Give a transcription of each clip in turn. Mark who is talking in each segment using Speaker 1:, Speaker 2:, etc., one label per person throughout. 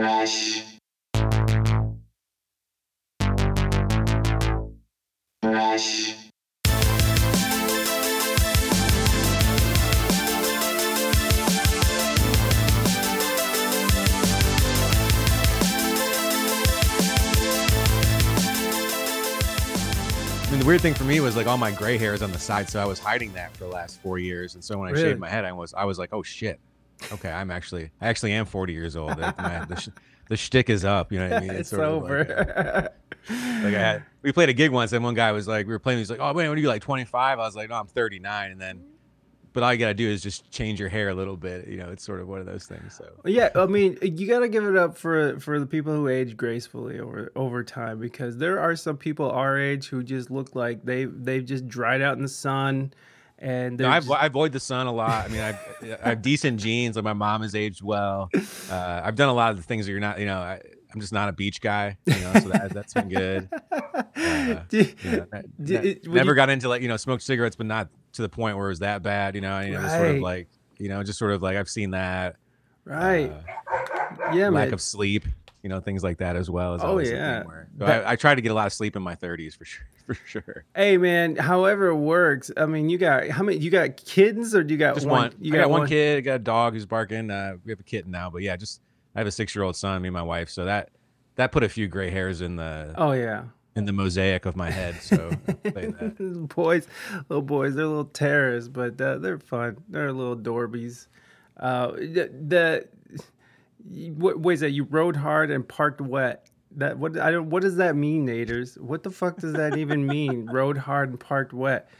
Speaker 1: Fresh. Fresh.
Speaker 2: I mean, the weird thing for me was like all my gray hairs on the side, so I was hiding that for the last four years. And so when I
Speaker 3: Really?
Speaker 2: shaved my head, I was I was like, oh shit, okay, I'm actually I actually am 40 years old. My- the, sh- the shtick is up. You know what I mean?
Speaker 3: it's
Speaker 2: sort of like,
Speaker 3: over.
Speaker 2: uh, like I had, we played a gig once, and one guy was like, we were playing. He's like, oh man, what are you like 25? I was like, no, I'm 39. And then, but all you gotta do is just change your hair a little bit. You know, it's sort of one of those things. So
Speaker 3: yeah, I mean, you got to give it up for for the people who age gracefully over over time because there are some people our age who just look like they they've just dried out in the sun, and
Speaker 2: No,
Speaker 3: just-
Speaker 2: I avoid the sun a lot. I mean, I, I have decent genes. Like my mom has aged well. Uh, I've done a lot of the things that you're not. You know, I, I'm just not a beach guy. You know, so that, that's been good. Uh,
Speaker 3: Do you-
Speaker 2: you know, ne-
Speaker 3: do-
Speaker 2: ne- never
Speaker 3: you-
Speaker 2: got into like you know smoked cigarettes, but not to the point where it was that bad. You know, I mean, it was sort of like you know, just sort of like I've seen that.
Speaker 3: right?
Speaker 2: Uh,
Speaker 3: yeah,
Speaker 2: lack
Speaker 3: man.
Speaker 2: of sleep. You know, things like that as well. Is
Speaker 3: Oh,
Speaker 2: always
Speaker 3: yeah.
Speaker 2: so
Speaker 3: That-
Speaker 2: I, I try to get a lot of sleep in my 30s for sure. For sure.
Speaker 3: Hey man, however it works. I mean, you got how many? You got kids or do you got
Speaker 2: just
Speaker 3: one?
Speaker 2: one.
Speaker 3: You
Speaker 2: I got one kid. I got a dog who's barking. Uh, we have a kitten now, but yeah, just I have a six year old son. Me and my wife. So that that put a few gray hairs in the
Speaker 3: Oh yeah.
Speaker 2: in the mosaic of my head. So that.
Speaker 3: boys, little boys, they're little terrorists, but uh, they're fun. They're little dorbies. Uh, the, the what was that? You rode hard and parked wet. That what I don't. What does that mean, Naders? What the fuck does that even mean? rode hard and parked wet.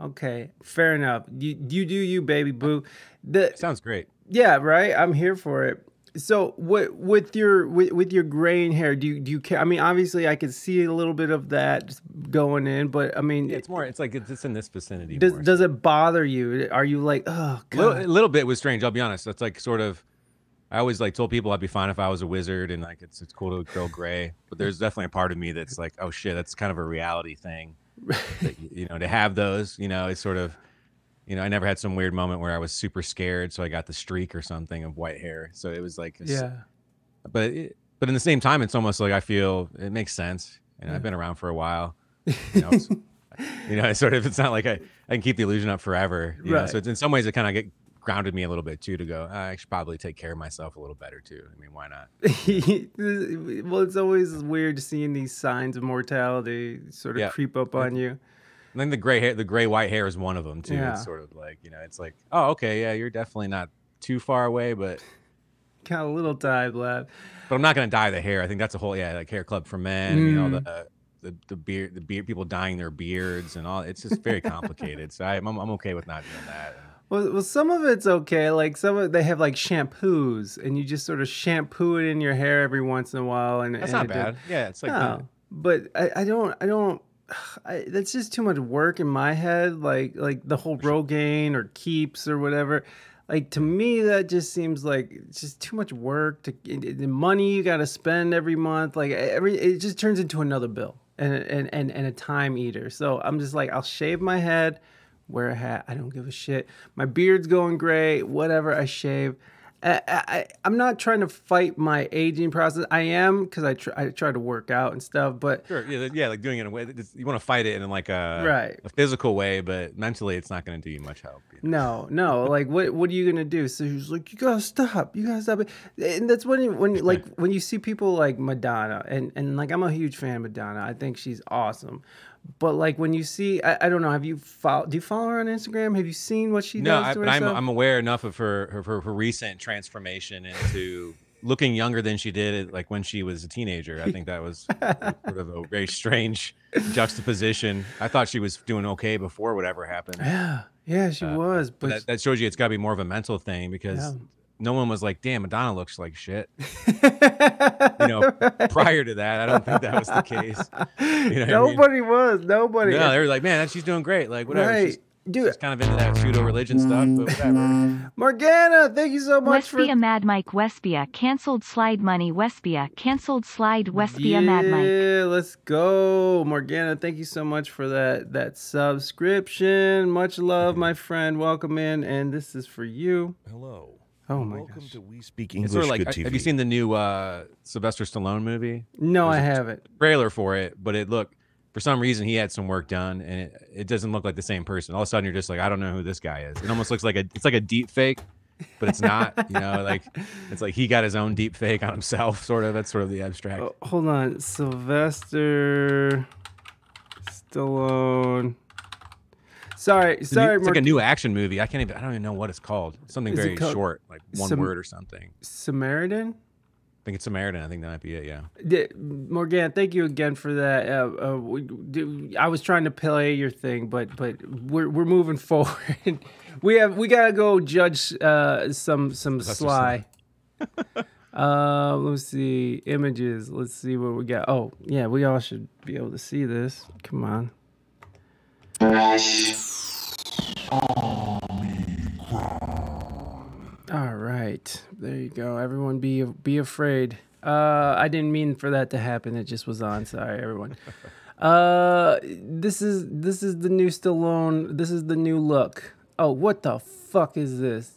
Speaker 3: Okay, fair enough. You you do you, baby boo. The
Speaker 2: sounds great.
Speaker 3: yeah, right. I'm here for it. So, what with your with, with your graying hair? Do you do you care? I mean, obviously, I could see a little bit of that going in, but I mean,
Speaker 2: Yeah, it's more. It's like it's, it's in this vicinity.
Speaker 3: does
Speaker 2: more.
Speaker 3: does it bother you? Are you like, oh
Speaker 2: little, a little bit was strange. I'll be honest. That's like sort of. I always like told people I'd be fine if I was a wizard and like it's it's cool to grow gray. But there's definitely a part of me that's like, oh shit, that's kind of a reality thing. that, you know, to have those, you know, it's sort of, you know, I never had some weird moment where I was super scared, so I got the streak or something of white hair. So it was like,
Speaker 3: yeah,
Speaker 2: But it, but in the same time, it's almost like I feel it makes sense. You know, I've been around for a while. You know, it's, you know, it's sort of it's not like I, I can keep the illusion up forever. You know?
Speaker 3: Right.
Speaker 2: So it's, in some ways, it kind of get grounded me a little bit too to go. "Ah, I should probably take care of myself a little better too. I mean, why not?
Speaker 3: well, it's always weird seeing these signs of mortality sort of
Speaker 2: Yeah.
Speaker 3: creep up on you.
Speaker 2: And then the gray hair, the gray white hair is one of them too.
Speaker 3: Yeah.
Speaker 2: It's sort of like you know, it's like, oh, okay, yeah, you're definitely not too far away, but
Speaker 3: Got a little time left.
Speaker 2: but I'm not gonna dye the hair. I think that's a whole yeah, like hair club for men. You know,
Speaker 3: Mm.
Speaker 2: the the the beard, the beard, people dyeing their beards and all. It's just very complicated. so I, I'm I'm okay with not doing that.
Speaker 3: Well, well, some of it's okay. Like some of they have like shampoos, and you just sort of shampoo it in your hair every once in a while, and
Speaker 2: That's
Speaker 3: and
Speaker 2: not
Speaker 3: it does-
Speaker 2: bad. Yeah, it's like
Speaker 3: no, but I, I don't I don't. I, that's just too much work in my head. Like like the whole Rogaine or Keeps or whatever. Like to me, that just seems like it's just too much work. To the money you got to spend every month. Like every it just turns into another bill and and and, and a time eater. So I'm just like I'll shave my head, wear a hat. I don't give a shit. My beard's going gray. Whatever. I shave. I, I, I'm not trying to fight my aging process. I am because I, tr- I try to work out and stuff. But
Speaker 2: Sure. Yeah, yeah, like doing it in a way that you want to fight it in like a
Speaker 3: Right.
Speaker 2: a physical way, but mentally it's not going to do you much help. you know?
Speaker 3: no, no, like what what are you gonna do? So he's like, you gotta stop, you gotta stop it. And that's when you, when like when you see people like Madonna, and and like I'm a huge fan of Madonna. I think she's awesome. But like when you see, I, I don't know, have you follow? Do you follow her on Instagram? Have you seen what she
Speaker 2: No,
Speaker 3: does
Speaker 2: but I'm? I'm aware enough of her her, her her recent transformation into looking younger than she did like when she was a teenager. I think that was sort of a very strange juxtaposition. I thought she was doing okay before whatever happened.
Speaker 3: yeah, yeah, she uh, was. But
Speaker 2: But that, that shows you it's got to be more of a mental thing because
Speaker 3: Yeah.
Speaker 2: No one was like, "Damn, Madonna looks like shit." you know, prior to that, I don't think that was the case. You know what I mean?
Speaker 3: nobody was. Nobody.
Speaker 2: No, they were like, "Man, she's doing great." Like whatever.
Speaker 3: right.
Speaker 2: She's,
Speaker 3: Dude,
Speaker 2: she's kind of into that pseudo religion stuff, but whatever.
Speaker 3: Morgana, thank you so much for
Speaker 4: Westbia Mad Mike Westbia cancelled slide money Westbia cancelled slide Westbia Mad Mike.
Speaker 3: Yeah, let's go, Morgana. Thank you so much for that that subscription. Much love, my friend. Welcome in, and this is for you.
Speaker 2: Hello.
Speaker 3: Oh my
Speaker 5: Welcome
Speaker 3: gosh.
Speaker 5: to We Speak
Speaker 2: It's
Speaker 5: English.
Speaker 2: sort of like
Speaker 5: Good
Speaker 2: uh,
Speaker 5: TV.
Speaker 2: have you seen the new uh, Sylvester Stallone movie?
Speaker 3: No, I
Speaker 2: There's a-
Speaker 3: haven't.
Speaker 2: Trailer for it, but it looked for some reason he had some work done, and it, it doesn't look like the same person. All of a sudden, you're just like, I don't know who this guy is. It almost looks like a it's like a deep fake, but it's not. You know, like it's like he got his own deep fake on himself. Sort of. That's sort of the abstract.
Speaker 3: Oh, hold on, Sylvester Stallone. Sorry,
Speaker 2: It's, a new-
Speaker 3: sorry,
Speaker 2: it's like a new action movie. I can't even. I don't even know what it's called. Something
Speaker 3: Is
Speaker 2: very
Speaker 3: called
Speaker 2: short, like one
Speaker 3: Sam-
Speaker 2: word or something.
Speaker 3: Samaritan.
Speaker 2: I think it's Samaritan. I think that might be it. Yeah.
Speaker 3: Yeah, Morgan, thank you again for that. Uh, uh, we, do- I was trying to play your thing, but but we're we're moving forward. we have we gotta go judge uh, some some
Speaker 2: Sylvester
Speaker 3: sly. uh, let's see images. Let's see what we got. Oh yeah, we all should be able to see this. Come on. All right, there you go. Everyone, be be afraid. Uh, I didn't mean for that to happen. It just was on. Sorry, everyone. Uh, this is this is the new Stallone. This is the new look. Oh, what the fuck is this?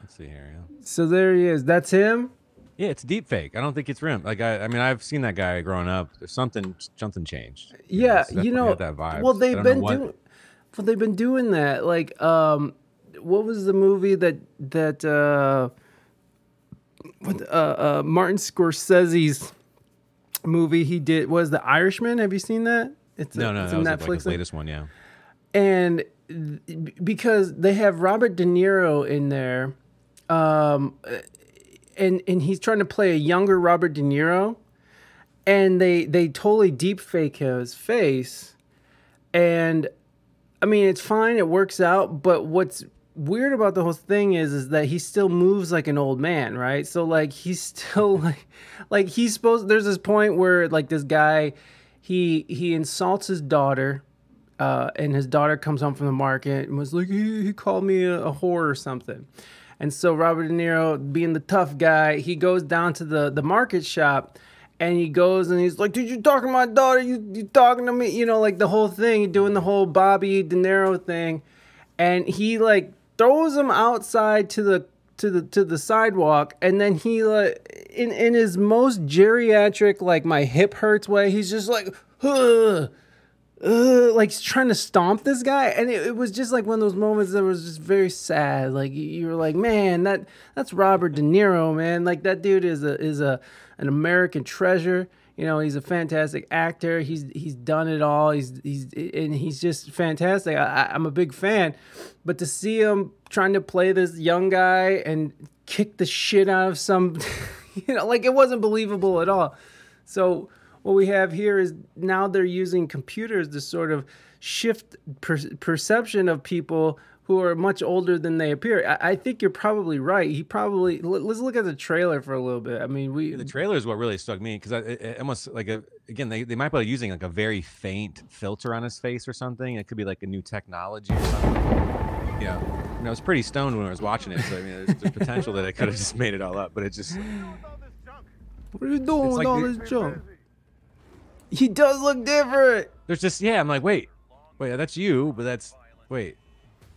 Speaker 2: Let's see here. Yeah.
Speaker 3: So there he is. That's him.
Speaker 2: Yeah, it's deep fake. I don't think it's rim. Like I, I mean, I've seen that guy growing up. There's something, something changed. You know,
Speaker 3: Yeah, you know.
Speaker 2: that vibe.
Speaker 3: Well, they've been doing. Well, they've been doing that. Like, um, what was the movie that that uh, what uh, uh Martin Scorsese's movie he did was The Irishman. Have you seen that? It's a-
Speaker 2: No, no,
Speaker 3: it's
Speaker 2: that was like
Speaker 3: Netflix
Speaker 2: his
Speaker 3: thing.
Speaker 2: latest one. Yeah.
Speaker 3: and th- because they have Robert De Niro in there, um, and and he's trying to play a younger Robert De Niro, and they they totally deep fake his face, and I mean it's fine, it works out, but what's weird about the whole thing is is that he still moves like an old man, right? So like he's still like like he's supposed there's this point where like this guy he he insults his daughter uh, and his daughter comes home from the market and was like, he, he called me a, a whore or something. And so Robert De Niro, being the tough guy, he goes down to the, the market shop and he goes and he's like, Did you talking to my daughter? You, you talking to me? You know, like the whole thing, doing the whole Bobby De Niro thing. And he like throws him outside to the to the to the sidewalk and then he like in in his most geriatric like my hip hurts way he's just like Ugh uh, like trying to stomp this guy and it, it was just like one of those moments that was just very sad like you were like man that that's robert de niro man like that dude is a is a an american treasure. You know he's a fantastic actor. He's he's done it all. He's he's and he's just fantastic. I, i'm a big fan. But to see him trying to play this young guy and kick the shit out of some you know like it wasn't believable at all. So what we have here is now they're using computers to sort of shift per- perception of people who are much older than they appear. I, I think you're probably right. He probably let, us look at the trailer for a little bit. I mean, we
Speaker 2: The trailer is what really struck me because it, it almost like a again they, they might be using like a very faint filter on his face or something. It could be like a new technology or something. Yeah, I, mean, I was pretty stoned when I was watching it, so I mean, there's, there's potential that I could have just made it all up, but it just
Speaker 3: what are you doing
Speaker 2: It's
Speaker 3: with
Speaker 2: like
Speaker 3: all
Speaker 2: the-
Speaker 3: this junk? He does look different.
Speaker 2: there's just yeah. I'm like wait, wait, that's you, but that's wait,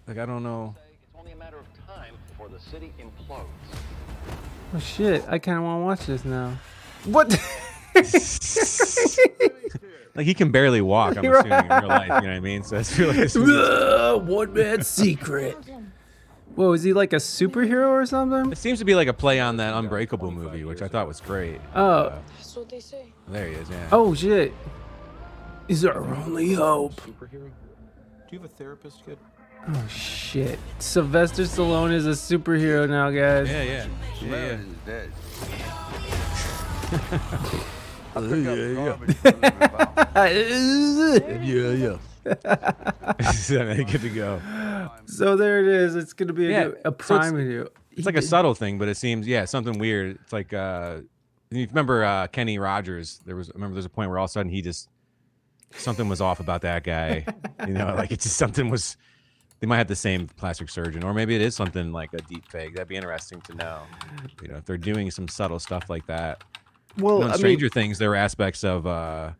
Speaker 2: like I don't know.
Speaker 6: It's only a matter of time before the city implodes.
Speaker 3: Oh shit! I kind of want to watch this now. What?
Speaker 2: Like he can barely walk. I'm assuming in real life. You know what I mean? So it's really
Speaker 3: One man's secret. Whoa, is he like a superhero or something?
Speaker 2: it seems to be like a play on that Unbreakable movie, which I thought was great.
Speaker 3: Oh, uh,
Speaker 7: That's what they say.
Speaker 2: There he is. Yeah.
Speaker 3: oh shit! Is our only hope?
Speaker 8: Superhero? Do you have a therapist, kid?
Speaker 3: Oh shit! Sylvester Stallone is a superhero now, guys.
Speaker 2: Yeah, yeah, yeah, yeah.
Speaker 5: Yeah, yeah. yeah.
Speaker 2: Good to go.
Speaker 3: so there it is. It's gonna be a,
Speaker 2: Yeah,
Speaker 3: good- a
Speaker 2: so it's-
Speaker 3: prime video.
Speaker 2: It's like a subtle thing, but it seems yeah something weird. It's like uh, you remember uh, Kenny Rogers? There was I remember there's a point where all of a sudden he just something was off about that guy. you know, like it's just something was. They might have the same plastic surgeon, or maybe it is something like a deep fake. That'd be interesting to know. You know, if they're doing some subtle stuff like that.
Speaker 3: Well,
Speaker 2: You know, Stranger
Speaker 3: mean,
Speaker 2: Things, there were aspects of uh,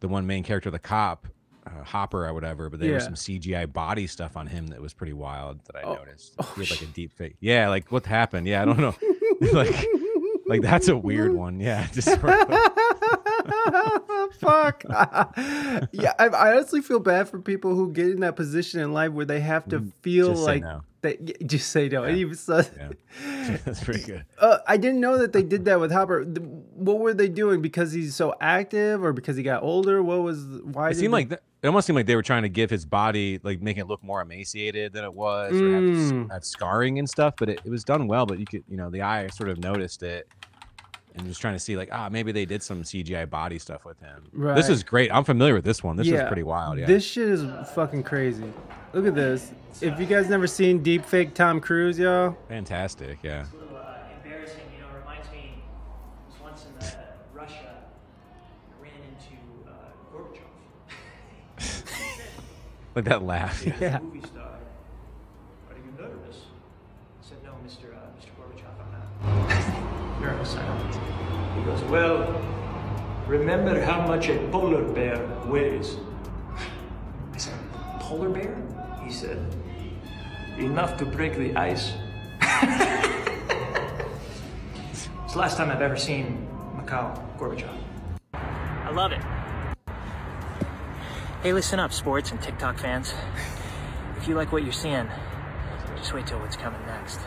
Speaker 2: the one main character, the cop. uh, Hopper or whatever, but there was some CGI body stuff on him that was pretty wild that I
Speaker 3: Oh.
Speaker 2: noticed.
Speaker 3: Oh,
Speaker 2: he had like a deep fake. Yeah, like what happened? Yeah, I don't know. like, like that's a weird one. Yeah, just sort of-
Speaker 3: Fuck. yeah, I, I honestly feel bad for people who get in that position in life where they have to feel
Speaker 2: Mm, just
Speaker 3: like
Speaker 2: no.
Speaker 3: that. Just say no. And
Speaker 2: Yeah.
Speaker 3: even said,
Speaker 2: yeah, that's pretty good.
Speaker 3: uh, I didn't know that they did that with Hopper. What were they doing? Because he's so active, or because he got older? What was? Why?
Speaker 2: It seemed like it almost seemed like they were trying to give his body like make it look more emaciated than it was, or have,
Speaker 3: Mm.
Speaker 2: have scarring and stuff. But it, it was done well. But you could, you know, the eye sort of noticed it and was trying to see like, ah, maybe they did some CGI body stuff with him.
Speaker 3: Right.
Speaker 2: This is great. I'm familiar with this one. This is pretty wild. Yeah.
Speaker 3: This shit is fucking crazy. Look at this. If you guys never seen deep fake Tom Cruise, y'all,
Speaker 2: Fantastic. Yeah.
Speaker 5: little uh, embarrassing. You know, it reminds me. Once in uh, Russia. I ran into uh, Gorbachev.
Speaker 2: Like that laugh. Yeah.
Speaker 3: yeah.
Speaker 5: movie star. Are you nervous? I said, No, Mr. Uh, Mr. Gorbachev, I'm not nervous. I don't. Goes, Well, remember how much a polar bear weighs. I said, Polar bear? He said, Enough to break the ice. it's the last time I've ever seen Mikhail Gorbachev. I love it. Hey, listen up, sports and TikTok fans. If you like what you're seeing, just wait till what's coming next.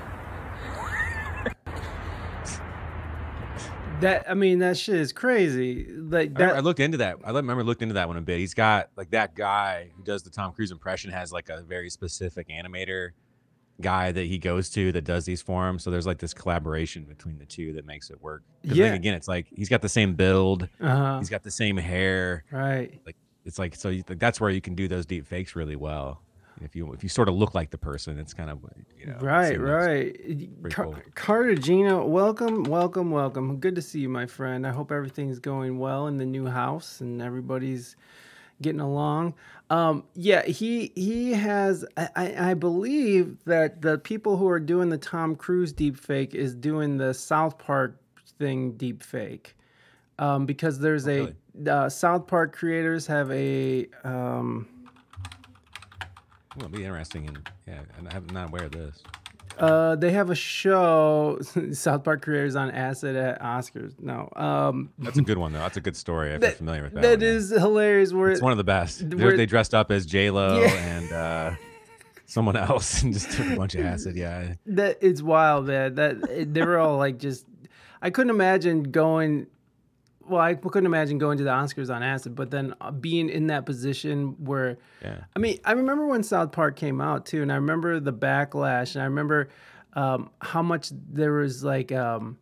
Speaker 3: That I mean, that shit is crazy. Like
Speaker 2: I, I looked into that. I remember looked into that one a bit. He's got like that guy who does the Tom Cruise impression has like a very specific animator guy that he goes to that does these for him. So there's like this collaboration between the two that makes it work.
Speaker 3: Yeah.
Speaker 2: Then again, it's like he's got the same build.
Speaker 3: Uh-huh.
Speaker 2: He's got the same hair.
Speaker 3: Right.
Speaker 2: Like it's like so you, like, that's where you can do those deep fakes really well. If you if you sort of look like the person, it's kind of you know
Speaker 3: Right, right. Car-
Speaker 2: cool.
Speaker 3: Cartagena, welcome, welcome, welcome. Good to see you, my friend. I hope everything's going well in the new house and everybody's getting along. Um, yeah, he he has. I, I believe that the people who are doing the Tom Cruise deep fake is doing the South Park thing deep fake. Um, because there's a
Speaker 2: really?
Speaker 3: uh, South Park creators have a um,
Speaker 2: Well, it'll be interesting, and yeah, and I'm not aware of this.
Speaker 3: Uh, they have a show. South Park creators on acid at Oscars. No, um,
Speaker 2: That's a good one though. That's a good story. I'm
Speaker 3: that,
Speaker 2: familiar with that.
Speaker 3: that
Speaker 2: one, yeah.
Speaker 3: hilarious. Where
Speaker 2: It's one of the best. They- they dressed up as J Lo
Speaker 3: Yeah.
Speaker 2: and uh, someone else and just took a bunch of acid. Yeah,
Speaker 3: that it's wild, man. That they were all like just. I couldn't imagine going. Well, I couldn't imagine going to the Oscars on acid, but then uh, being in that position where
Speaker 2: yeah.
Speaker 3: I mean, I remember when South Park came out too, and I remember the backlash, and I remember um, how much there was like, um,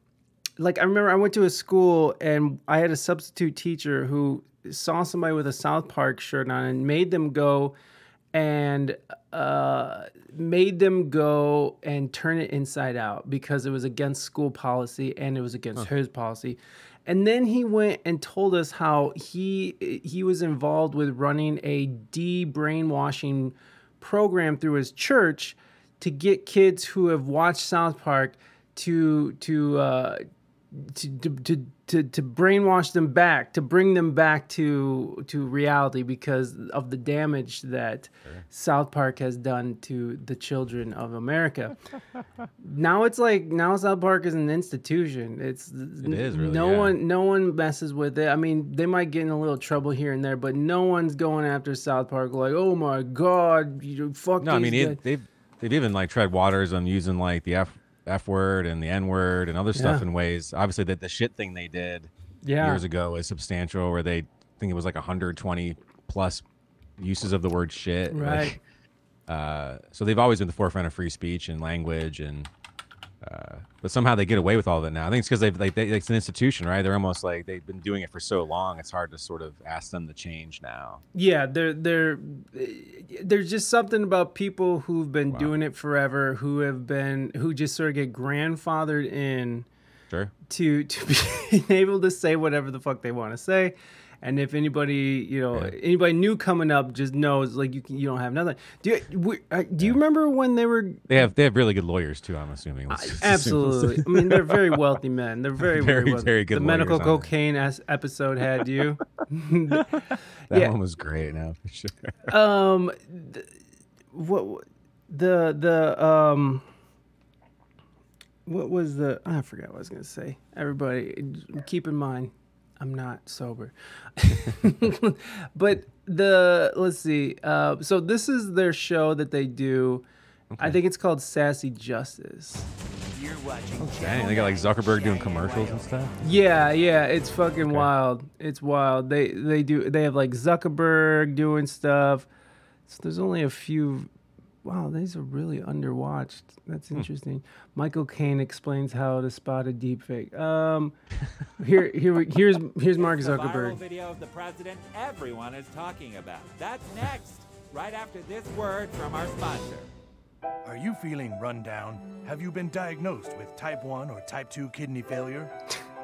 Speaker 3: like I remember I went to a school and I had a substitute teacher who saw somebody with a South Park shirt on and made them go and uh, made them go and turn it inside out because it was against school policy and it was against his policy. And then he went and told us how he he was involved with running a de-brainwashing program through his church to get kids who have watched South Park to to uh, to, to, to, to, brainwash them back, to bring them back to to reality because of the damage that South Park has done to the children of America. now it's like now South Park is an institution. It's
Speaker 2: It is really,
Speaker 3: no
Speaker 2: yeah.
Speaker 3: one no one messes with it. I mean, they might get in a little trouble here and there, but no one's going after South Park like, oh my god, you fuck.
Speaker 2: No, I mean it, they've they've even like tread waters on using like the f f word and the n word and other stuff
Speaker 3: Yeah.
Speaker 2: in ways. Obviously, that the shit thing they did
Speaker 3: yeah,
Speaker 2: years ago is substantial. Where they think it was like 120 plus uses of the word shit. like,
Speaker 3: Right.
Speaker 2: uh, so they've always been the forefront of free speech and language and. Uh, but somehow they get away with all of it now. I think it's because they've like they, it's an institution, right? They're almost like they've been doing it for so long. It's hard to sort of ask them to change now.
Speaker 3: Yeah, they're they're there's just something about people who've been doing it forever, who have been who just sort of get grandfathered in
Speaker 2: Sure.
Speaker 3: to to be able to say whatever the fuck they want to say. And if anybody, you know,
Speaker 2: Yeah.
Speaker 3: anybody new coming up, just knows like you can, you don't have nothing. Do you we, uh, do you remember when they were
Speaker 2: They have they have really good lawyers too. I'm assuming. Let's just assume-
Speaker 3: Absolutely. I mean, they're very wealthy men. They're very, very,
Speaker 2: Very,
Speaker 3: wealthy.
Speaker 2: very good
Speaker 3: The medical
Speaker 2: lawyers on it.
Speaker 3: cocaine as- episode had you.
Speaker 2: that
Speaker 3: yeah.
Speaker 2: one was great. Now for sure.
Speaker 3: um, th- what the the um, what was the? I forgot what I was gonna say. Everybody, keep in mind, I'm not sober. but the let's see. Uh, so this is their show that they do. I think it's called Sassy Justice.
Speaker 2: Dang, they got like Zuckerberg doing commercials and stuff.
Speaker 3: Yeah, yeah, it's fucking wild. It's wild. They they do they have like Zuckerberg doing stuff. So there's only a few. Wow, these are really underwatched. That's interesting. Michael Caine explains how to spot a deepfake. Um, here here we- here's here's Mark Zuckerberg.
Speaker 7: The viral
Speaker 3: Zuckerberg.
Speaker 7: video of the president everyone is talking about. That's next, right after this word from our sponsor.
Speaker 9: Are you feeling run down? Have you been diagnosed with type 1 or type 2 kidney failure?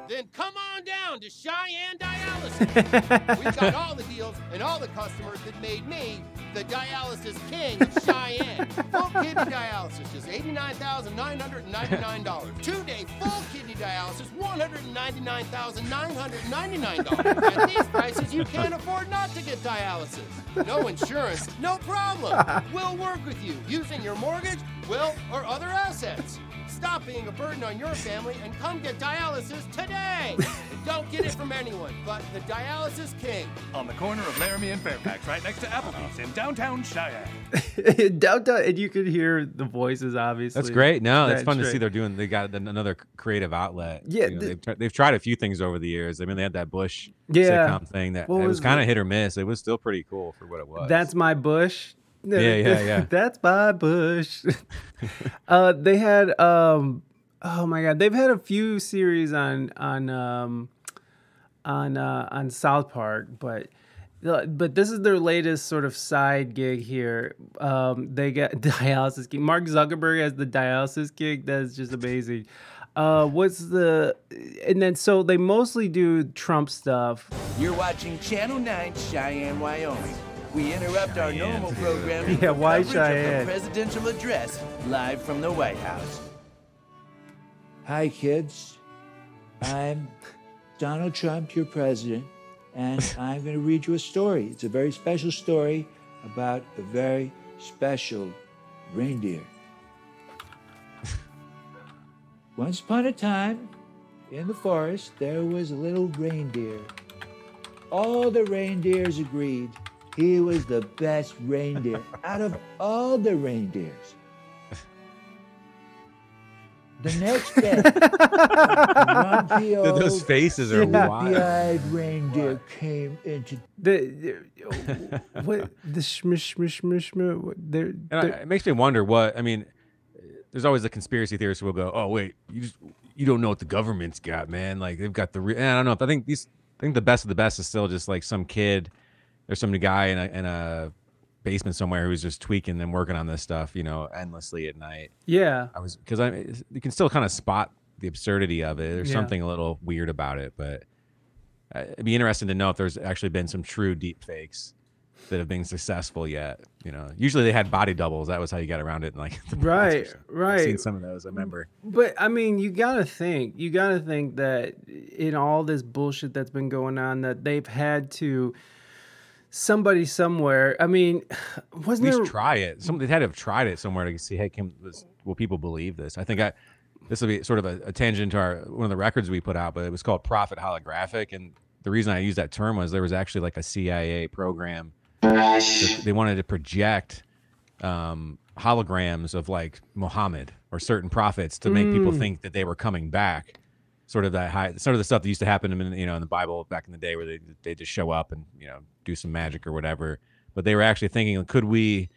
Speaker 10: Then come on down to Cheyenne Dialysis. We've got all the deals and all the customers that made me the dialysis king of Cheyenne. Full kidney dialysis, just $89,999. Two-day full kidney dialysis, $199,999. At these prices, you can't afford not to get dialysis. No insurance, no problem. We'll work with you using your mortgage, will, or other assets. Stop being a burden on your family and come get dialysis today. and don't get it from anyone but the dialysis king.
Speaker 9: On the corner of Laramie and Fairfax, right next to Applebee's in downtown Cheyenne.
Speaker 3: Downtown, and you could hear the voices. Obviously,
Speaker 2: That's great. No, it's
Speaker 3: That
Speaker 2: fun to see they're doing. They got another creative outlet.
Speaker 3: Yeah,
Speaker 2: You know,
Speaker 3: the-
Speaker 2: they've, tried, they've tried a few things over the years. I mean, they had that Bush
Speaker 3: Yeah.
Speaker 2: sitcom thing that it
Speaker 3: was
Speaker 2: was kind of hit or miss. It was still pretty cool for what it was.
Speaker 3: That's my bush.
Speaker 2: Yeah, yeah, yeah.
Speaker 3: That's my bush. uh, they had um, oh my god, they've had a few series on on um, on uh, on South Park, but but this is their latest sort of side gig here. Um, they get dialysis gig. Mark Zuckerberg has the dialysis gig. That's just amazing. Uh, what's the and then so they mostly do Trump stuff.
Speaker 11: You're watching Channel 9 Cheyenne, Wyoming. We interrupt our normal programming
Speaker 3: Yeah,
Speaker 11: for
Speaker 3: why
Speaker 11: coverage of
Speaker 3: Cheyenne?
Speaker 11: the presidential address live from the White House. Hi, kids. I'm Donald Trump, your president, and I'm going to read you a story. It's a very special story about a very special reindeer. Once upon a time, in the forest, there was a little reindeer. All the reindeers agreed he was the best reindeer out of all the reindeers. The next day, a grumpy old,
Speaker 2: Those faces are wild.
Speaker 11: sleepy-eyed reindeer came into
Speaker 3: The what the shmish shmish shmish shmish. They're,
Speaker 2: And
Speaker 3: they're-
Speaker 2: it makes me wonder what I mean. There's always the conspiracy theorists who will go, "Oh wait, you just you don't know what the government's got, man. Like they've got the re-. I don't know. I think these. I think the best of the best is still just like some kid or some guy in a in a basement somewhere who's just tweaking and working on this stuff, you know, endlessly at night.
Speaker 3: yeah.
Speaker 2: I was because I you can still kind of spot the absurdity of it. There's
Speaker 3: Yeah.
Speaker 2: something a little weird about it, but it'd be interesting to know if there's actually been some true deep fakes that have been successful yet. You know, usually they had body doubles. That was how you got around it. In like past
Speaker 3: Right.
Speaker 2: I've
Speaker 3: right.
Speaker 2: seen some of those. I remember.
Speaker 3: But I mean, you gotta think. You gotta think that in all this bullshit that's been going on, that they've had to somebody somewhere. I mean, wasn't at
Speaker 2: least
Speaker 3: there?
Speaker 2: try it. Some they had to have tried it somewhere to see, hey, can this, will people believe this? I think I this will be sort of a, a tangent to our one of the records we put out, but it was called Prophet Holographic, and the reason I used that term was there was actually like a CIA program. They wanted to project um, holograms of like Muhammad or certain prophets to make people
Speaker 3: Mm.
Speaker 2: think that they were coming back. Sort of that high, sort of the stuff that used to happen in you know in the Bible back in the day, where they they just show up and you know do some magic or whatever. But they were actually thinking, could we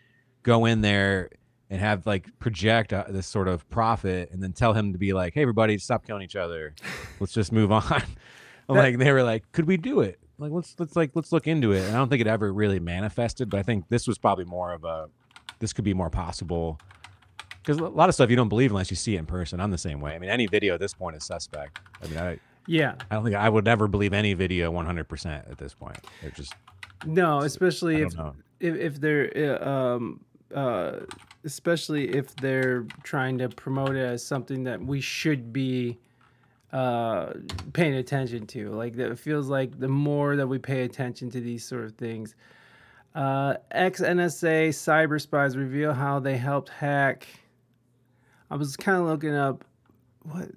Speaker 2: go in there and have like project uh, this sort of prophet and then tell him to be like, hey everybody, stop killing each other, let's just move on. I'm
Speaker 3: That-
Speaker 2: like they were like, could we do it? Like let's let's like let's look into it. And I don't think it ever really manifested, but I think this was probably more of a this could be more possible because a lot of stuff you don't believe unless you see it in person. I'm the same way. I mean, any video at this point is suspect. I mean, I
Speaker 3: Yeah.
Speaker 2: I don't think I would ever believe any video 100% at this point. They're just
Speaker 3: No, especially if, if if they're uh, um uh especially if they're trying to promote it as something that we should be uh paying attention to. Like that it feels like the more that we pay attention to these sort of things. Uh ex NSA cyber spies reveal how they helped hack I was kind of looking up what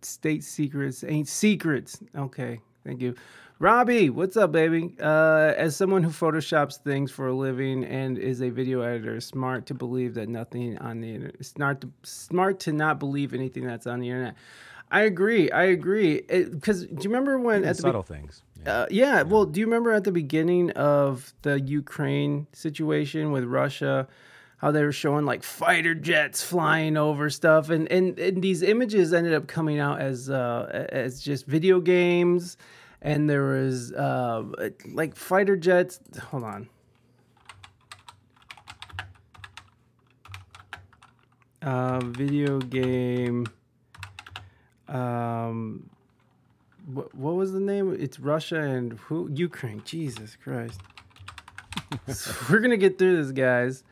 Speaker 3: state secrets ain't secrets. Okay, thank you. Robbie, what's up, baby? Uh, as someone who photoshops things for a living and is a video editor, smart to believe that nothing on the internet. Smart to smart to not believe anything that's on the internet. I agree. I agree. Because do you remember when
Speaker 2: Even
Speaker 3: at the be-
Speaker 2: subtle things.
Speaker 3: uh, yeah, well, do you remember at the beginning of the Ukraine situation with Russia, how they were showing like fighter jets flying over stuff, and and, and these images ended up coming out as uh, as just video games, and there was uh, like fighter jets. Hold on. Uh, video game. Um, what, what was the name? It's Russia and who? Ukraine. Jesus Christ. So we're gonna get through this, guys.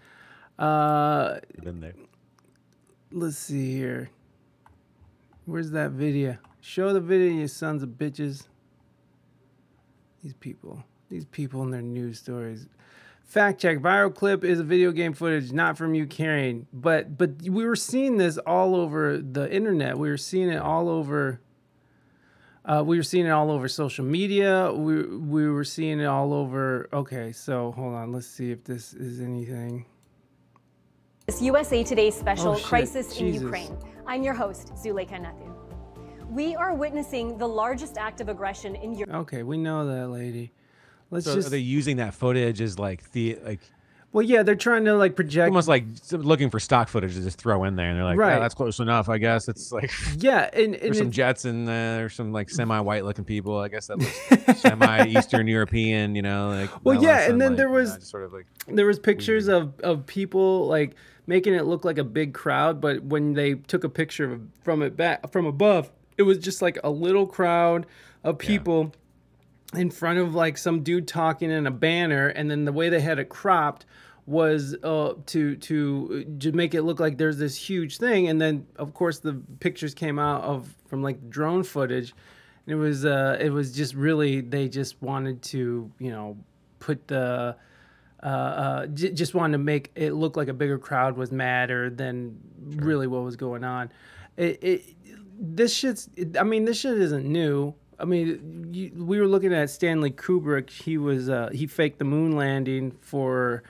Speaker 3: Uh,
Speaker 2: Been there.
Speaker 3: let's see here. Where's that video? Show the video, you sons of bitches. These people, these people and their news stories. Fact check: viral clip is a video game footage, not from you Ukraine. But but we were seeing this all over the internet. We were seeing it all over. Uh, we were seeing it all over social media. We we were seeing it all over. Okay, so hold on. Let's see if this is anything.
Speaker 12: This USA Today special,
Speaker 3: Oh, shit.
Speaker 12: Crisis in Ukraine. I'm your host, Zuleika Nathu. We are witnessing the largest act of aggression in Europe.
Speaker 3: Okay, we know that lady. Let's
Speaker 2: So
Speaker 3: just.
Speaker 2: are they using that footage as like the like
Speaker 3: well, yeah, they're trying to like project.
Speaker 2: almost like looking for stock footage to just throw in there, and they're like,
Speaker 3: Right.
Speaker 2: "Yeah, that's close enough, I guess." It's like
Speaker 3: Yeah, and, and
Speaker 2: there's some jets and uh, there's some like semi-white looking people. I guess that looks semi-Eastern European, you know. Like
Speaker 3: Well,
Speaker 2: not a lot of
Speaker 3: yeah, and then
Speaker 2: sunlight,
Speaker 3: there
Speaker 2: you know,
Speaker 3: was
Speaker 2: sort of like
Speaker 3: there was pictures of of people like making it look like a big crowd, but when they took a picture from it back from above, it was just like a little crowd of people in front of like some dude talking in a banner, and then the way they had it cropped was uh, to to to make it look like there's this huge thing, and then of course the pictures came out of from like drone footage. And it was uh, it was just really they just wanted to you know put the uh, uh, j- just wanted to make it look like a bigger crowd was madder than really what was going on. It, it this shit's I mean this shit isn't new. I mean you, we were looking at Stanley Kubrick. He was uh, he faked the moon landing for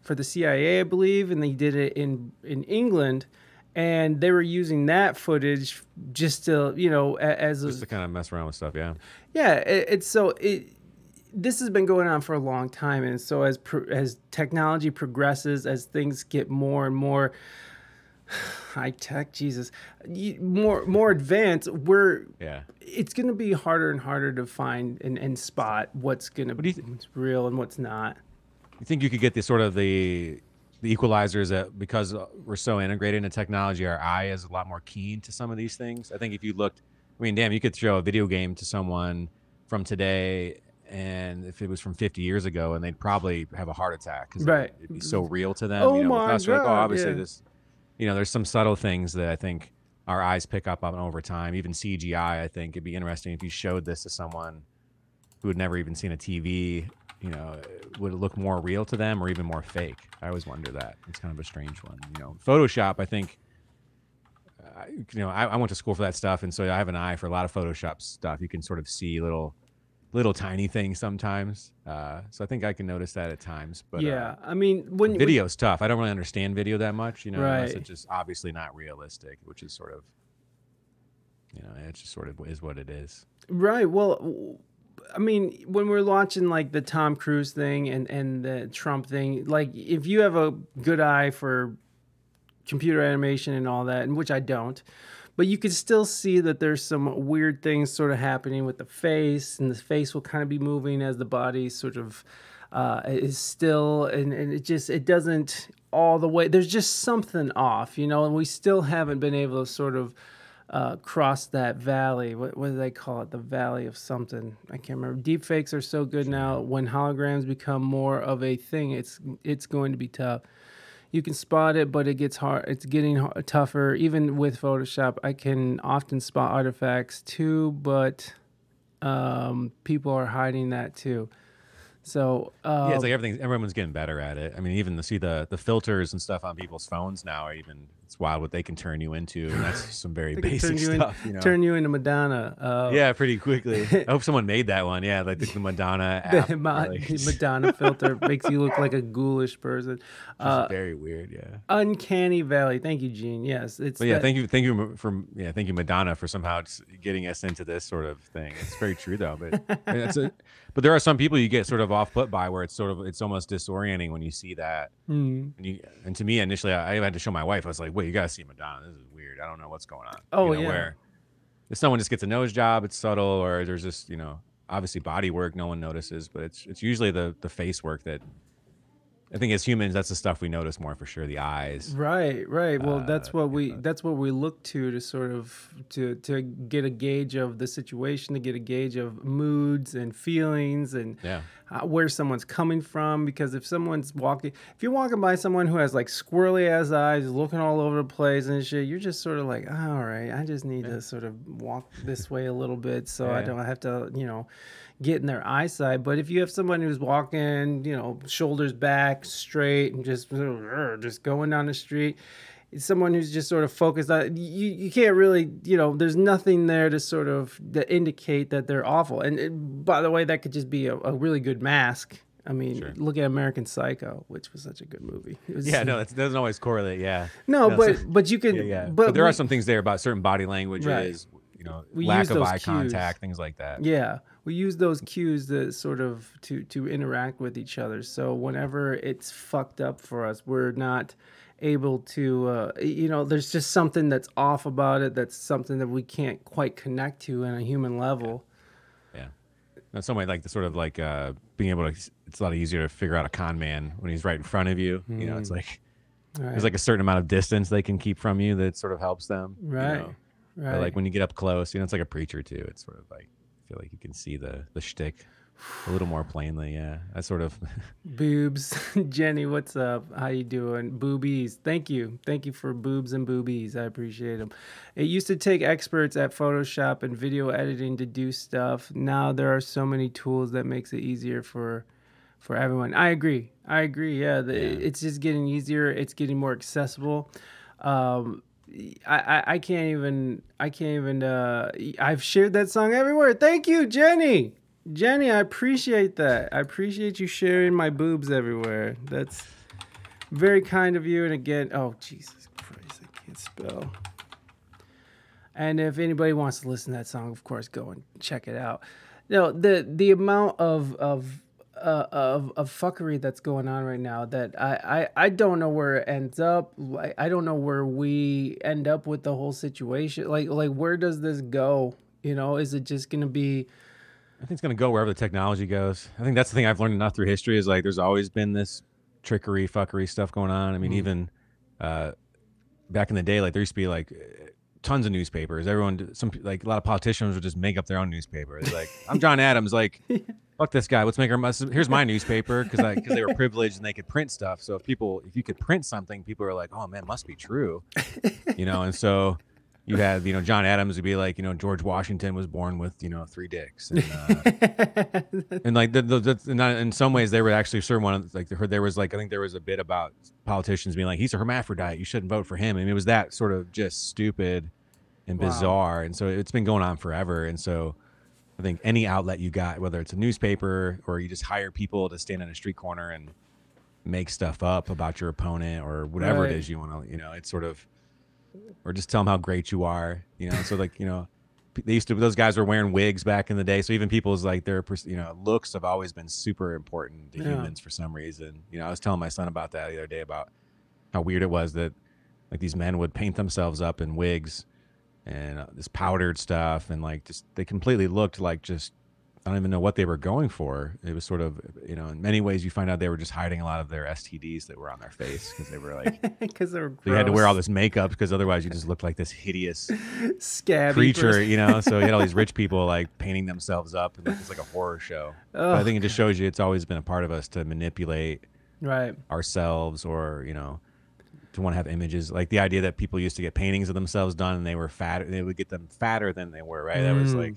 Speaker 3: for the CIA, I believe, and they did it in in England. And they were using that footage just to, you know, as a,
Speaker 2: just to kind of mess around with stuff. Yeah.
Speaker 3: yeah, it, it's so it. This has been going on for a long time, and so as pro, as technology progresses, as things get more and more high tech, Jesus, more more advanced, we're
Speaker 2: Yeah.
Speaker 3: it's going to be harder and harder to find and, and spot what's going to be what's real and what's not.
Speaker 2: You think you could get the sort of the the equalizers that because we're so integrated into technology, our eye is a lot more keen to some of these things. I think if you looked, I mean, damn, you could show a video game to someone from today, and if it was from 50 years ago, and they'd probably have a heart attack because
Speaker 3: Right.
Speaker 2: it'd be so real to them.
Speaker 3: Oh
Speaker 2: you know, with
Speaker 3: my
Speaker 2: us, we're like, oh,
Speaker 3: God,
Speaker 2: obviously
Speaker 3: yeah.
Speaker 2: this, you know, there's some subtle things that I think our eyes pick up on over time. Even CGI, I think it'd be interesting if you showed this to someone who had never even seen a TV, you know, would it look more real to them or even more fake? I always wonder that. It's kind of a strange one. You know, Photoshop, I think, uh, you know, I, I went to school for that stuff, and so I have an eye for a lot of Photoshop stuff. You can sort of see little, little tiny things sometimes. Uh, so I think I can notice that at times. But uh,
Speaker 3: yeah, I mean, when when-
Speaker 2: video's tough. I don't really understand video that much, you know, unless
Speaker 3: Right.
Speaker 2: it's just obviously not realistic, which is sort of, you know, it just sort of is what it is.
Speaker 3: Right. Well, I mean, when we're launching like the Tom Cruise thing and and the Trump thing, like if you have a good eye for computer animation and all that, and which I don't, but you could still see that there's some weird things sort of happening with the face, and the face will kind of be moving as the body sort of uh, is still, and, and it just it doesn't all the way. There's just something off, you know, and we still haven't been able to sort of uh, cross that valley. What, what do they call it? The valley of something. I can't remember. Deepfakes are so good now. When holograms become more of a thing, it's it's going to be tough. You can spot it, but it gets hard. It's getting tougher. Even with Photoshop, I can often spot artifacts too, but um, people are hiding that too. So uh,
Speaker 2: yeah, it's like everything. Everyone's getting better at it. I mean, even the see the the filters and stuff on people's phones now are even. It's wild what they can turn you into, and that's some very basic
Speaker 3: turn you
Speaker 2: stuff.
Speaker 3: In,
Speaker 2: you know?
Speaker 3: Turn you into Madonna. Uh,
Speaker 2: yeah, pretty quickly. I hope someone made that one. Yeah, like the, the Madonna app.
Speaker 3: the Ma-
Speaker 2: like,
Speaker 3: Madonna filter makes you look like a ghoulish person. Uh,
Speaker 2: very weird. Yeah.
Speaker 3: Uncanny Valley. Thank you, Gene. Yes, it's.
Speaker 2: But yeah,
Speaker 3: that-
Speaker 2: thank you, thank you for yeah, thank you, Madonna, for somehow getting us into this sort of thing. It's very true though, but it's a, but there are some people you get sort of off put by where it's sort of it's almost disorienting when you see that.
Speaker 3: Mm.
Speaker 2: And you and to me initially, I, I had to show my wife. I was like, wait, you gotta see Madonna. This is weird. I don't know what's going on.
Speaker 3: Oh,
Speaker 2: you know,
Speaker 3: yeah.
Speaker 2: Where if someone just gets a nose job, it's subtle, or there's just you know obviously body work no one notices, but it's it's usually the the face work that. I think as humans, that's the stuff we notice more for sure. The eyes,
Speaker 3: Right, right. Well, that's
Speaker 2: Uh,
Speaker 3: what we that's what we look to to sort of to to get a gauge of the situation, to get a gauge of moods and feelings and
Speaker 2: Yeah.
Speaker 3: uh, where someone's coming from. Because if someone's walking, if you're walking by someone who has like squirrely ass eyes, looking all over the place and shit, you're just sort of like, "Ah, all right, I just need to sort of walk this way a little bit so I don't have to, you know, get in their eyesight. But if you have someone who's walking, you know, shoulders back, straight, and just just going down the street, someone who's just sort of focused on you, you can't really, you know, there's nothing there to sort of that indicate that they're awful. And it, by the way, that could just be a, a really good mask. I mean, look at American Psycho, which was such a good movie. It was-
Speaker 2: Yeah, no, it doesn't always correlate. Yeah.
Speaker 3: No, but
Speaker 2: so-
Speaker 3: but you can.
Speaker 2: Yeah, yeah.
Speaker 3: But,
Speaker 2: But, there
Speaker 3: we-
Speaker 2: are some things there about certain body languages,
Speaker 3: Right.
Speaker 2: you know,
Speaker 3: We
Speaker 2: lack of eye
Speaker 3: cues.
Speaker 2: contact, things like that.
Speaker 3: Yeah, we use those cues to sort of to to interact with each other. So whenever it's fucked up for us, we're not able to. Uh, you know, there's just something that's off about it. That's something that we can't quite connect to on a human level.
Speaker 2: Yeah. In some way, like the sort of like uh, being able to, it's a lot easier to figure out a con man when he's right in front of you. You know, it's
Speaker 3: Mm.
Speaker 2: like
Speaker 3: Right.
Speaker 2: there's like a certain amount of distance they can keep from you that sort of helps them. you
Speaker 3: Right.
Speaker 2: know? But,
Speaker 3: Right.
Speaker 2: like when you get up close, you know, it's like a preacher too. It's sort of like feel like you can see the the shtick a little more plainly. Yeah, I sort of.
Speaker 3: Boobs, Jenny, what's up? How you doing? Boobies, thank you, thank you for boobs and boobies. I appreciate them. It used to take experts at Photoshop and video editing to do stuff. Now there are so many tools that makes it easier for for everyone. I agree. I agree. Yeah, the, it's just getting easier. It's getting more accessible. Um, I, I can't even I can't even uh I've shared that song everywhere. Thank you, Jenny. Jenny, I appreciate that. I appreciate you sharing my boobs everywhere. That's very kind of you. And again, oh Jesus Christ, I can't spell. And if anybody wants to listen to that song, of course, go and check it out. No, the the amount of of uh, of of fuckery that's going on right now that I, I I don't know where it ends up. Like I don't know where we end up with the whole situation. Like like where does this go? You know, is it just gonna be?
Speaker 2: I think it's gonna go wherever the technology goes. I think that's the thing I've learned enough through history is like there's always been this trickery, fuckery stuff going on. I mean,
Speaker 3: Mhm.
Speaker 2: even uh, back in the day, like there used to be like tons of newspapers. Everyone, some like a lot of politicians would just make up their own newspapers. Like I'm John Adams, like fuck this guy. Let's make our here's my newspaper because I because they were privileged and they could print stuff. So if people if you could print something, people are like, oh man, must be true, you know. And so you have you know John Adams would be like you know George Washington was born with you know three dicks. And, uh, and like the, the, the and in some ways they were actually sure one of like there was like I think there was a bit about politicians being like he's a hermaphrodite you shouldn't vote for him I mean it was that sort of just stupid and
Speaker 3: Wow.
Speaker 2: bizarre and so it's been going on forever and so I think any outlet you got whether it's a newspaper or you just hire people to stand on a street corner and make stuff up about your opponent or whatever
Speaker 3: Right.
Speaker 2: it is you want to you know it's sort of or just tell them how great you are you know so like you know they used to those guys were wearing wigs back in the day so even people's like their you know looks have always been super important to
Speaker 3: Yeah.
Speaker 2: humans for some reason you know i was telling my son about that the other day about how weird it was that like these men would paint themselves up in wigs and uh, this powdered stuff and like just they completely looked like just I don't even know what they were going for. It was sort of, you know, in many ways, you find out they were just hiding a lot of their STDs that were on their face because they were like,
Speaker 3: because they were
Speaker 2: you had to wear all this makeup because otherwise you just looked like this hideous
Speaker 3: Scabby
Speaker 2: creature,
Speaker 3: person.
Speaker 2: you know. So you had all these rich people like painting themselves up, and it was like a horror show. I think it just shows you it's always been a part of us to manipulate
Speaker 3: Right.
Speaker 2: ourselves, or you know, to want to have images. Like the idea that people used to get paintings of themselves done, and they were fat. They would get them fatter than they were. Right. That was
Speaker 3: Mm.
Speaker 2: like.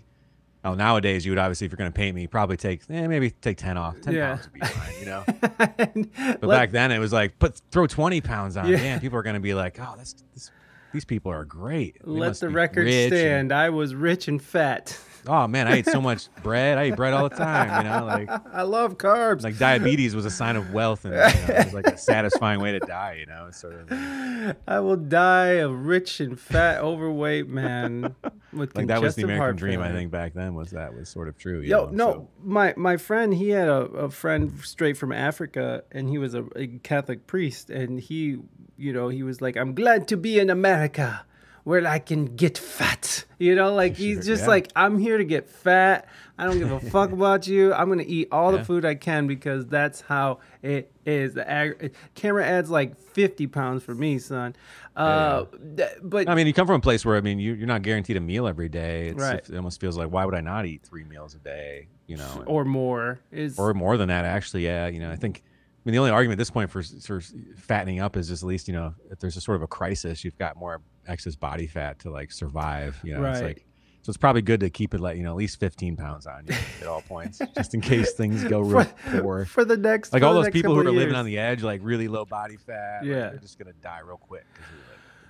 Speaker 2: Oh, nowadays you would obviously, if you're going to paint me, probably take, eh, maybe take ten off. Ten
Speaker 3: Yeah.
Speaker 2: pounds would be fine, you know. But
Speaker 3: Let-
Speaker 2: back then it was like, put throw twenty pounds on.
Speaker 3: Yeah.
Speaker 2: Damn, people are going to be like, oh, that's this, these people are great. They
Speaker 3: Let
Speaker 2: must
Speaker 3: the
Speaker 2: be
Speaker 3: record
Speaker 2: rich and-
Speaker 3: stand. I was rich and fat.
Speaker 2: Oh man, I ate so much bread. I eat bread all the time. You know, like
Speaker 3: I love carbs.
Speaker 2: like diabetes was a sign of wealth, and you know, it was like a satisfying way to die. You know, sort of
Speaker 3: I will die a rich and fat, overweight man with
Speaker 2: like that was the American dream. I think back then was that was sort of true. you
Speaker 3: Yo,
Speaker 2: know,
Speaker 3: no,
Speaker 2: so-
Speaker 3: my my friend, he had a, a friend straight from Africa, and he was a, a Catholic priest, and he, you know, he was like, "I'm glad to be in America, where I can get fat." You know, like he's just
Speaker 2: yeah.
Speaker 3: like, "I'm here to get fat. I don't give a fuck about you. I'm gonna eat all
Speaker 2: Yeah.
Speaker 3: the food I can because that's how it is." The ag- camera adds like 50 pounds for me, son. Uh, th- but
Speaker 2: I mean, you come from a place where I mean, you, you're not guaranteed a meal every day. It's,
Speaker 3: Right.
Speaker 2: It almost feels like why would I not eat three meals a day? You know,
Speaker 3: or more is
Speaker 2: or more than that actually yeah you know i think i mean the only argument at this point for for fattening up is just at least you know if there's a sort of a crisis you've got more excess body fat to like survive you know it's
Speaker 3: Right.
Speaker 2: like so it's probably good to keep it like you know at least 15 pounds on you at all points just in case things go real poor
Speaker 3: for the next
Speaker 2: like all those people who are
Speaker 3: of
Speaker 2: living on the edge like really low body fat like,
Speaker 3: Yeah.
Speaker 2: they're just gonna die real quick.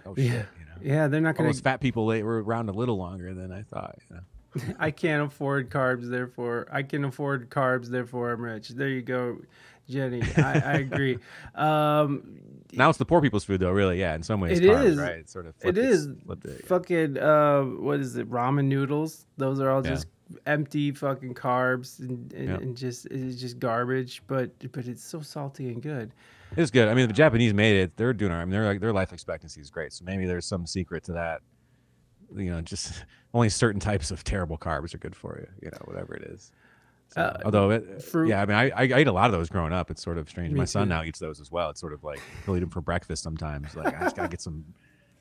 Speaker 2: like, oh
Speaker 3: Yeah.
Speaker 2: shit you know
Speaker 3: Yeah, they're not
Speaker 2: all
Speaker 3: gonna-
Speaker 2: those fat people they were around a little longer than i thought you know
Speaker 3: I can't afford carbs, therefore I can afford carbs, therefore I'm rich. There you go, Jenny. I, I agree. Um,
Speaker 2: now it's the poor people's food though really yeah in some ways
Speaker 3: it
Speaker 2: carbs,
Speaker 3: is
Speaker 2: right It's sort of
Speaker 3: it is
Speaker 2: it, yeah.
Speaker 3: fucking uh, what is it? Ramen noodles. Those are all
Speaker 2: Yeah.
Speaker 3: just empty fucking carbs and, and,
Speaker 2: Yeah.
Speaker 3: and just it's just garbage. But but it's so salty and good.
Speaker 2: It's good. I mean, the Japanese made it. They're doing. right. I mean, they're like their life expectancy is great. So maybe there's some secret to that. You know, just only certain types of terrible carbs are good for you. You know, whatever it is. So,
Speaker 3: Uh,
Speaker 2: although, it,
Speaker 3: fruit-
Speaker 2: yeah, I mean, I, I ate a lot of those growing up. It's sort of strange.
Speaker 3: Me
Speaker 2: My son
Speaker 3: too.
Speaker 2: now eats those as well. It's sort of like he'll eat them for breakfast sometimes. Like I just gotta get some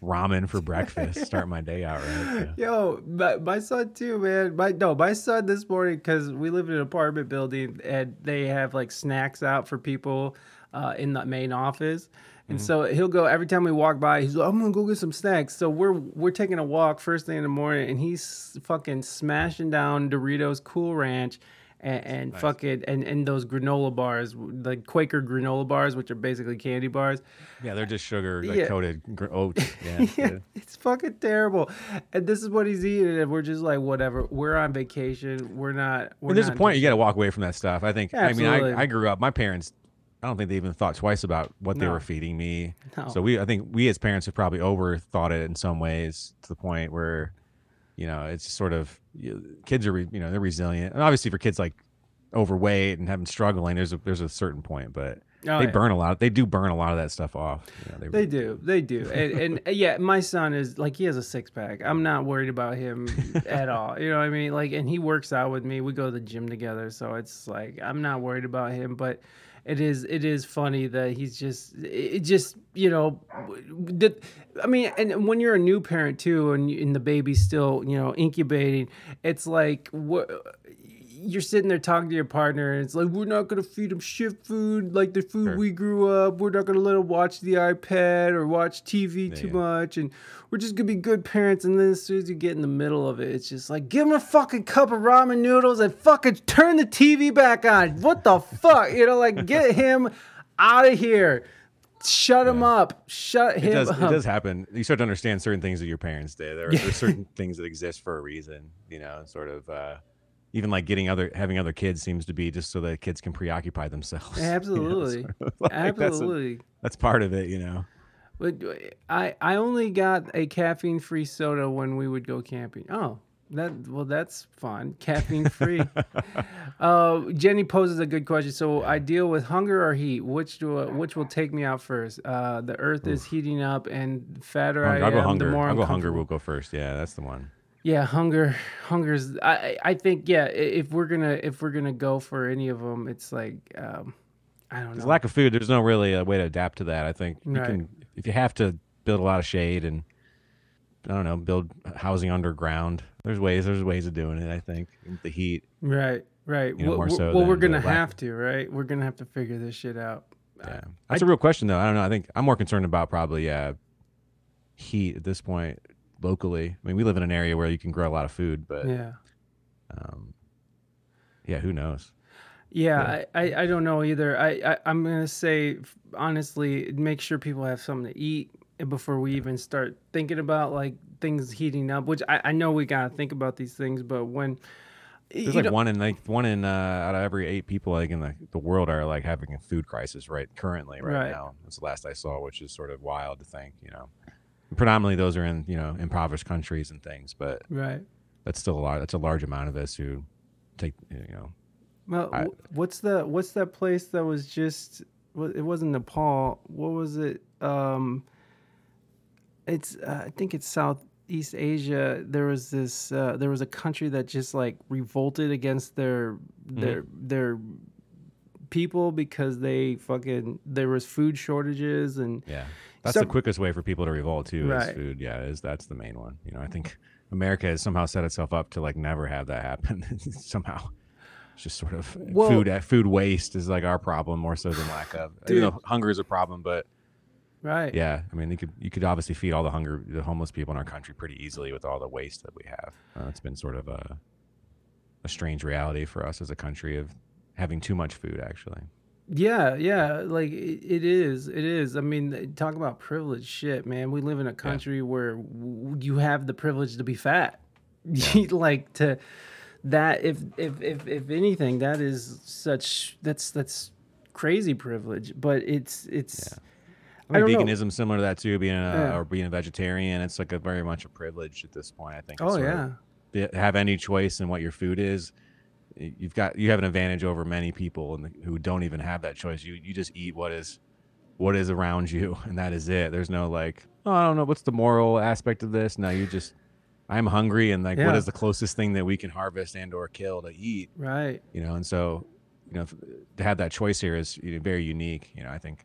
Speaker 2: ramen for breakfast. Start my day out right. Yeah.
Speaker 3: Yo, my, my son too, man. My no, my son this morning because we live in an apartment building and they have like snacks out for people uh, in the main office. And
Speaker 2: Mm-hmm.
Speaker 3: so he'll go every time we walk by. He's like, "I'm gonna go get some snacks." So we're we're taking a walk first thing in the morning, and he's fucking smashing down Doritos Cool Ranch, and, and fucking and, and those granola bars, the Quaker granola bars, which are basically candy bars.
Speaker 2: Yeah, they're just sugar like,
Speaker 3: Yeah.
Speaker 2: coated gr- oats. Yeah,
Speaker 3: yeah, it's fucking terrible. And this is what he's eating, and we're just like, whatever. We're on vacation. We're not. We're
Speaker 2: And there's a point you got to walk away from that stuff. I think. Absolutely. I mean, I, I grew up. My parents, I don't think they even thought twice about what they were feeding me.
Speaker 3: No.
Speaker 2: So we, I think we as parents have probably overthought it in some ways to the point where, you know, it's sort of you, kids are, you know, they're resilient. And obviously for kids like overweight and having struggling, there's a there's a certain point, but
Speaker 3: Oh,
Speaker 2: they
Speaker 3: yeah.
Speaker 2: burn a lot. They do burn a lot of that stuff off. You know, they,
Speaker 3: They do, they do, and, and uh, yeah, my son is like he has a six pack. I'm not worried about him at all. You know what I mean? Like, and he works out with me. We go to the gym together, so it's like I'm not worried about him. But it is, it is funny that he's just, it just, you know, that. I mean, and when you're a new parent too, and, and the baby's still, you know, incubating, it's like what you're sitting there talking to your partner, and it's like, we're not gonna feed him shit food like the food
Speaker 2: Sure.
Speaker 3: we grew up. We're not gonna let him watch the iPad or watch TV too
Speaker 2: Yeah.
Speaker 3: much, and we're just gonna be good parents. And then as soon as you get in the middle of it, it's just like, give him a fucking cup of ramen noodles and fucking turn the TV back on. What the fuck, you know? Like, get him out of here. Shut him up. Shut
Speaker 2: it
Speaker 3: him
Speaker 2: does,
Speaker 3: up.
Speaker 2: it does happen. You start to understand certain things that your parents did. There are, there's certain things that exist for a reason, you know, sort of, uh, even like getting other, having other kids seems to be just so that kids can preoccupy themselves. you know,
Speaker 3: Absolutely.
Speaker 2: sort of like that's a-
Speaker 3: Absolutely.
Speaker 2: That's, part of it, you know.
Speaker 3: But I I only got a caffeine free soda when we would go camping. Oh, that well that's fun. Caffeine free. uh, Jenny poses a good question. So I deal with hunger or heat. Which do I- which will take me out first? Uh, the Earth is heating up, and the fatter I
Speaker 2: I'll go
Speaker 3: am,
Speaker 2: hunger.
Speaker 3: the more
Speaker 2: I'll go hunger. Will go first. Yeah, that's the one.
Speaker 3: Yeah, hunger, hunger's. I I I think yeah. If we're gonna if we're gonna go for any of them, it's like um, I don't know.
Speaker 2: lack of food. There's no really a way to adapt to that. I think you
Speaker 3: Right.
Speaker 2: can if you have to build a lot of shade and I don't know, build housing underground. There's ways. There's ways of doing it. I think the heat.
Speaker 3: Right, right.
Speaker 2: You know,
Speaker 3: well,
Speaker 2: more so
Speaker 3: well, we're gonna have to, right? We're gonna have to figure this shit out.
Speaker 2: Yeah, that's a real question though. I don't know. I think I'm more concerned about probably yeah, heat at this point locally. I mean, we live in an area where you can grow a lot of food, but
Speaker 3: Yeah.
Speaker 2: um, yeah, who knows?
Speaker 3: Yeah, I, I, I don't know either. I, I I'm gonna say honestly, make sure people have something to eat before we even start thinking about like things heating up. Which I, I know we gotta think about these things, but when
Speaker 2: There's like one in like one in uh, out of every eight people like in the, the world are like having a food crisis right currently right,
Speaker 3: Right.
Speaker 2: now. That's the last I saw, which is sort of wild to think. You know, predominantly those are in you know impoverished countries and things, but
Speaker 3: Right.
Speaker 2: that's still a lot. That's a large amount of us who take you know.
Speaker 3: Well,
Speaker 2: I-
Speaker 3: what's the what's that place that was just? It wasn't Nepal. What was it? Um, it's uh, I think it's Southeast Asia. There was this. Uh, there was a country that just like revolted against their
Speaker 2: Mm-hmm.
Speaker 3: their their people because they fucking there was food shortages and
Speaker 2: Yeah, that's
Speaker 3: some-
Speaker 2: the quickest way for people to revolt too. Is
Speaker 3: Right.
Speaker 2: food. Yeah, is that's the main one. You know, I think America has somehow set itself up to like never have that happen. somehow, it's just sort of
Speaker 3: Well-
Speaker 2: food. Food waste is like our problem more so than lack of. Even
Speaker 3: Dude.
Speaker 2: though hunger is a problem, but
Speaker 3: right.
Speaker 2: yeah, I mean, you could you could obviously feed all the hunger, the homeless people in our country pretty easily with all the waste that we have. Uh, it's been sort of a a strange reality for us as a country of having too much food. Actually,
Speaker 3: Yeah, yeah, like it, it is. It is. I mean, talk about privilege shit, man. We live in a country where w- you have the privilege to be fat. like to that if if if if anything, that is such that's that's crazy privilege, but it's it's
Speaker 2: I think
Speaker 3: don't know.
Speaker 2: veganism similar to that too, being a
Speaker 3: Yeah.
Speaker 2: or being a vegetarian. It's like a very much a privilege at this point. I think.
Speaker 3: Oh,
Speaker 2: sort of
Speaker 3: yeah.
Speaker 2: be- have any choice in what your food is. You've got you have an advantage over many people and who don't even have that choice. You you just eat what is what is around you, and that is it. There's no like, oh, I don't know what's the moral aspect of this. No, you just I'm hungry, and like, what
Speaker 3: Yeah.
Speaker 2: is the closest thing that we can harvest and or kill to eat?
Speaker 3: right.
Speaker 2: you know and so you know to have that choice here is you know, very unique you know i think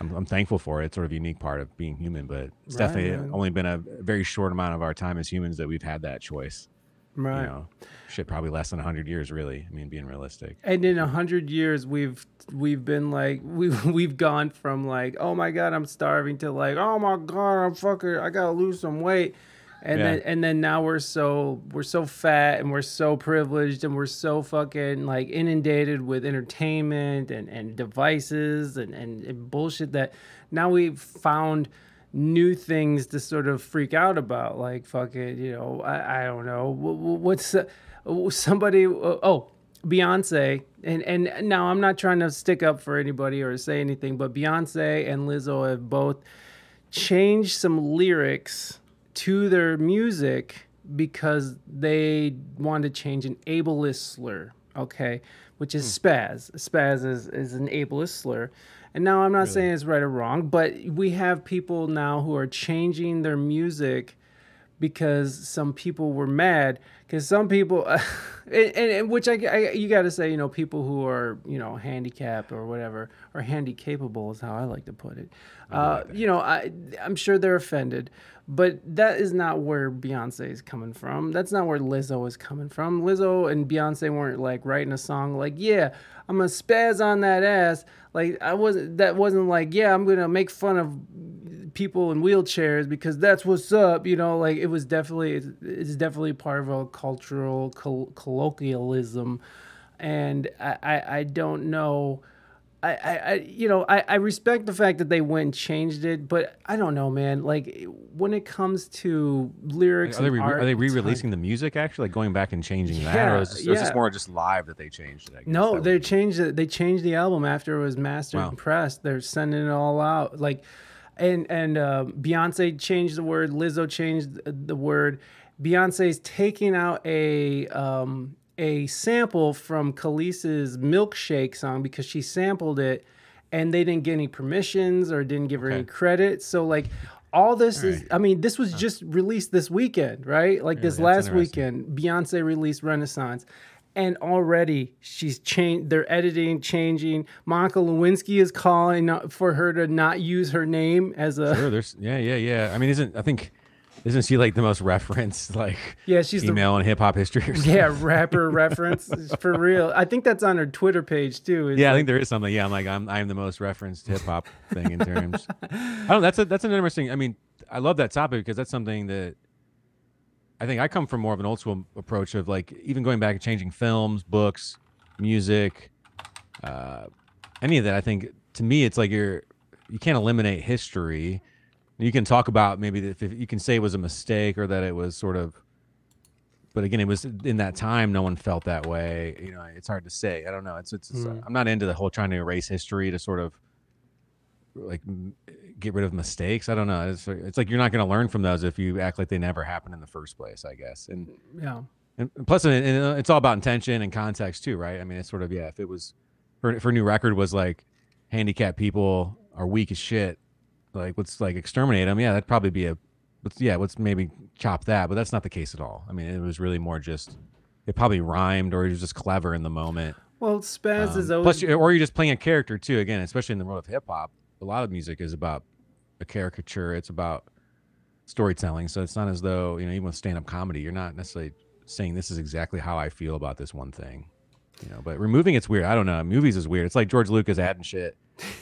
Speaker 2: I'm, I'm thankful for it it's sort of a unique part of being human but it's
Speaker 3: Right,
Speaker 2: definitely
Speaker 3: man.
Speaker 2: only been a very short amount of our time as humans that we've had that choice
Speaker 3: Right.
Speaker 2: you know shit probably less than 100 years really i mean being realistic
Speaker 3: And in a hundred years, we've we've been like we've we've gone from like oh my god I'm starving to like oh my god I'm fucking I gotta lose some weight, and
Speaker 2: Yeah.
Speaker 3: then and then now we're so we're so fat and we're so privileged and we're so fucking like inundated with entertainment and and devices and and, and bullshit that now we've found new things to sort of freak out about like fucking you know I, I don't know Wh- wh- what's uh, somebody oh Beyonce and and now I'm not trying to stick up for anybody or say anything, but Beyonce and Lizzo have both changed some lyrics to their music because they want to change an ableist slur, okay, which is spaz. Spaz is, is an ableist slur. And now I'm not saying it's right or wrong, but we have people now who are changing their music because some people were mad because some people and, and, and which I, I you got to say you know people who are you know handicapped or whatever or handy capable is how I like to put it. Uh, you know I I'm sure they're offended but that is not where Beyonce is coming from. That's not where Lizzo is coming from. Lizzo and Beyonce weren't like writing a song like yeah I'm gonna spaz on that ass. Like I wasn't that wasn't like yeah I'm gonna make fun of people in wheelchairs because that's what's up you know like it was definitely it's, it's definitely part of a cultural col- colloquialism and I, I i don't know I, I, I you know I, I respect the fact that they went and changed it but i don't know man like when it comes to lyrics
Speaker 2: are they, re-
Speaker 3: art,
Speaker 2: are they re-releasing the music actually like going back and changing that or is, this, is this more just live that they changed it I guess?
Speaker 3: No, they changed it. They changed the album after it was mastered
Speaker 2: Wow.
Speaker 3: and pressed. They're sending it all out. Like, and and uh, Beyonce changed the word. Lizzo changed the word. Beyonce's taking out a um, a sample from Kelis's "Milkshake" song because she sampled it, and they didn't get any permissions or didn't give her any credit. So like. all this is i mean this was just released this weekend right like this
Speaker 2: Really?
Speaker 3: Last weekend beyonce released renaissance and already she's changed they're editing changing monica lewinsky is calling for her to not use her name as a
Speaker 2: Sure, there's yeah, yeah, yeah. I mean, isn't I think isn't she like the most referenced like
Speaker 3: Yeah, she's the-
Speaker 2: female in hip hop history? Or something?
Speaker 3: yeah rapper reference for real i think that's on her twitter page too
Speaker 2: Yeah, I think there is something. Yeah, I'm like I'm I'm the most referenced hip hop thing in terms. I don't. That's a that's an interesting. I mean, I love that topic because that's something that I think I come from more of an old school approach of like even going back and changing films, books, music, uh, any of that. I think to me, it's like you're you can't eliminate history. You can talk about maybe that if you can say it was a mistake or that it was sort of but again, it was in that time. No one felt that way. You know, it's hard to say. I don't know. It's it's. it's
Speaker 3: Mm.
Speaker 2: I'm not into the whole trying to erase history to sort of like get rid of mistakes. I don't know. It's it's like you're not going to learn from those if you act like they never happened in the first place. I guess. And
Speaker 3: yeah
Speaker 2: and plus, and, uh, it's all about intention and context too, right? I mean, it's sort of yeah. If it was, her, her new record was like, handicapped people are weak as shit, like let's like exterminate them. Yeah, that'd probably be a, let's yeah, let's maybe chop that. But that's not the case at all. I mean, it was really more just, it probably rhymed or it was just clever in the moment.
Speaker 3: well spaz is
Speaker 2: Um,
Speaker 3: always
Speaker 2: plus, or you're just playing a character too. Again, especially in the world of hip hop, a lot of music is about a caricature. It's about storytelling. So it's not as though you know, even with stand up comedy, you're not necessarily saying this is exactly how I feel about this one thing. You know, but removing it's weird. I don't know. Movies is weird. It's like George Lucas adding shit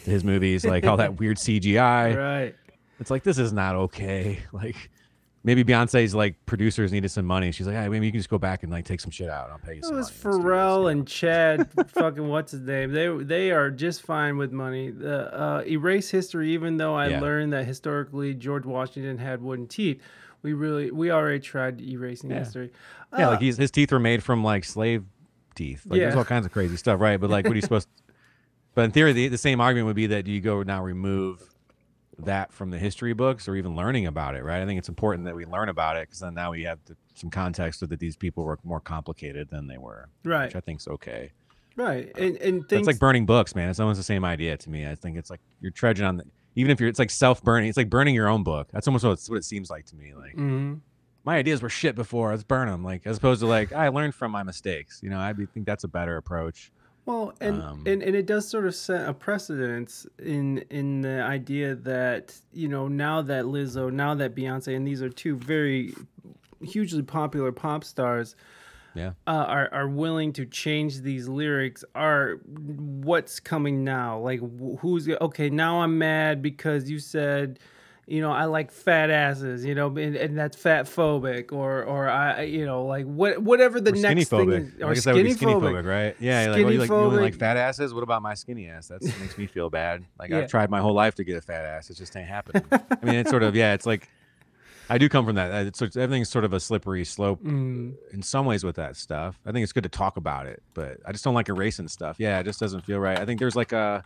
Speaker 2: to his movies, like all that weird CGI.
Speaker 3: right
Speaker 2: It's like this is not okay. Like maybe Beyonce's like producers needed some money. She's like, hey, maybe you can just go back and like take some shit out. I'll pay you
Speaker 3: It
Speaker 2: some
Speaker 3: was
Speaker 2: money.
Speaker 3: Pharrell and Chad, fucking what's his name? They they are just fine with money. The uh, erase history, even though I
Speaker 2: Yeah.
Speaker 3: learned that historically George Washington had wooden teeth. We really we already tried erasing
Speaker 2: Yeah.
Speaker 3: history.
Speaker 2: Yeah,
Speaker 3: Uh,
Speaker 2: like he's, his teeth were made from like slave teeth. Like there's all kinds of crazy stuff, right? But like, what are you supposed? To, But in theory, the, the same argument would be that you go now remove that from the history books or even learning about it, right? I think it's important that we learn about it because then now we have the, some context so that these people were more complicated than they were,
Speaker 3: Right.
Speaker 2: Which I think's okay.
Speaker 3: right, and and
Speaker 2: It's like burning books, man. It's almost the same idea to me. I think it's like you're trudging on the. Even if you're, it's like self burning. It's like burning your own book. That's almost what, it's, what it seems like to me. Like
Speaker 3: Mhm.
Speaker 2: my ideas were shit before. Let's burn them. Like as opposed to like I learned from my mistakes. You know, I think that's a better approach.
Speaker 3: Well, and,
Speaker 2: Um,
Speaker 3: and and it does sort of set a precedence in in the idea that you know now that Lizzo, now that Beyonce, and these are two very hugely popular pop stars,
Speaker 2: Yeah.
Speaker 3: uh, are are willing to change these lyrics. Are what's coming now? Like wh- who's okay? Now I'm mad because you said. You know, I like fat asses. You know, and, and that's fat phobic, or or I, I- you know, like what whatever the
Speaker 2: Or
Speaker 3: next thing is,
Speaker 2: I
Speaker 3: or
Speaker 2: guess that would be
Speaker 3: skinny
Speaker 2: skinny
Speaker 3: phobic,
Speaker 2: right? Yeah. Like, what, you like, you only like fat asses. What about my skinny ass? That makes me feel bad. Like
Speaker 3: Yeah.
Speaker 2: I've tried my whole life to get a fat ass. It just ain't happening. I mean, it's sort of yeah. It's like I do come from that. It's, it's everything's sort of a slippery slope
Speaker 3: Mm.
Speaker 2: in some ways with that stuff. I think it's good to talk about it, but I just don't like erasing stuff. Yeah, it just doesn't feel right. I think there's like a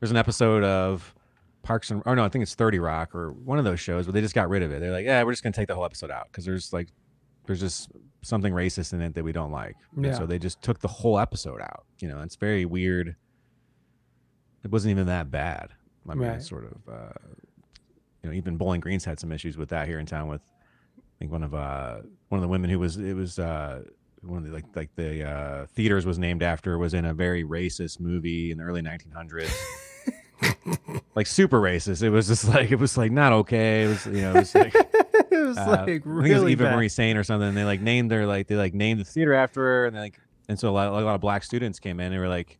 Speaker 2: there's an episode of Parks and or no, I think it's 30 Rock or one of those shows where they just got rid of it. They're like, yeah, we're just gonna take the whole episode out because there's like there's just something racist in it that we don't like. And
Speaker 3: Yeah.
Speaker 2: so they just took the whole episode out. You know, it's very weird. It wasn't even that bad. I mean,
Speaker 3: Right.
Speaker 2: sort of uh, you know, even Bowling Green's had some issues with that here in town with I think one of uh one of the women who was it was uh one of the like like the uh theaters was named after was in a very racist movie in the early 1900s. like super racist. It was just like it was like not okay. It was you know it was like
Speaker 3: it was
Speaker 2: uh,
Speaker 3: like
Speaker 2: I think it was
Speaker 3: really
Speaker 2: Eva
Speaker 3: bad.
Speaker 2: Marie Saint or something. And They like named their like they like named the theater after her, and they like and so a lot, a lot of black students came in. and They were like,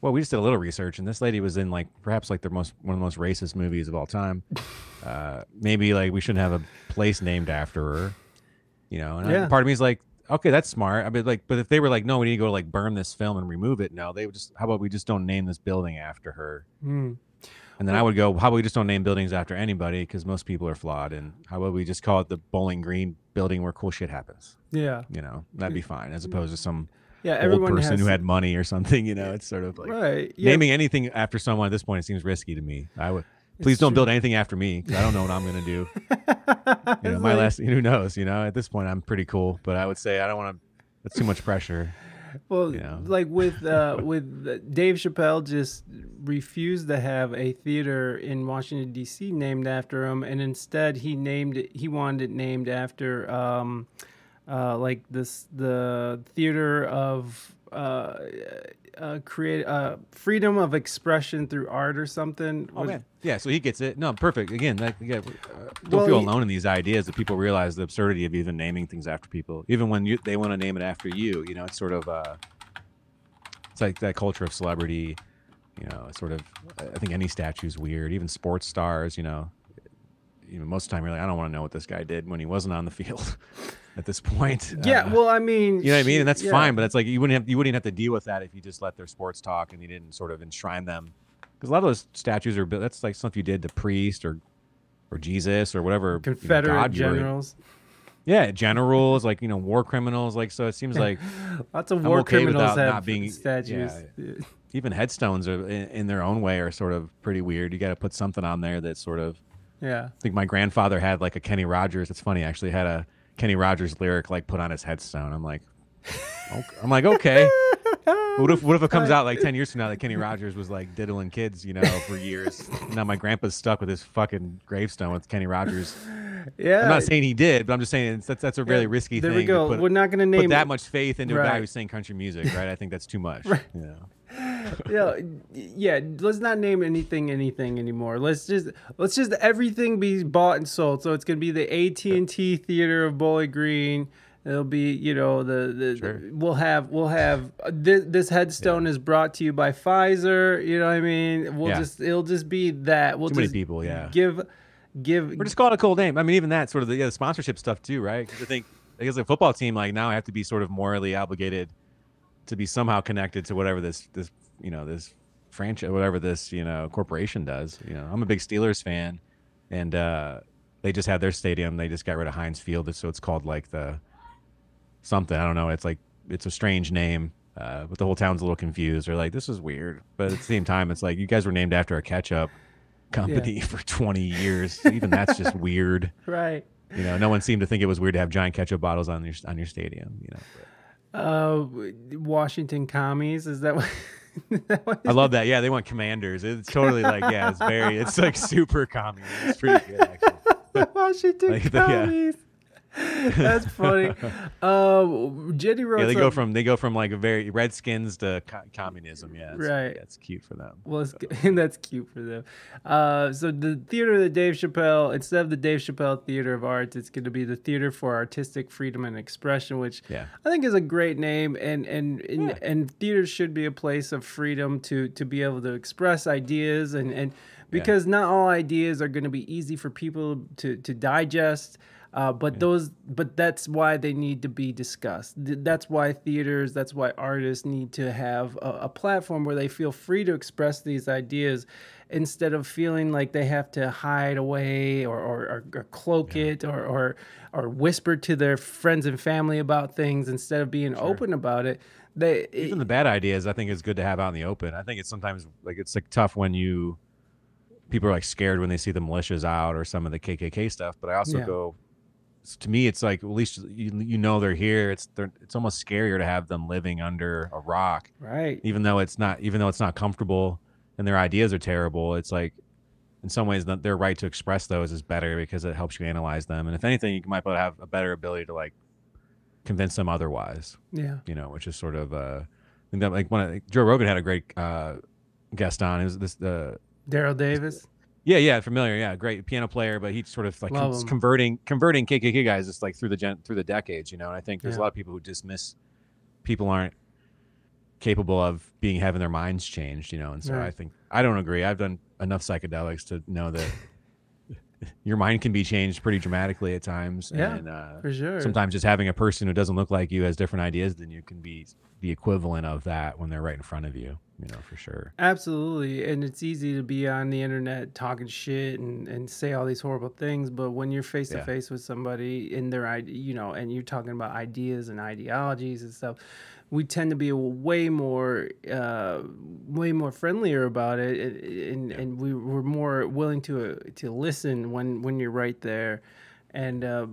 Speaker 2: "Well, we just did a little research, and this lady was in like perhaps like the most one of the most racist movies of all time. Uh, maybe like we shouldn't have a place named after her, you know." And I- part of me is like, "Okay, that's smart." I mean, like, but if they were like, "No, we need to go like burn this film and remove it," no, they would just how about we just don't name this building after her.
Speaker 3: Hmm.
Speaker 2: And then I would go, how about we just don't name buildings after anybody because most people are flawed, and how about we just call it the Bowling Green building where cool shit happens?
Speaker 3: Yeah.
Speaker 2: You know, that'd be fine as opposed to some
Speaker 3: Yeah,
Speaker 2: old
Speaker 3: everyone
Speaker 2: person
Speaker 3: has-
Speaker 2: who had money or something. You know, it's sort of like
Speaker 3: Right, yeah.
Speaker 2: naming anything after someone at this point it seems risky to me. I would please
Speaker 3: It's
Speaker 2: don't
Speaker 3: true.
Speaker 2: build anything after me 'cause I don't know what I'm gonna do. you know, my
Speaker 3: like-
Speaker 2: last who knows? You know, at this point I'm pretty cool, but I would say I don't want to. That's too much pressure.
Speaker 3: Well,
Speaker 2: you know.
Speaker 3: like with uh, with uh, Dave Chappelle just refused to have a theater in Washington D.C. named after him, and instead he named it. He wanted it named after um, uh, like this the theater of uh, uh, create uh, freedom of expression through art or something.
Speaker 2: Oh man, yeah. So he gets it. No, perfect. Again, that, yeah, uh, don't
Speaker 3: Well,
Speaker 2: feel
Speaker 3: he-
Speaker 2: alone in these ideas that people realize the absurdity of even naming things after people, even when you they want to name it after you. You know, it's sort of uh, it's like that culture of celebrity. You know, sort of I think any statue's weird. Even sports stars. You know, you know, most of the time you're like, I don't want to know what this guy did when he wasn't on the field. At this point,
Speaker 3: Yeah,
Speaker 2: Uh,
Speaker 3: well, I mean,
Speaker 2: you know what I mean, and that's
Speaker 3: yeah.
Speaker 2: fine. But it's like you wouldn't have you wouldn't have to deal with that if you just let their sports talk and you didn't sort of enshrine them. Because a lot of those statues are built. That's like stuff you did to priest or or Jesus or whatever know,
Speaker 3: Confederate
Speaker 2: you were-
Speaker 3: generals.
Speaker 2: Yeah, generals like you know war criminals. Like so, it seems like
Speaker 3: Lots of war
Speaker 2: okay
Speaker 3: criminals have
Speaker 2: not being
Speaker 3: statues.
Speaker 2: yeah. even headstones are in, in their own way are sort of pretty weird. You got to put something on there that's sort of
Speaker 3: Yeah.
Speaker 2: I think my grandfather had like a Kenny Rogers. It's funny actually had a Kenny Rogers lyric like put on his headstone. I'm like, okay. I'm like okay. What if what if it comes out like ten years from now that Kenny Rogers was like diddling kids, you know, for years? now my grandpa's stuck with his fucking gravestone with Kenny Rogers.
Speaker 3: Yeah.
Speaker 2: I'm not saying he did, but I'm just saying that's that's a really
Speaker 3: Yeah,
Speaker 2: risky
Speaker 3: there
Speaker 2: thing.
Speaker 3: we go.
Speaker 2: To put,
Speaker 3: We're not gonna
Speaker 2: put
Speaker 3: name
Speaker 2: that much faith into a guy who's saying country music, right? I think that's too much.
Speaker 3: Right.
Speaker 2: You know.
Speaker 3: yeah, yeah. Let's not name anything anything anymore. Let's just let's just everything be bought and sold. So it's gonna be the AT and T Theater of Bowling Green. It'll be you know the the we'll have we'll have uh, this, this headstone is brought to you by Pfizer. You know what I mean? We'll
Speaker 2: Yeah.
Speaker 3: just it'll just be that. We'll
Speaker 2: Too many people, yeah.
Speaker 3: Give give
Speaker 2: Or just call it a cool name. I mean, even that sort of the, yeah, the sponsorship stuff too, right? 'Cause I think I guess a football team like now I have to be sort of morally obligated to be somehow connected to whatever this this you know this franchise whatever this you know corporation does. You know, I'm a big Steelers fan, and uh, they just had their stadium. They just got rid of Heinz Field, so it's called like the something. I don't know. It's like it's a strange name. Uh, but the whole town's a little confused. They're like, "This is weird," but at the same time, it's like you guys were named after a ketchup company for 20 years. Even that's just weird.
Speaker 3: right.
Speaker 2: You know, no one seemed to think it was weird to have giant ketchup bottles on your on your stadium. You know,
Speaker 3: Uh, Washington commies. Is that what?
Speaker 2: I love that. Yeah, they want commanders. It's totally like yeah, it's very, it's like super common. It's pretty good actually.
Speaker 3: Washington
Speaker 2: Like the- yeah.
Speaker 3: That's funny. Uh, Jenny wrote.
Speaker 2: Yeah, they go from they go from like a very Redskins to co- communism. Yeah, it's,
Speaker 3: Right.
Speaker 2: That's cute for them.
Speaker 3: Well, it's, that's cute for them. Uh, so the theater of the Dave Chappelle, instead of the Dave Chappelle Theater of Arts, it's going to be the Theater for Artistic Freedom and Expression, which
Speaker 2: Yeah.
Speaker 3: I think is a great name. And and and, and theaters should be a place of freedom to to be able to express ideas and and because not all ideas are going to be easy for people to to digest. Uh, but those, but that's why they need to be discussed. That's why theaters, that's why artists need to have a, a platform where they feel free to express these ideas, instead of feeling like they have to hide away or or, or, or cloak it or, or or whisper to their friends and family about things instead of being open about it. They
Speaker 2: Even the bad ideas, I think, is good to have out in the open. I think it's sometimes like it's like tough when you people are like scared when they see the militias out or some of the KKK stuff. But I also
Speaker 3: Yeah.
Speaker 2: go, to me, it's like at least you, you know they're here. It's they're, it's almost scarier to have them living under a rock,
Speaker 3: right.
Speaker 2: even though it's not even though it's not comfortable and their ideas are terrible. It's like in some ways that their right to express those is better because it helps you analyze them. And if anything, you might be able to have a better ability to like convince them otherwise
Speaker 3: Yeah.
Speaker 2: you know, which is sort of uh, I think that like one of Joe Rogan had a great uh, guest on. Is this the
Speaker 3: Daryl Davis.
Speaker 2: Yeah yeah familiar yeah great piano player, but he's sort of like con- converting converting KKK guys just like through the gen- through the decades, you know. And I think there's
Speaker 3: Yeah.
Speaker 2: a lot of people who dismiss people aren't capable of being having their minds changed, you know. And so I think I don't agree. I've done enough psychedelics to know that. Your mind can be changed pretty dramatically at times.
Speaker 3: Yeah,
Speaker 2: and, uh,
Speaker 3: for sure.
Speaker 2: Sometimes just having a person who doesn't look like you has different ideas than you can be the equivalent of that when they're right in front of you, you know, for sure.
Speaker 3: Absolutely. And it's easy to be on the internet talking shit and, and say all these horrible things. But when you're face to face with somebody in their, you know, and you're talking about ideas and ideologies and stuff, we tend to be way more, uh, way more friendlier about it. And, and, and we, we're more willing to, uh, to listen when, when you're right there. And, uh,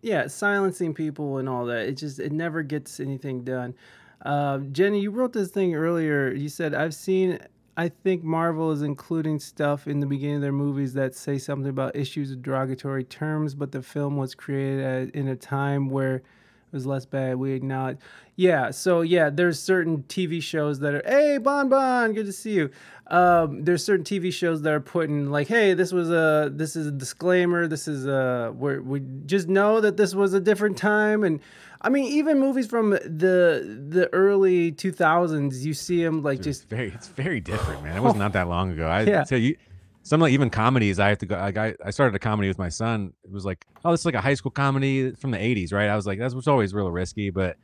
Speaker 3: yeah, silencing people and all that. It just, it never gets anything done. Um, Jenny, you wrote this thing earlier. You said I've seen. I think Marvel is including stuff in the beginning of their movies that say something about issues of derogatory terms, but the film was created at, in a time where it was less bad. We acknowledge. Yeah, so yeah, there's certain TV shows that are, hey, Bon Bon, good to see you. Um, there's certain TV shows that are putting like, hey, this was a, this is a disclaimer. This is a, we we just know that this was a different time. And I mean, even movies from the the early 2000s, you see them like just
Speaker 2: It's very, it's very different, man. It was not that long ago. I
Speaker 3: Yeah.
Speaker 2: tell you, some like even comedies. I have to go. Like I, I started a comedy with my son. It was like, oh, this is like a high school comedy from the '80s, right? I was like, that was always real risky, but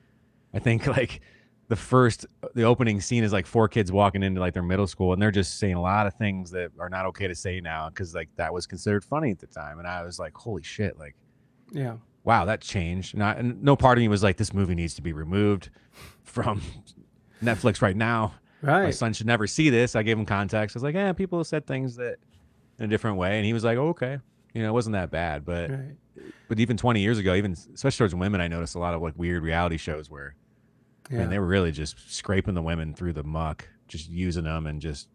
Speaker 2: I think like the first, the opening scene is like four kids walking into like their middle school, and they're just saying a lot of things that are not okay to say now because like that was considered funny at the time, and I was like, holy shit, like
Speaker 3: yeah.
Speaker 2: Wow, that changed. Not, and no part of me was like, this movie needs to be removed from Netflix right now. My son should never see this. I gave him context. I was like, yeah, people said things that in a different way, and he was like, oh, okay, you know, it wasn't that bad. But
Speaker 3: Right.
Speaker 2: but even 20 years ago, even especially towards women, I noticed a lot of like weird reality shows where,
Speaker 3: Yeah.
Speaker 2: man, they were really just scraping the women through the muck, just using them, and just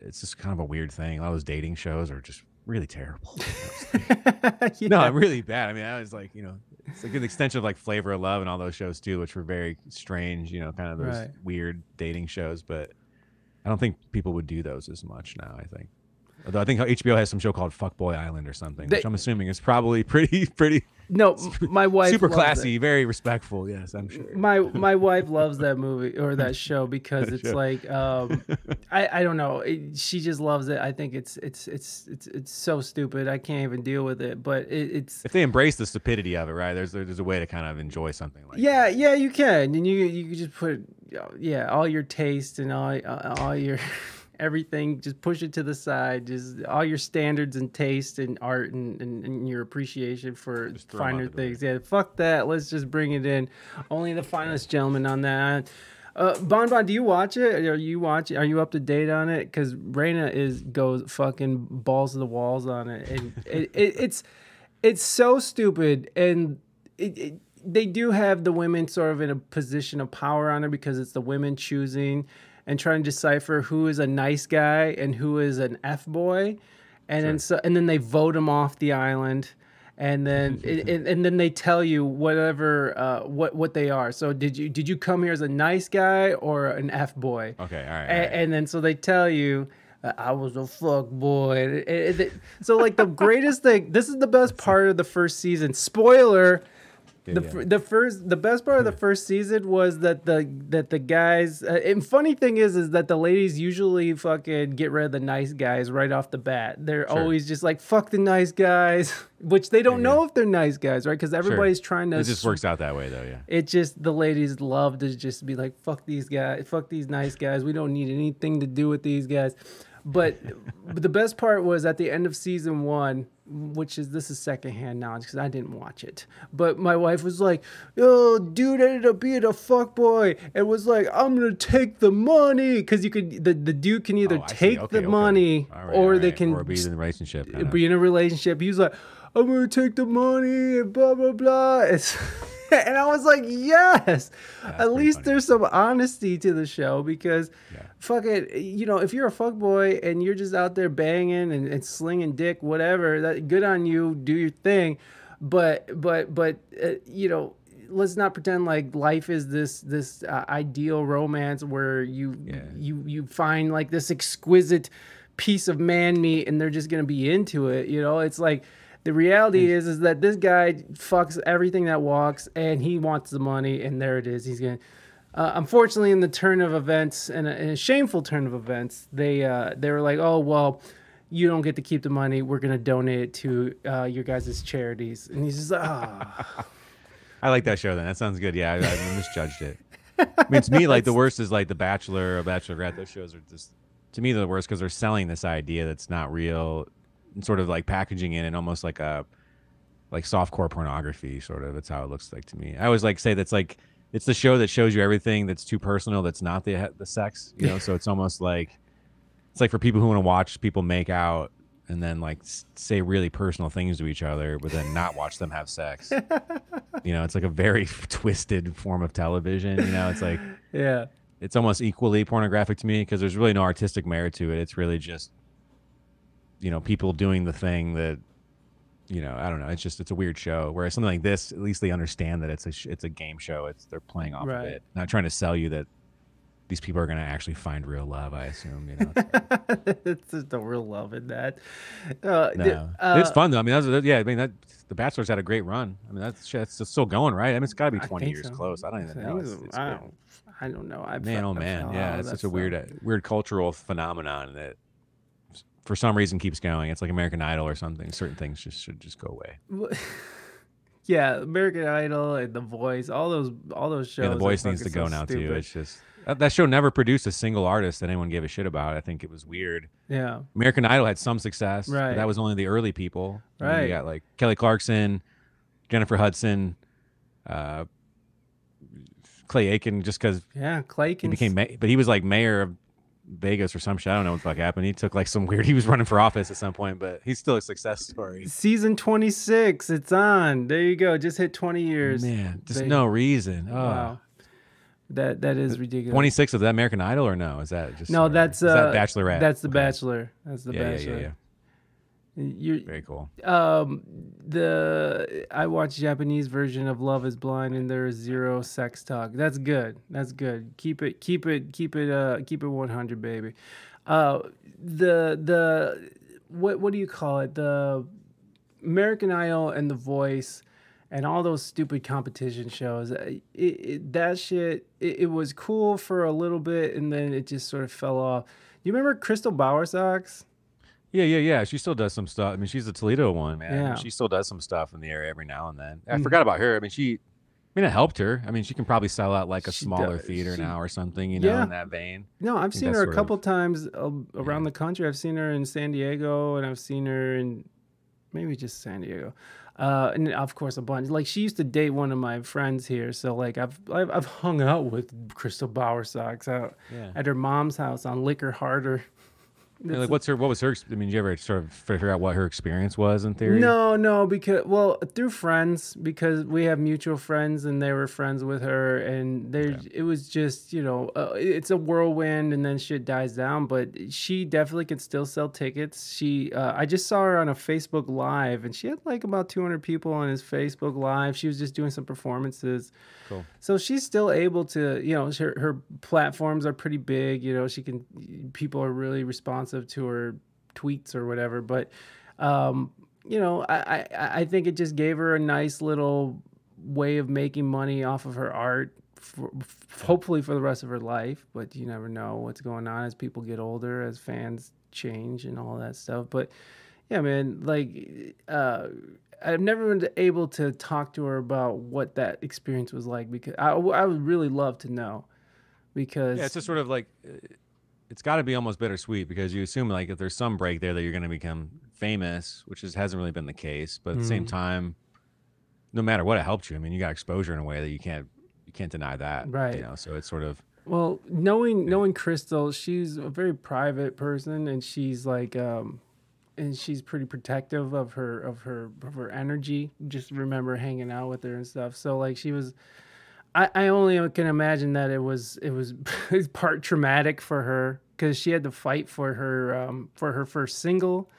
Speaker 2: it's just kind of a weird thing. A lot of those dating shows are just really terrible. No,
Speaker 3: Yeah.
Speaker 2: really bad. I mean, I was like, you know, it's like an extension of like Flavor of Love and all those shows too, which were very strange, you know, kind of those
Speaker 3: Right.
Speaker 2: weird dating shows. But I don't think people would do those as much now. I think, although I think HBO has some show called Fuckboy Island or something, which I'm assuming is probably pretty, pretty
Speaker 3: No, my wife
Speaker 2: super classy, very respectful. Yes, I'm sure.
Speaker 3: my my wife loves that movie or that show because
Speaker 2: That
Speaker 3: it's
Speaker 2: show.
Speaker 3: like um I, I don't know it, she just loves it i think it's it's it's it's it's so stupid i can't even deal with it but it, it's
Speaker 2: If they embrace the stupidity of it, right? There's there's a way to kind of enjoy something like.
Speaker 3: yeah yeah you can and you you can just put yeah all your taste and all all your everything just push it to the side just all your standards and taste and art and, and, and your appreciation for
Speaker 2: throw 'em out
Speaker 3: finer things. Yeah fuck that. Let's just bring it in. Only the finest gentleman on that. Uh, Bon Bon, do you watch it? Are you watch? Are you up to date on it? Because Reina is goes fucking balls to the walls on it, and it, it, it's it's so stupid, and it, it, they do have the women sort of in a position of power on it because it's the women choosing and trying to decipher who is a nice guy and who is an f boy, and then so and then they vote him off the island. And then, and, and then they tell you whatever uh, what what they are. So did you did you come here as a nice guy or an f boy?
Speaker 2: Okay, all right.
Speaker 3: A- and, then so they tell you uh, I was a fuck boy. And- and- and- so like the greatest thing. This is the best part of the first season. Spoiler.
Speaker 2: Yeah,
Speaker 3: The,
Speaker 2: yeah.
Speaker 3: the first the best part of the first season was that the that the guys uh, and funny thing is is that the ladies usually fucking get rid of the nice guys right off the bat. They're
Speaker 2: Sure.
Speaker 3: always just like fuck the nice guys, which they don't know if they're nice guys, right? Because
Speaker 2: Sure.
Speaker 3: everybody's trying to
Speaker 2: It just works out that way, though. Yeah.
Speaker 3: it just the ladies love to just be like fuck these guys fuck these nice guys we don't need anything to do with these guys but, but the best part was at the end of season one which is this is secondhand knowledge because i didn't watch it but my wife was like oh dude ended up being a fuck boy and was like i'm gonna take the money because you could the, the dude can either
Speaker 2: Oh,
Speaker 3: take
Speaker 2: Okay,
Speaker 3: the
Speaker 2: okay.
Speaker 3: money
Speaker 2: right,
Speaker 3: or
Speaker 2: all
Speaker 3: they can
Speaker 2: or be in a relationship. kind of.
Speaker 3: be in a relationship. He was like, I'm gonna take the money and blah blah blah. It's, and I was like, yes. At least there's some honesty to the show because fuck it, you know, if you're a fuck boy and you're just out there banging and, and slinging dick, whatever, that good on you, do your thing. But but but uh, you know, let's not pretend like life is this this uh, ideal romance where you you you find like this exquisite piece of man meat and they're just gonna be into it. You know, it's like the reality is is that this guy fucks everything that walks and he wants the money and there it is. He's gonna. Uh, unfortunately, in the turn of events, and a, a shameful turn of events, they uh, they were like, "Oh well, you don't get to keep the money. We're gonna donate it to uh, your guys' charities." And he's just "Ah."
Speaker 2: I like that show. Then that sounds good. Yeah, I, I misjudged it. I mean, to me, like the worst is like The Bachelor or Bachelorette. Those shows are just to me the worst because they're selling this idea that's not real, and sort of like packaging it in almost like a like softcore pornography. Sort of. That's how it looks like to me. I always like say that's like it's the show that shows you everything that's too personal. That's not the the sex. You know, so it's almost like it's like for people who want to watch people make out and then like say really personal things to each other, but then not watch them have sex. you know, it's like a very twisted form of television. You know, it's like
Speaker 3: Yeah.
Speaker 2: it's almost equally pornographic to me because there's really no artistic merit to it. It's really just you know people doing the thing that you know I don't know. It's just it's a weird show. Whereas something like this, at least they understand that it's a sh- it's a game show. It's they're playing off
Speaker 3: Right.
Speaker 2: of it, not trying to sell you that these people are going to actually find real love. I assume you know. It's-
Speaker 3: it's just a real love in that. Uh,
Speaker 2: no,
Speaker 3: uh,
Speaker 2: it's fun though. I mean, that's that- yeah. I mean, that The Bachelor's had a great run. I mean, that's shit, it's still going, right? I mean, it's got to be
Speaker 3: I
Speaker 2: 20
Speaker 3: think
Speaker 2: years
Speaker 3: so.
Speaker 2: close. I don't even know. It's, it's
Speaker 3: I
Speaker 2: been-
Speaker 3: don't, I don't know. I
Speaker 2: man,
Speaker 3: fe-
Speaker 2: oh
Speaker 3: I
Speaker 2: man,
Speaker 3: fell out
Speaker 2: yeah,
Speaker 3: of
Speaker 2: it's such a weird, uh, weird cultural phenomenon that for some reason keeps going. It's like American Idol or something. Certain things just should just go away.
Speaker 3: Yeah, American Idol and The Voice, all those, all those shows.
Speaker 2: Yeah, the voice needs to go
Speaker 3: so
Speaker 2: now too. It's just that, that show never produced a single artist that anyone gave a shit about. I think it was weird.
Speaker 3: Yeah.
Speaker 2: American Idol had some success, but
Speaker 3: Right.
Speaker 2: that was only the early people. And
Speaker 3: Right.
Speaker 2: You got like Kelly Clarkson, Jennifer Hudson, uh, Clay Aiken, just because
Speaker 3: Yeah, Clay
Speaker 2: he became, ma- but he was like mayor of Vegas or some shit. I don't know what the fuck happened. He took like some weird. He was running for office at some point, but he's still a success story.
Speaker 3: Season 26, it's on. There you go. Just hit 20 years.
Speaker 2: Man, just
Speaker 3: They-
Speaker 2: no reason. Oh.
Speaker 3: Wow. That that is ridiculous.
Speaker 2: Twenty six of that American Idol or no? Is that just
Speaker 3: No,
Speaker 2: or
Speaker 3: that's uh,
Speaker 2: that Bachelorette?
Speaker 3: That's the. Bachelor. That's the
Speaker 2: Yeah, yeah, yeah,
Speaker 3: Bachelor.
Speaker 2: yeah.
Speaker 3: You're,
Speaker 2: Very cool.
Speaker 3: Um, the I watched Japanese version of Love Is Blind, and there is zero sex talk. That's good. That's good. Keep it, keep it, keep it, uh, keep it one hundred, baby. Uh, the the what what do you call it? The American Idol and The Voice and all those stupid competition shows. uh, It, it, that shit, it, it was cool for a little bit, and then it just sort of fell off. You remember Crystal Bowersox?
Speaker 2: Yeah, yeah, yeah. She still does some stuff. I mean, she's a Toledo one, man. I mean,
Speaker 3: Yeah.
Speaker 2: She still does some stuff in the area every now and then. I
Speaker 3: Mm.
Speaker 2: forgot about her. I mean, she, I mean, it helped her. I mean, she can probably sell out like a
Speaker 3: She
Speaker 2: smaller
Speaker 3: does.
Speaker 2: theater
Speaker 3: She-
Speaker 2: now or something, you know,
Speaker 3: Yeah.
Speaker 2: in that vein.
Speaker 3: No, I've seen her a couple
Speaker 2: of-
Speaker 3: times around the country. I've seen her in San Diego, and I've seen her in maybe just San Diego, uh, and of course a bunch. Like she used to date one of my friends here, so like I've I've, I've hung out with Crystal Bowersox out
Speaker 2: Yeah.
Speaker 3: at her mom's house on Liquor Harder.
Speaker 2: Yeah, like, what's her? What was her? I mean, did you ever sort of figure out what her experience was in theory?
Speaker 3: No, no, because well, through friends, because we have mutual friends, and they were friends with her, and there, it was just you know, uh, it's a whirlwind, and then shit dies down. But she definitely can still sell tickets. She, uh, I just saw her on a Facebook Live, and she had like about 200 people on his Facebook Live. She was just doing some performances.
Speaker 2: Cool.
Speaker 3: So she's still able to, you know, her, her platforms are pretty big. You know, she can, people are really responsive to her tweets or whatever. But, um, you know, I, I, I think it just gave her a nice little way of making money off of her art, for, hopefully for the rest of her life. But you never know what's going on as people get older, as fans change and all that stuff. But yeah, man, like, uh, I've never been able to talk to her about what that experience was like because I, I would really love to know because
Speaker 2: Yeah, it's just sort of like uh, it's got to be almost bittersweet because you assume like if there's some break there that you're going to become famous, which is, hasn't really been the case. But at the same
Speaker 3: Mhm.
Speaker 2: time, no matter what, it helped you. I mean, you got exposure in a way that you can't you can't deny that,
Speaker 3: Right.
Speaker 2: You know, so it's sort of
Speaker 3: Well, knowing knowing Crystal, she's a very private person, and she's like, um, and she's pretty protective of her of her of her energy. Just remember hanging out with her and stuff. So like she was, I I only can imagine that it was it was part traumatic for her because she had to fight for her um, for her first single.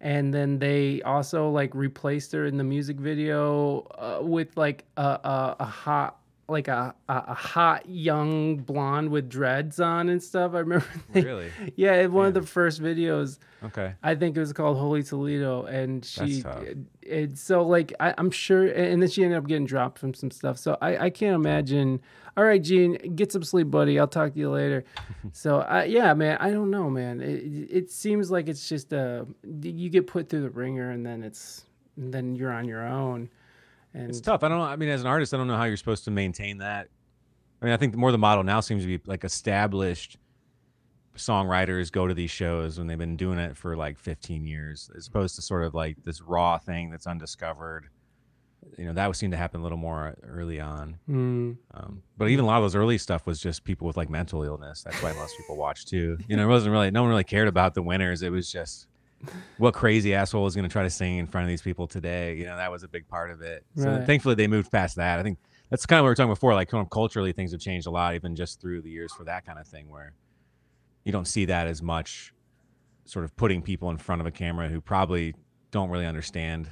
Speaker 3: And then they also like replaced her in the music video uh, with like a, a, a hot like a, a a hot young blonde with dreads on and stuff. I remember. they-
Speaker 2: Really?
Speaker 3: yeah, one of the first videos.
Speaker 2: Okay.
Speaker 3: I think it was called Holy Toledo, and she.
Speaker 2: tough.
Speaker 3: It, it- so like I, I'm sure, and then she ended up getting dropped from some stuff. So I I can't imagine. All right, Gene, get some sleep, buddy. I'll talk to you later. so I, yeah, man, I don't know, man. It, it seems like it's just uh you get put through the ringer, and then it's and then you're on your own. And
Speaker 2: it's tough. I don't know. I mean, as an artist, I don't know how you're supposed to maintain that. I mean, I think more the model now seems to be like established songwriters go to these shows when they've been doing it for like 15 years, as opposed to sort of like this raw thing that's undiscovered. You know, that would seem to happen a little more early on.
Speaker 3: Mm.
Speaker 2: Um, but even a lot of those early stuff was just people with like mental illness. That's why most people watch too. You know, it wasn't really no one really cared about the winners. It was just what crazy asshole is going to try to sing in front of these people today? You know, that was a big part of it. So
Speaker 3: Right.
Speaker 2: thankfully they moved past that. I think that's kind of what we were talking before. Like culturally, things have changed a lot, even just through the years for that kind of thing, where you don't see that as much. Sort of putting people in front of a camera who probably don't really understand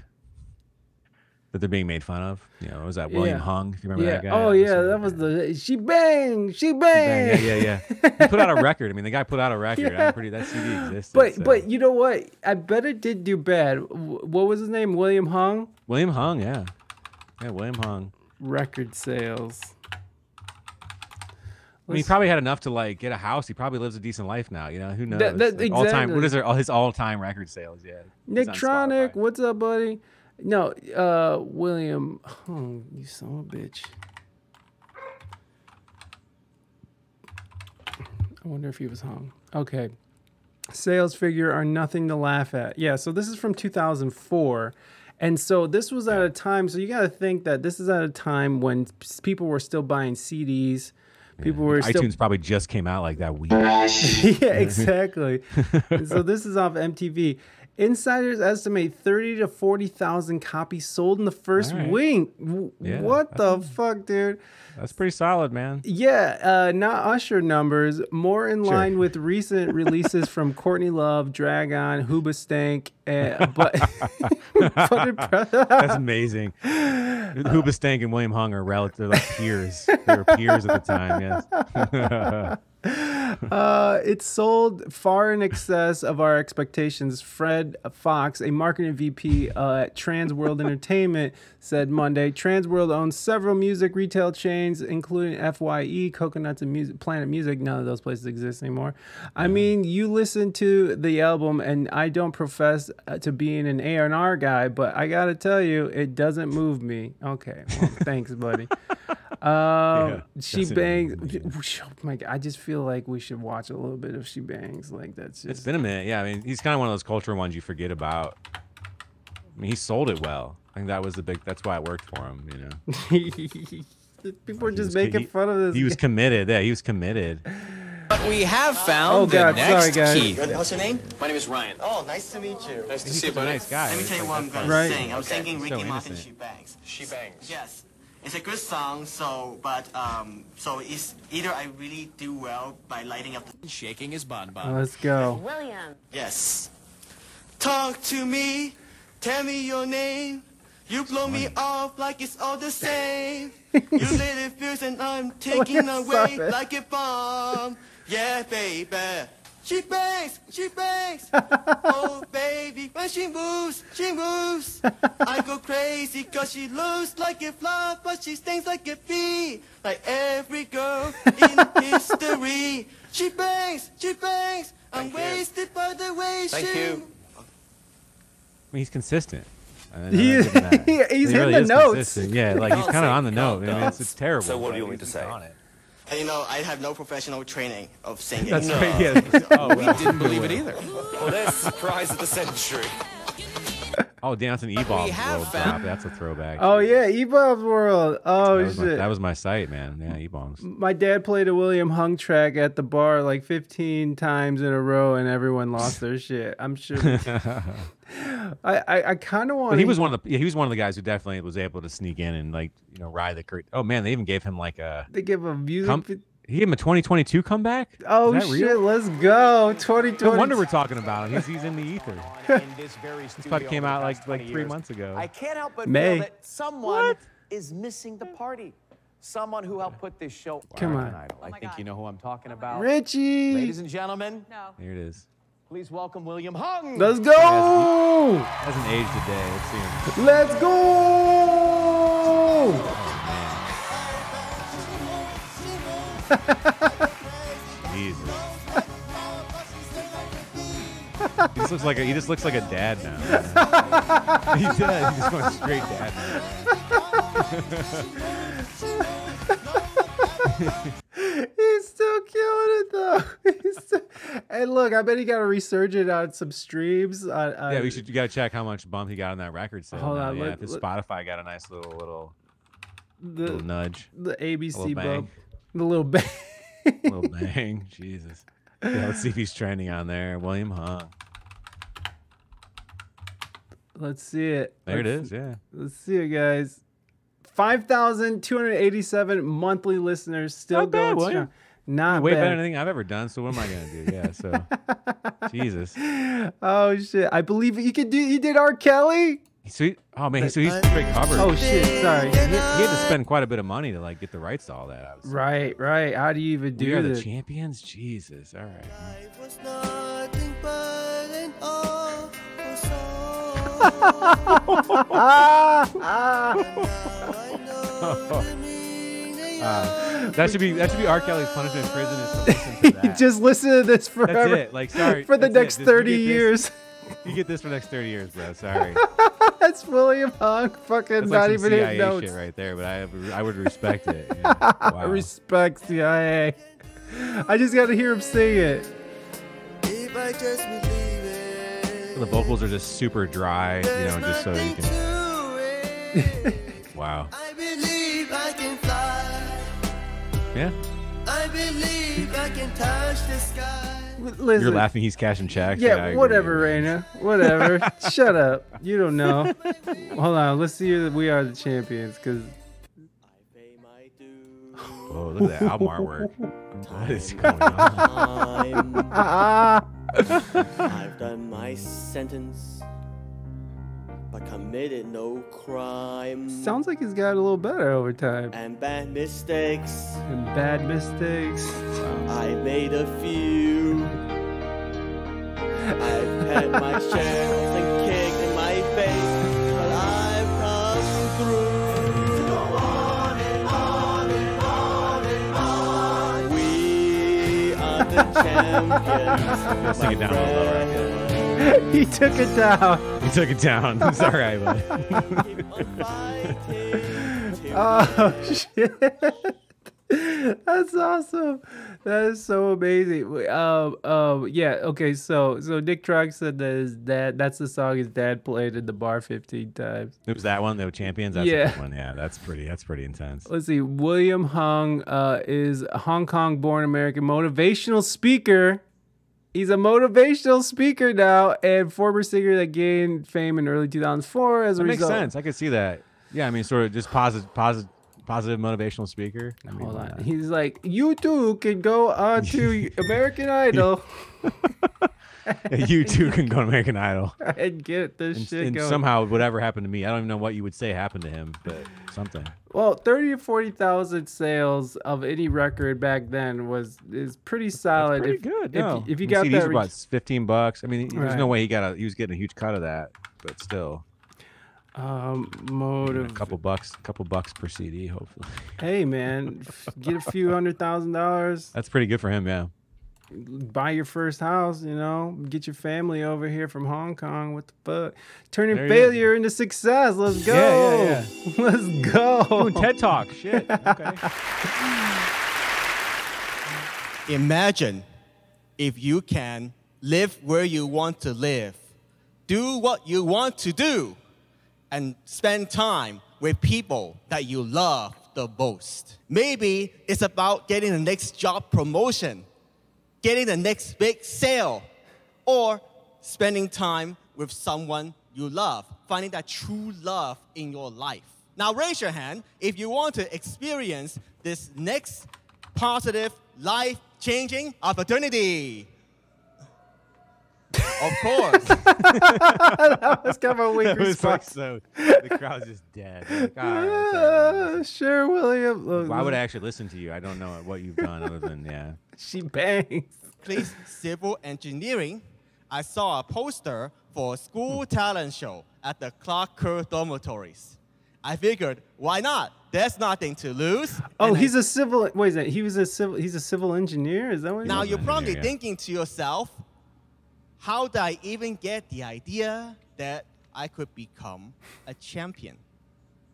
Speaker 2: that they're being made fun of. You know, was that William
Speaker 3: Yeah.
Speaker 2: Hung? If you remember
Speaker 3: yeah.
Speaker 2: that guy?
Speaker 3: Oh
Speaker 2: That
Speaker 3: yeah, that was the she bang, she
Speaker 2: Bang. Yeah, yeah, yeah. He put out a record. I mean, the guy put out a record.
Speaker 3: Yeah.
Speaker 2: I'm pretty. That CD existed.
Speaker 3: But
Speaker 2: so.
Speaker 3: but you know what? I bet it did do bad. What was his name? William Hung.
Speaker 2: William Hung, yeah, yeah, William Hung.
Speaker 3: Record sales.
Speaker 2: I mean, he probably had enough to like get a house. He probably lives a decent life now. You know, who knows?
Speaker 3: That- that-
Speaker 2: Like, all time. what is exactly. their his all time record sales? Yeah.
Speaker 3: Nicktronic, what's up, buddy? No, uh, William Hung, you son of a bitch. I wonder if he was hung. Okay. Sales figure are nothing to laugh at. Yeah, so this is from 2004. And so this was at a time, so you got to think that this is at a time when people were still buying CDs. People were still
Speaker 2: iTunes probably just came out like that week.
Speaker 3: yeah, exactly. so this is off MTV. Insiders estimate thirty to forty thousand copies sold in the first
Speaker 2: right.
Speaker 3: week. W-
Speaker 2: Yeah,
Speaker 3: what the fuck, dude?
Speaker 2: That's pretty solid, man.
Speaker 3: Yeah, uh, not Usher numbers, more in
Speaker 2: Sure.
Speaker 3: line with recent releases from Courtney Love, Dragon, Hoobastank, uh, but, but it-
Speaker 2: That's amazing. Hoobastank and William Hung are relative like peers. They were peers at the time. Yes.
Speaker 3: Uh, it sold far in excess of our expectations. Fred Fox, a marketing VP uh, at Trans World Entertainment, said Monday. Trans World owns several music retail chains, including FYE, Coconuts, and Music, Planet Music. None of those places exist anymore. I mean, you listen to the album, and I don't profess uh, to being an A&R guy, but I gotta tell you, it doesn't move me. Okay, well, thanks, buddy. Um, she bangs. Oh my God, I just feel like we should watch a little bit of she bangs. Like that's
Speaker 2: It's
Speaker 3: just.
Speaker 2: been a minute. Yeah, I mean, he's kind of one of those cultural ones you forget about. I mean, he sold it well. I think that was the big. That's why it worked for him. You know.
Speaker 3: People are
Speaker 2: He
Speaker 3: just
Speaker 2: was-
Speaker 3: making
Speaker 2: he-
Speaker 3: fun of this.
Speaker 2: He was committed. Yeah, he was committed.
Speaker 13: But we have found
Speaker 3: Oh,
Speaker 13: the next
Speaker 3: sorry, guys.
Speaker 13: key.
Speaker 10: What's your name?
Speaker 6: My name is Ryan.
Speaker 10: Oh, nice to meet you.
Speaker 6: Nice to
Speaker 2: He's
Speaker 6: see you,
Speaker 2: such
Speaker 6: buddy.
Speaker 2: nice guy.
Speaker 10: Let me tell you what I'm
Speaker 2: that's
Speaker 10: gonna sing. I'm
Speaker 6: Okay.
Speaker 10: singing Ricky
Speaker 2: So
Speaker 10: Martin.
Speaker 2: innocent.
Speaker 10: She bangs.
Speaker 6: She bangs.
Speaker 10: Yes, it's a good song. So, but um, so it's either I really do well by lighting up the
Speaker 13: Shaking his bun bun.
Speaker 3: Let's go.
Speaker 12: William.
Speaker 10: Yes. Talk to me, tell me your name. You blow me off like it's all the same. you lit it fierce and I'm taking away like a bomb. Yeah, baby. She bangs, she bangs. oh, baby, when she moves, she moves. I go crazy cause she looks like a flower, but she stings like a bee. Like every girl in history. She bangs, she bangs. I'm
Speaker 6: Thank you.
Speaker 10: wasted by the way
Speaker 6: Thank
Speaker 10: she
Speaker 6: you.
Speaker 2: I mean, he's consistent. I mean,
Speaker 3: He-
Speaker 2: I'll give him that.
Speaker 3: he- he's
Speaker 2: He
Speaker 3: hitting the notes.
Speaker 2: consistent. Yeah, like he's kind of on the note. I mean, it's, it's terrible.
Speaker 6: So what do you
Speaker 2: but
Speaker 6: want me to say?
Speaker 2: on it.
Speaker 10: And you know, I have no professional training of singing.
Speaker 2: That's
Speaker 10: No.
Speaker 2: right. Yeah.
Speaker 13: Oh, we didn't believe it either.
Speaker 6: Well, there's surprise of the century.
Speaker 2: Oh, dancing e-ball
Speaker 13: have
Speaker 2: world
Speaker 13: found-
Speaker 2: drop. That's a throwback.
Speaker 3: Oh yeah, eBaum's World. Oh
Speaker 2: that was, my,
Speaker 3: shit.
Speaker 2: that was my site, man. Yeah, eBaum's.
Speaker 3: my dad played a William Hung track at the bar like 15 times in a row, and everyone lost their shit. I'm sure. I I, I kind of want.
Speaker 2: But he was one of the yeah, he was one of the guys who definitely was able to sneak in and like you know ride the curtain. Oh man, they even gave him like a
Speaker 3: They give a music.
Speaker 2: come,
Speaker 3: vid-
Speaker 2: he gave him a 2022 comeback.
Speaker 3: oh shit!
Speaker 2: real?
Speaker 3: Let's go. 2020.
Speaker 2: No wonder we're talking about him. He's, he's in the ether.
Speaker 14: in this very
Speaker 2: This
Speaker 14: studio
Speaker 2: probably came out like like three
Speaker 14: years,
Speaker 2: months ago.
Speaker 14: I can't help but
Speaker 3: May.
Speaker 14: feel that someone is missing the party. Someone who helped put this show
Speaker 3: Come
Speaker 14: American
Speaker 3: on.
Speaker 14: Idol. I oh think you know who I'm talking about.
Speaker 3: Richie.
Speaker 14: Ladies and gentlemen,
Speaker 12: No.
Speaker 2: Here it is.
Speaker 14: Please welcome William Hung.
Speaker 3: Let's go.
Speaker 2: Hasn't aged a day. Let's see.
Speaker 3: Let's go.
Speaker 2: Oh, Jesus. he just looks like a, he just looks like a dad now. he does. He's just going straight dad
Speaker 3: He's still killing it though. Still... And look, I bet he got a resurgent on some streams. On, on...
Speaker 2: yeah, we should. You gotta check how much bump he got on that record sale.
Speaker 3: Hold
Speaker 2: now.
Speaker 3: on,
Speaker 2: yeah, if his
Speaker 3: let-
Speaker 2: Spotify got a nice little little
Speaker 3: the
Speaker 2: little nudge,
Speaker 3: the ABC
Speaker 2: little
Speaker 3: bump, the little bang.
Speaker 2: little bang. Jesus. Yeah, let's see if he's trending on there. William Hung.
Speaker 3: Let's see it.
Speaker 2: There it
Speaker 3: Let's-
Speaker 2: is, yeah.
Speaker 3: Let's see it, guys. 5,287 monthly listeners still
Speaker 2: Not bad,
Speaker 3: going
Speaker 2: William.
Speaker 3: strong. Not
Speaker 2: Way
Speaker 3: bad.
Speaker 2: better than anything I've ever done. So what am I gonna do? Yeah. So Jesus.
Speaker 3: Oh shit! I believe you could do. You did R. Kelly.
Speaker 2: Sweet. Oh man. So he's straight covered.
Speaker 3: Oh shit! Sorry.
Speaker 2: He, he had to spend quite a bit of money to like get the rights to all that. I
Speaker 3: Right, right. How do you even do?
Speaker 2: we
Speaker 3: do
Speaker 2: are the champions. Jesus. All right. Uh, that should be that should be R. Kelly's punishment in prison is to listen to that.
Speaker 3: Just listen to this forever.
Speaker 2: That's it. Like sorry
Speaker 3: for the next
Speaker 2: Just- you
Speaker 3: thirty
Speaker 2: this-
Speaker 3: years.
Speaker 2: You get this for the next thirty years, bro. Sorry.
Speaker 3: That's William Hung. Fucking
Speaker 2: That's
Speaker 3: not
Speaker 2: like some
Speaker 3: even
Speaker 2: CIA
Speaker 3: notes.
Speaker 2: shit right there, but I I would respect it. Yeah. Wow.
Speaker 3: Respect CIA. I just got to hear him sing it.
Speaker 2: The vocals are just super dry, you know, just so you can. Wow.
Speaker 15: I believe I can fly.
Speaker 2: Yeah.
Speaker 15: I believe I can touch the sky.
Speaker 3: Listen.
Speaker 2: You're laughing. He's cashing checks.
Speaker 3: Yeah,
Speaker 2: I agree.
Speaker 3: whatever, Raina. Whatever. Shut up. You don't know. Hold on. Let's see that we are the champions because.
Speaker 2: Oh, look at that album artwork. What is going on?
Speaker 15: I've done my sentence, but committed no crime.
Speaker 3: Sounds like he's got a little better over time.
Speaker 15: And bad mistakes,
Speaker 3: And bad mistakes.
Speaker 15: I made a few. I've had my shares and kicked in my face, but I've come through. Go on and on and on and on. We are the champions.
Speaker 2: Let's take it down a little lower.
Speaker 3: He took it down.
Speaker 2: He took it down. It's all right,
Speaker 3: Oh shit. That's awesome. That is so amazing. Um, um, yeah. Okay. So, so Nick Trog said that his dad. That's the song his dad played in the bar fifteen times.
Speaker 2: It was that one, the champions. That's
Speaker 3: Yeah.
Speaker 2: a good one. Yeah, that's pretty. That's pretty intense.
Speaker 3: Let's see. William Hung uh, is a Hong Kong-born American motivational speaker. He's a motivational speaker now and former singer that gained fame in early 2004 as a
Speaker 2: That makes
Speaker 3: result.
Speaker 2: sense. I could see that. Yeah, I mean, sort of just positive, positive, positive motivational speaker. I mean,
Speaker 3: Hold on. He's like, you too can go on to American Idol
Speaker 2: you too can go to American Idol.
Speaker 3: and get this
Speaker 2: And,
Speaker 3: shit
Speaker 2: and
Speaker 3: going.
Speaker 2: somehow, whatever happened to me, I don't even know what you would say happened to him, but something.
Speaker 3: Well, thirty or forty thousand sales of any record back then was is pretty solid.
Speaker 2: Pretty
Speaker 3: if,
Speaker 2: good.
Speaker 3: If,
Speaker 2: no.
Speaker 3: if you
Speaker 2: I mean,
Speaker 3: got
Speaker 2: CDs
Speaker 3: that,
Speaker 2: were about fifteen bucks. I mean, there's no way he got a. He was getting a huge cut of that, but still,
Speaker 3: um, motive.
Speaker 2: a couple bucks, a couple bucks per CD, hopefully.
Speaker 3: Hey man, get a few hundred thousand dollars,
Speaker 2: That's pretty good for him. Yeah.
Speaker 3: Buy your first house. You know, get your family over here from Hong Kong. What the fuck? Turning
Speaker 2: There
Speaker 3: failure into success. Let's go.
Speaker 2: Yeah, yeah, yeah.
Speaker 3: Let's go.
Speaker 2: Doing TED Talk. Shit. Okay.
Speaker 16: Imagine if you can live where you want to live, do what you want to do, and spend time with people that you love the most. Maybe it's about getting the next job promotion, getting the next big sale, or spending time with someone you love, finding that true love in your life. Now, raise your hand if you want to experience this next positive, life changing opportunity. Of course.
Speaker 3: that was kind of a weak
Speaker 2: That was like
Speaker 3: response.
Speaker 2: so. The crowd's just dead. Like, all right, it's.
Speaker 3: Uh, sure, William. Look,
Speaker 2: Why would I actually listen to you? I don't know what you've done other than yeah.
Speaker 3: She bangs.
Speaker 16: Please, civil engineering. I saw a poster for a school talent show at the Clark Kerr dormitories. I figured, why not? There's nothing to lose.
Speaker 3: Oh,
Speaker 16: And
Speaker 3: he's a civil. Wait, is that he was a civil? He's a civil engineer. Is that what?
Speaker 16: Now you're probably
Speaker 2: yeah.
Speaker 16: thinking to yourself, how did I even get the idea that I could become a champion?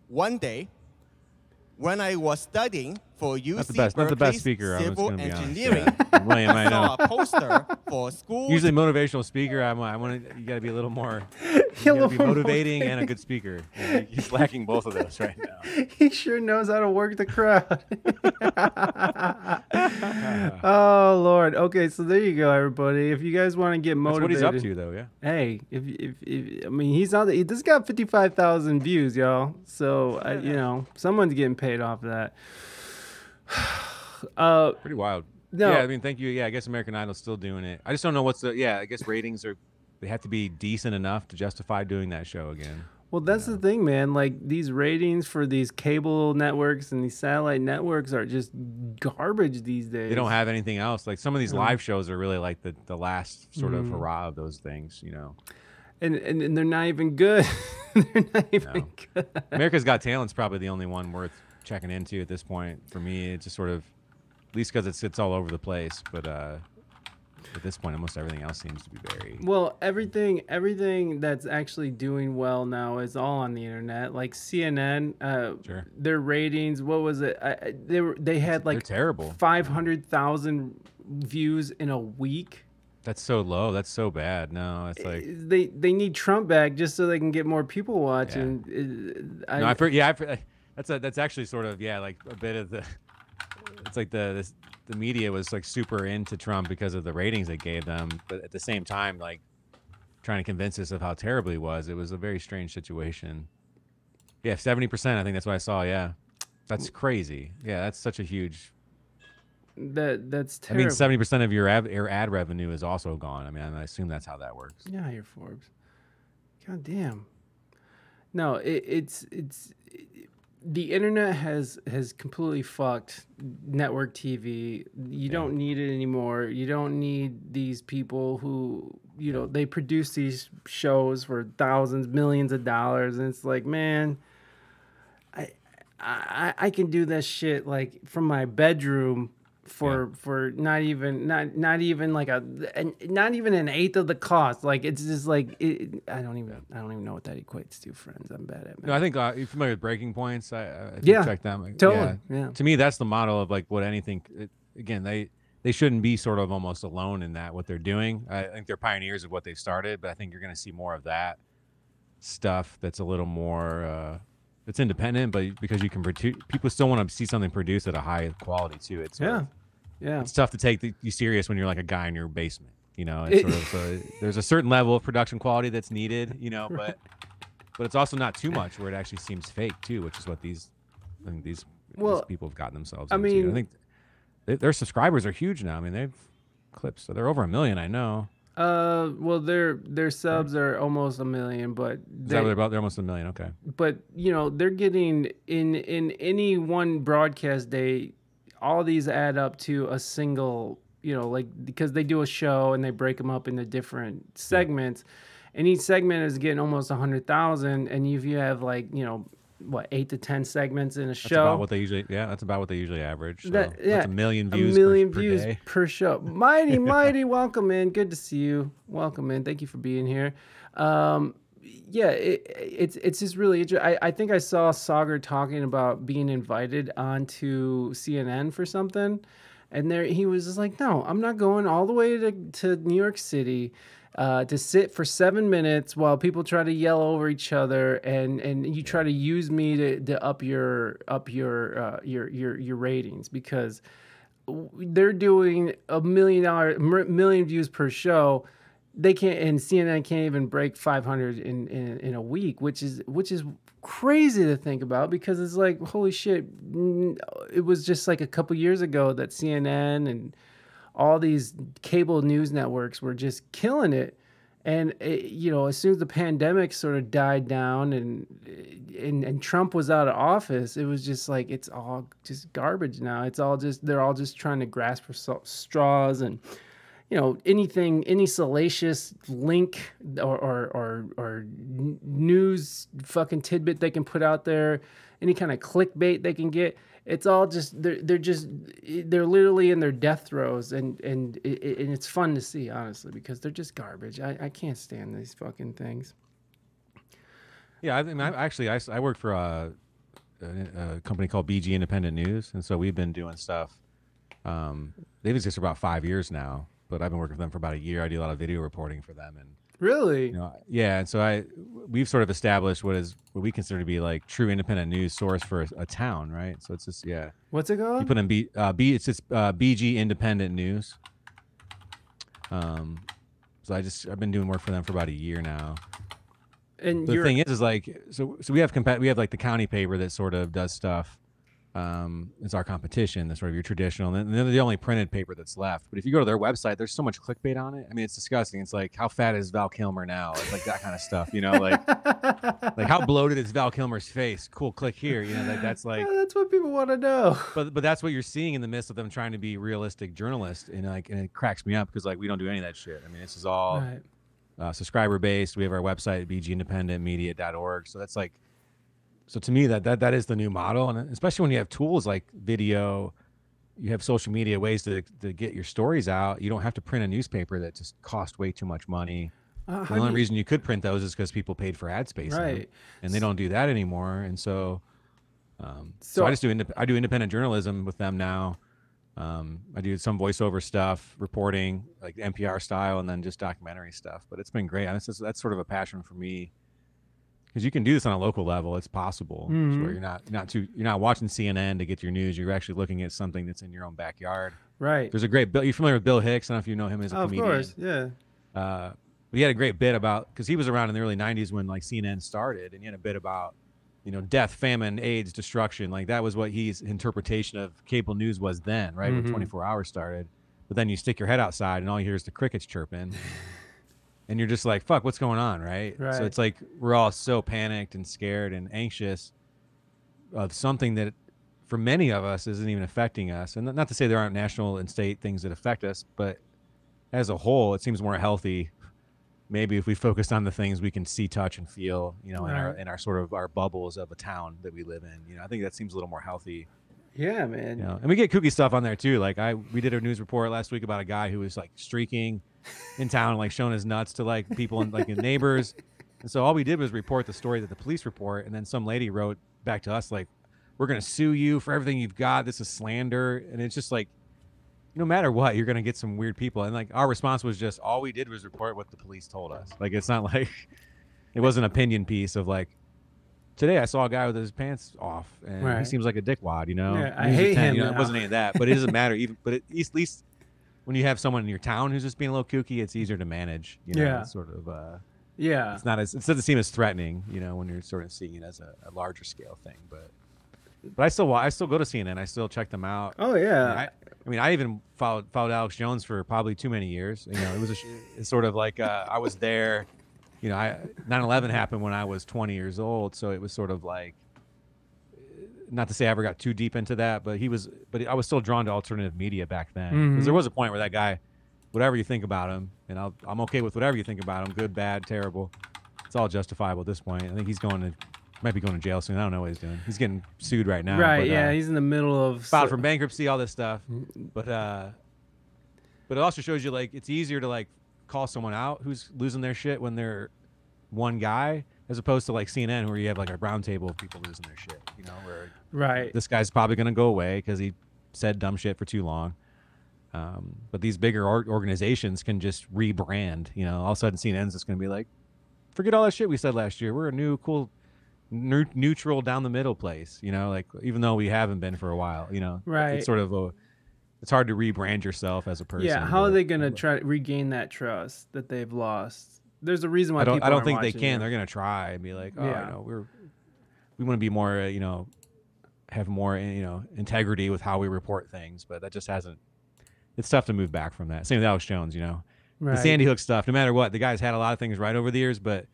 Speaker 16: One day, when I was studying for UC
Speaker 2: Not the best, not the best
Speaker 16: Berkeley's
Speaker 2: speaker. I'm
Speaker 16: Civil
Speaker 2: gonna be honest.
Speaker 16: Engineering.
Speaker 2: Yeah. William, I
Speaker 16: I saw
Speaker 2: know.
Speaker 16: a poster for school.
Speaker 2: Usually motivational speaker. I'm, I want to. You got to be a little more.
Speaker 3: A
Speaker 2: You got to be
Speaker 3: little more
Speaker 2: motivating and a good speaker. And He's lacking both of those right now.
Speaker 3: he sure knows how to work the crowd. oh Lord. Okay, so there you go, everybody. If you guys want to get
Speaker 2: That's what
Speaker 3: motivated,
Speaker 2: he's up to, though. Yeah.
Speaker 3: Hey, if if, if I mean he's on the he this got fifty five thousand views, y'all. So I, you know someone's getting paid off of that. uh,
Speaker 2: Pretty wild.
Speaker 3: No.
Speaker 2: Yeah, I mean, thank you. Yeah, I guess American Idol's still doing it. I just don't know what's the. Yeah, I guess ratings are. They have to be decent enough to justify doing that show again.
Speaker 3: Well, that's the thing, man. Like these ratings for these cable networks and these satellite networks are just garbage these days.
Speaker 2: They don't have anything else. Like some of these live shows are really like the the last sort of
Speaker 3: Mhm.
Speaker 2: hurrah of those things. You know,
Speaker 3: and, and and they're not even good. they're not even good.
Speaker 2: America's Got Talent's probably the only one worth checking into at this point for me. It's just sort of, at least because it sits all over the place. But uh, at this point, almost everything else seems to be very.
Speaker 3: Well, everything everything that's actually doing well now is all on the internet. Like CNN, uh,
Speaker 2: Sure.
Speaker 3: their ratings. What was it? I, I- they were they had like
Speaker 2: terrible.
Speaker 3: Five hundred thousand views in a week.
Speaker 2: That's so low. That's so bad. No, it's like.
Speaker 3: They they need Trump back just so they can get more people watching. Uh,
Speaker 2: no, I've heard. Yeah, I've that's a, that's actually sort of yeah, like a bit of the. It's like the this, the media was like super into Trump because of the ratings they gave them, but at the same time, like trying to convince us of how terrible he was. It was a very strange situation. Yeah, seventy percent. I think that's what I saw. Yeah, that's crazy. Yeah, that's such a huge.
Speaker 3: that that's
Speaker 2: I mean, seventy percent of your ad, your ad revenue is also gone. I mean, I assume that's how that works.
Speaker 3: Yeah, you're Forbes. God damn. No, it, it's it's the internet has has completely fucked network TV. You don't need it anymore. You don't need these people who you know they produce these shows for thousands, millions of dollars, and it's like, man, I I, I can do this shit like from my bedroom for for not even not not even like a not even an eighth of the cost. Like it's just like it, I don't even I don't even know what that equates to, friends. I'm bad at
Speaker 2: No, I think uh, you familiar with breaking points. I, I
Speaker 3: Yeah,
Speaker 2: check them. like,
Speaker 3: totally, yeah.
Speaker 2: To me, that's the model of like what anything. It, again, they they shouldn't be sort of almost alone in that what they're doing. I think they're pioneers of what they've started, but I think you're going to see more of that stuff. That's a little more. Uh, it's independent, but because you can produce, people still want to see something produced at a high quality too. It's
Speaker 3: Yeah.
Speaker 2: of-
Speaker 3: Yeah.
Speaker 2: It's tough to take the, you serious when you're like a guy in your basement. You know, it's sort of, so there's a certain level of production quality that's needed. You know, but but it's also not too much where it actually seems fake too, which is what these I think these,
Speaker 3: Well,
Speaker 2: these people have gotten themselves
Speaker 3: I
Speaker 2: into.
Speaker 3: mean-
Speaker 2: I think they, their subscribers are huge now. I mean, they've clips, so they're over a million. I know.
Speaker 3: Uh, well, their their subs are almost a million, but they,
Speaker 2: they're about? They're almost a million. Okay.
Speaker 3: but you know they're getting in in any one broadcast day all these add up to a single you know like because they do a show and they break them up into different segments and each segment is getting almost a hundred thousand and if you have like you know what eight to ten segments in a
Speaker 2: That's
Speaker 3: show
Speaker 2: about what they usually. Yeah, that's about what they usually average. So
Speaker 3: that,
Speaker 2: that's a million views.
Speaker 3: A million
Speaker 2: per, per
Speaker 3: views
Speaker 2: day.
Speaker 3: per show. Mighty, mighty, welcome in. Good to see you. Welcome in. Thank you for being here. Um, yeah, it, it's it's just really interesting. I, I think I saw Saagar talking about being invited onto CNN for something, and there he was just like, "No, I'm not going all the way to, to New York City." Uh, to sit for seven minutes while people try to yell over each other and and you try to use me to, to up your up your uh, your your your ratings because they're doing a million dollar million views per show they can't and cnn can't even break 500 in, in in a week which is which is crazy to think about because it's like holy shit it was just like a couple years ago that cnn and all these cable news networks were just killing it. And it, you know as soon as the pandemic sort of died down and, eh, and and Trump was out of office it was just like it's all just garbage now. It's all just they're all just trying to grasp for straws and you know anything any salacious link or or or, or news fucking tidbit they can put out there any kind of clickbait they can get it's all just they're they're just they're literally in their death throes and and it, and it's fun to see honestly because they're just garbage I, I can't stand these fucking things
Speaker 2: Yeah, I think I, actually I, I worked for a, a, a company called BG Independent News, and so we've been doing stuff. Um, they've existed for about five years now, but I've been working with them for about a year. I do a lot of video reporting for them, and
Speaker 3: Really?
Speaker 2: you know, yeah. And so I, we've sort of established what is what we consider to be like true independent news source for a, a town, right? So it's just yeah.
Speaker 3: What's it called?
Speaker 2: You put in B, uh, B it's just uh, BG Independent News. Um, so I just I've been doing work for them for about a year now.
Speaker 3: And
Speaker 2: the thing is, is like so so we have compa- we have like the county paper that sort of does stuff. Um, it's our competition. That's sort of your traditional, and they're the only printed paper that's left. But if you go to their website, there's so much clickbait on it. I mean, it's disgusting. It's like how fat is Val Kilmer now? It's like that kind of stuff. You know, like like how bloated is Val Kilmer's face? Cool, click here. You know, like that's like
Speaker 3: Yeah, that's what people want to know.
Speaker 2: but but that's what you're seeing in the midst of them trying to be realistic journalists, and like and it cracks me up because like we don't do any of that shit. I mean, this is all
Speaker 3: Right.
Speaker 2: uh, subscriber based. We have our website bgindependentmedia.org. So that's like, so to me that that that is the new model, and especially when you have tools like video, you have social media ways to to get your stories out. You don't have to print a newspaper that just cost way too much money.
Speaker 3: Uh,
Speaker 2: the only
Speaker 3: you-
Speaker 2: reason you could print those is because people paid for ad space, them,
Speaker 3: Right.
Speaker 2: And they don't do that anymore, and so. Um, so,
Speaker 3: So-
Speaker 2: I just do indep- I do independent journalism with them now. Um, I do some voiceover stuff, reporting like NPR style, and then just documentary stuff. But it's been great. It's just, that's sort of a passion for me because you can do this on a local level. It's possible It's
Speaker 3: Mhm.
Speaker 2: where you're not not too you're not watching CNN to get your news. You're actually looking at something that's in your own backyard.
Speaker 3: Right.
Speaker 2: There's a great Bill. You're familiar with Bill Hicks? I don't know if you know him as a
Speaker 3: of
Speaker 2: comedian.
Speaker 3: Of course, yeah.
Speaker 2: Uh, but he had a great bit about because he was around in the early '90s when like CNN started, and he had a bit about you know death, famine, AIDS, destruction. Like that was what his interpretation of cable news was then, right?
Speaker 3: Mhm.
Speaker 2: When 24 hours started. But then you stick your head outside, and all you hear is the crickets chirping, and you're just like, "Fuck, what's going on?" Right?
Speaker 3: Right.
Speaker 2: So it's like we're all so panicked and scared and anxious of something that for many of us isn't even affecting us. And not to say there aren't national and state things that affect us, but as a whole, it seems more healthy. Maybe if we focused on the things we can see, touch, and feel, you know, in our in our sort of our bubbles of a town that we live in. You know, I think that seems a little more healthy.
Speaker 3: Yeah, man.
Speaker 2: You know, and we get kooky stuff on there too. Like I, we did a news report last week about a guy who was like streaking in town, like showing his nuts to like people and like neighbors. And so all we did was report the story that the police report, and then some lady wrote back to us like, "We're gonna sue you for everything you've got. This is slander." And it's just like, no matter what, you're gonna get some weird people. And like our response was just, all we did was report what the police told us. Like it's not like it was an opinion piece of like. Today I saw a guy with his pants off, and he seems like a dickwad. You know,
Speaker 3: Yeah, I hate
Speaker 2: 10,
Speaker 3: him
Speaker 2: You know, it wasn't any of that, but it doesn't matter. Even, but at least, at least when you have someone in your town who's just being a little kooky, it's easier to manage. You know,
Speaker 3: Yeah.
Speaker 2: it's sort of. Uh,
Speaker 3: Yeah.
Speaker 2: It's not as it doesn't seem as threatening, you know, when you're sort of seeing it as a, a larger scale thing. But but I still I still go to CNN. I still check them out.
Speaker 3: Oh, yeah.
Speaker 2: I mean, I, I mean, I even followed followed Alex Jones for probably too many years. You know, it was a, it's sort of like uh, I was there. You know, I 9/11 happened when I was 20 years old, so it was sort of like not to say I ever got too deep into that, but he was, but I was still drawn to alternative media back then. 'Cause
Speaker 3: Mhm.
Speaker 2: there was a point where that guy, whatever you think about him, and I'll, I'm okay with whatever you think about him, good, bad, terrible. It's all justifiable at this point. I think he's going to, might be going to jail soon. I don't know what he's doing. He's getting sued right now.
Speaker 3: right.
Speaker 2: but,
Speaker 3: yeah.
Speaker 2: uh,
Speaker 3: he's in the middle of
Speaker 2: filed for bankruptcy, all this stuff. But uh, but it also shows you like it's easier to like call someone out who's losing their shit when they're one guy, as opposed to like CNN where you have like a round table of people losing their shit. You know, where
Speaker 3: Right.
Speaker 2: this guy's probably gonna go away because he said dumb shit for too long. Um, but these bigger or- organizations can just rebrand. You know, all of a sudden CNN's just gonna be like, forget all that shit we said last year. We're a new cool. neu- Neutral down the middle place, you know, like even though we haven't been for a while, you know,
Speaker 3: Right.
Speaker 2: It's sort of a, it's hard to rebrand yourself as a person.
Speaker 3: Yeah. How are they going to try to regain that trust that they've lost? There's a reason why
Speaker 2: I don't,
Speaker 3: people
Speaker 2: I don't think they can.
Speaker 3: you.
Speaker 2: They're gonna try and be like, oh,
Speaker 3: Yeah.
Speaker 2: you know, we're, we want to be more, uh, you know, have more, you know, integrity with how we report things, but that just hasn't. It's tough to move back from that. Same with Alex Jones, you know,
Speaker 3: Right.
Speaker 2: the Sandy Hook stuff. No matter what, the guy's had a lot of things right over the years, but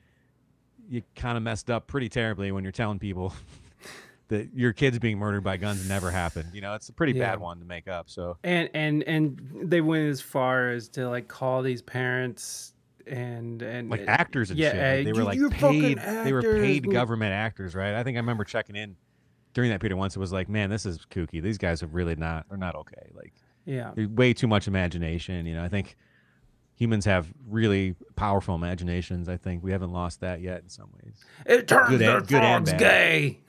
Speaker 2: you kind of messed up pretty terribly when you're telling people that your kids being murdered by guns never happened. You know, it's a pretty
Speaker 3: Yeah.
Speaker 2: bad one to make up. So
Speaker 3: and and and they went as far as to like call these parents and and
Speaker 2: like actors and
Speaker 3: yeah,
Speaker 2: shit.
Speaker 3: uh,
Speaker 2: they were like paid. They were paid government actors, right? I think I remember checking in during that period once. It was like, man, this is kooky. These guys are really not. They're not okay. Like,
Speaker 3: Yeah.
Speaker 2: way too much imagination. You know, I think humans have really powerful imaginations. I think we haven't lost that yet in some ways.
Speaker 3: It turns
Speaker 2: Good
Speaker 3: their
Speaker 2: good
Speaker 3: frogs gay.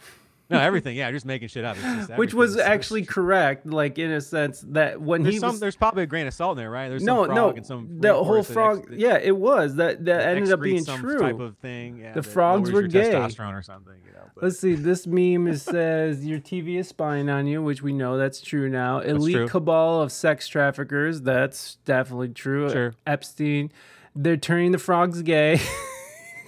Speaker 2: No, everything. Yeah, just making shit up.
Speaker 3: Which was actually correct, like in a sense that when
Speaker 2: There's
Speaker 3: he
Speaker 2: some.
Speaker 3: was
Speaker 2: There's probably a grain of salt in there, right? There's
Speaker 3: no,
Speaker 2: some
Speaker 3: no,
Speaker 2: frog and some
Speaker 3: the whole frog.
Speaker 2: ex-
Speaker 3: yeah, it was that that ended up being
Speaker 2: some
Speaker 3: true.
Speaker 2: type of thing. Yeah,
Speaker 3: the frogs were gay.
Speaker 2: testosterone or something. You know, but
Speaker 3: Let's see. This meme is says your TV is spying on you, which we know that's true now. Elite
Speaker 2: true.
Speaker 3: cabal of sex traffickers. That's definitely true.
Speaker 2: Sure.
Speaker 3: Epstein. They're turning the frogs gay,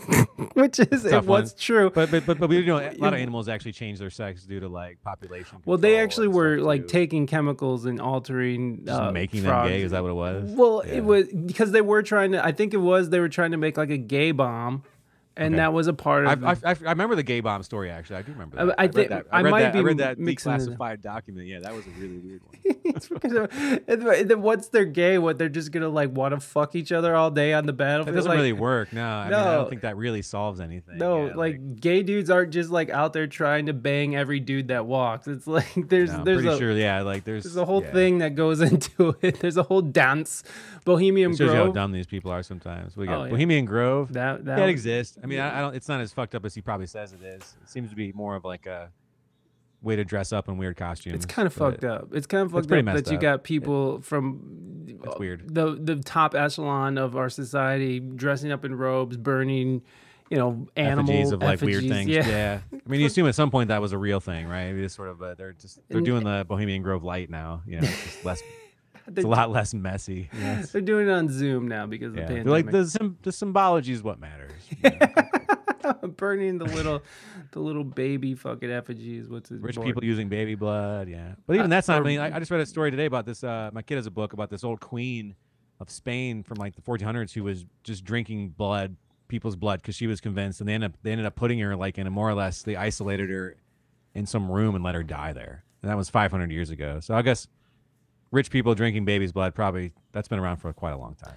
Speaker 3: which is it was true.
Speaker 2: But but but, but we know a lot of animals actually change their sex due to like population.
Speaker 3: Well, they actually were like
Speaker 2: too.
Speaker 3: taking chemicals and altering,
Speaker 2: Just
Speaker 3: uh,
Speaker 2: making
Speaker 3: frogs.
Speaker 2: them gay. Is that what it was?
Speaker 3: Well,
Speaker 2: Yeah.
Speaker 3: it was because they were trying to. I think it was they were trying to make like a gay bomb, and
Speaker 2: Okay.
Speaker 3: that was a part of.
Speaker 2: I, I, I remember the gay bomb story. Actually, I do remember.
Speaker 3: I-
Speaker 2: That.
Speaker 3: I
Speaker 2: read
Speaker 3: think-
Speaker 2: that.
Speaker 3: I
Speaker 2: read
Speaker 3: might
Speaker 2: that,
Speaker 3: be
Speaker 2: I read that
Speaker 3: it
Speaker 2: declassified document. Yeah, that was a really weird one.
Speaker 3: It's because of- and then- once they're gay, what they're just gonna like want to fuck each other all day on the
Speaker 2: That
Speaker 3: battlefield.
Speaker 2: doesn't
Speaker 3: like,
Speaker 2: really work. No, I mean, I don't think that really solves anything.
Speaker 3: No,
Speaker 2: yeah,
Speaker 3: like, gay dudes aren't just like out there trying to bang every dude that walks. It's like there's
Speaker 2: No,
Speaker 3: there's
Speaker 2: pretty
Speaker 3: a
Speaker 2: sure. Yeah, like there's
Speaker 3: there's a whole
Speaker 2: yeah.
Speaker 3: thing that goes into it. There's a whole dance, Bohemian
Speaker 2: It shows you how dumb these people are sometimes. We got
Speaker 3: Oh, yeah.
Speaker 2: Bohemian Grove.
Speaker 3: That- that
Speaker 2: that exists. I mean, I, I don't. It's not as fucked up as he probably says it is. It seems to be more of like a way to dress up in weird costumes.
Speaker 3: It's kind of fucked up. It's kind of fucked up that you
Speaker 2: up.
Speaker 3: got people from
Speaker 2: It's weird.
Speaker 3: the the top echelon of our society dressing up in robes, burning, you know, animals
Speaker 2: effigies of like weird things.
Speaker 3: Yeah.
Speaker 2: Yeah. I mean, you assume at some point that was a real thing, right? It's sort of, uh, they're just they're
Speaker 3: And-
Speaker 2: doing the Bohemian Grove light now. You know, it's just less. It's a lot less messy. Yeah.
Speaker 3: They're doing it on Zoom now because of
Speaker 2: Yeah.
Speaker 3: the
Speaker 2: They're
Speaker 3: pandemic.
Speaker 2: like the the symbology is what matters.
Speaker 3: burning the little the little baby fucking effigies. What's his
Speaker 2: Rich
Speaker 3: board?
Speaker 2: people using baby blood, yeah. But even
Speaker 3: Uh,
Speaker 2: that's not. I mean, I, I just read a story today about this. Uh, my kid has a book about this old queen of Spain from like the 1400s who was just drinking blood, people's blood, because she was convinced, and they ended up they ended up putting her like in a more or less they isolated her in some room and let her die there. And that was 500 years ago. So I guess rich people drinking baby's blood probably that's been around for quite a long time.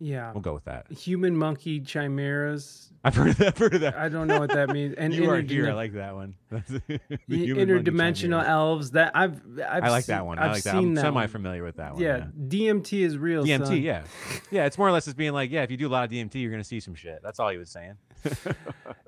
Speaker 3: Yeah.
Speaker 2: We'll go with that.
Speaker 3: Human monkey chimeras.
Speaker 2: I've heard of that. I've heard of that.
Speaker 3: I don't know what that means. And
Speaker 2: you are here. I like that one. That's the human monkey
Speaker 3: interdimensional elves. That I've, I've
Speaker 2: I like that one.
Speaker 3: I've
Speaker 2: I like that. I'm
Speaker 3: that
Speaker 2: semi
Speaker 3: one.
Speaker 2: familiar with that one.
Speaker 3: Yeah, DMT is real.
Speaker 2: DMT,
Speaker 3: son.
Speaker 2: yeah, yeah. It's more or less just being like, yeah, if you do a lot of DMT, you're gonna see some shit. That's all he was saying.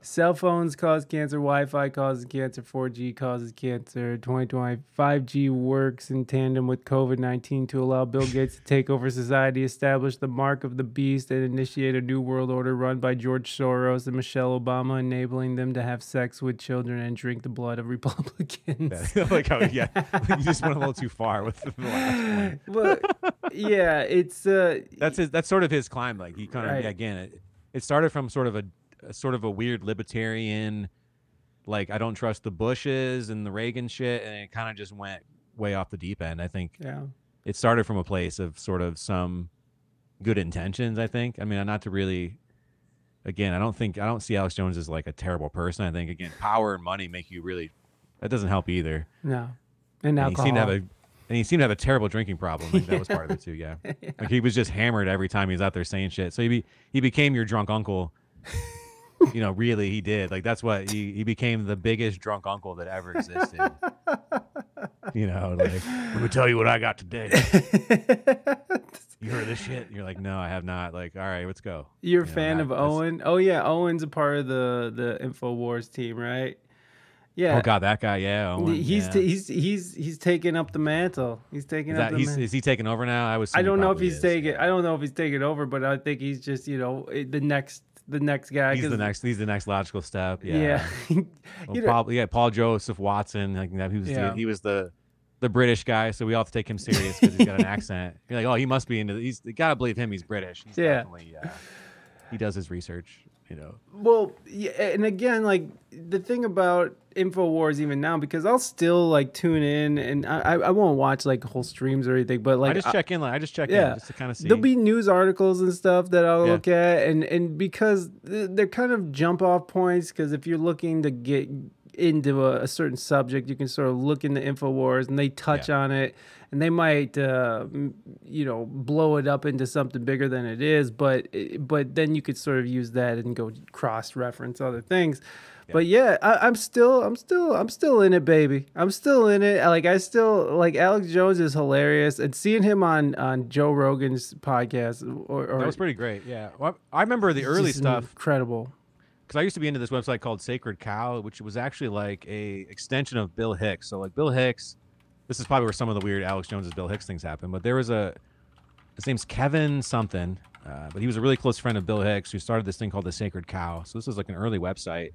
Speaker 3: Cell phones cause cancer. Wi-Fi causes cancer. 4G causes cancer. 2020 5G works in tandem with COVID-19 to allow Bill Gates to take over society, establish the mark of the beast, and initiate a new world order run by George Soros and Michelle Obama, enabling them to have sex with children and drink the blood of Republicans.
Speaker 2: like how, yeah, you just went a little too far with the last one.
Speaker 3: well, yeah, it's uh,
Speaker 2: That's his. That's sort of his climb. Like he kind of
Speaker 3: Right.
Speaker 2: yeah, again. It, it started from sort of a, a sort of a weird libertarian, like I don't trust the Bushes and the Reagan shit, and it kind of just went way off the deep end. I think.
Speaker 3: Yeah.
Speaker 2: It started from a place of sort of some good intentions. I think. I mean, not to really. Again, I don't think I don't see Alex Jones as like a terrible person. I think again, power and money make you really. That doesn't help either.
Speaker 3: no, and
Speaker 2: And he seemed to have
Speaker 3: alcohol.
Speaker 2: a and he seemed to have a terrible drinking problem. Like that was part of it too. Yeah. like he was just hammered every time he was out there saying shit. So he be, he became your drunk uncle. You know, really, he did. Like that's what he he became the biggest drunk uncle that ever existed. you know, like let me tell you what I got today. you heard this shit? You're like, no, I have not. Like, all right, let's go.
Speaker 3: You're a
Speaker 2: You
Speaker 3: fan
Speaker 2: that-
Speaker 3: of Owen? Oh yeah, Owen's a part of the the Infowars team, right? Yeah.
Speaker 2: Oh god, that guy, yeah. Owen,
Speaker 3: he's
Speaker 2: yeah.
Speaker 3: ta- he's he's he's taking up the mantle. He's taking
Speaker 2: is,
Speaker 3: up the
Speaker 2: he's,
Speaker 3: mantle.
Speaker 2: is he taking over now? I was.
Speaker 3: I don't know if he's
Speaker 2: is.
Speaker 3: taking. I don't know if he's taking over, but I think he's just you know eh, the next the next guy.
Speaker 2: He's the next. He's the next logical step. Yeah.
Speaker 3: Yeah.
Speaker 2: Well, Paul, yeah, Paul Joseph Watson. Like that, he was.
Speaker 3: Yeah.
Speaker 2: The, he was the the British guy, so we all have to take him serious because he's got an accent. You're like, oh, he must be into. He's you gotta believe him. He's British. He's
Speaker 3: Yeah.
Speaker 2: definitely. Uh, he does his research. You know.
Speaker 3: Well, yeah, and again, like the thing about Infowars, even now, because I'll still like tune in, and I I I won't watch like whole streams or anything, but like
Speaker 2: I just check in. Like I just check
Speaker 3: yeah,
Speaker 2: in just to kind of see.
Speaker 3: There'll be news articles and stuff that I'll
Speaker 2: Yeah.
Speaker 3: look at, and and because they're kind of jump off points. Because if you're looking to get into a, a certain subject, you can sort of look into Infowars, and they touch on it, and they might, uh, you know, blow it up into something bigger than it is. But but then you could sort of use that and go cross reference other things. But yeah, I, I'm still, I'm still, I'm still in it, baby. I'm still in it. Like I still like Alex Jones is hilarious, and seeing him on on Joe Rogan's podcast or, or
Speaker 2: that was pretty great. Yeah. Well, I remember the early stuff.
Speaker 3: incredible.
Speaker 2: because I used to be into this website called Sacred Cow, which was actually like a extension of Bill Hicks. So like Bill Hicks, this is probably where some of the weird Alex Jones's Bill Hicks things happen. But there was a his name's Kevin something, uh, but he was a really close friend of Bill Hicks who started this thing called the Sacred Cow. So this is like an early website.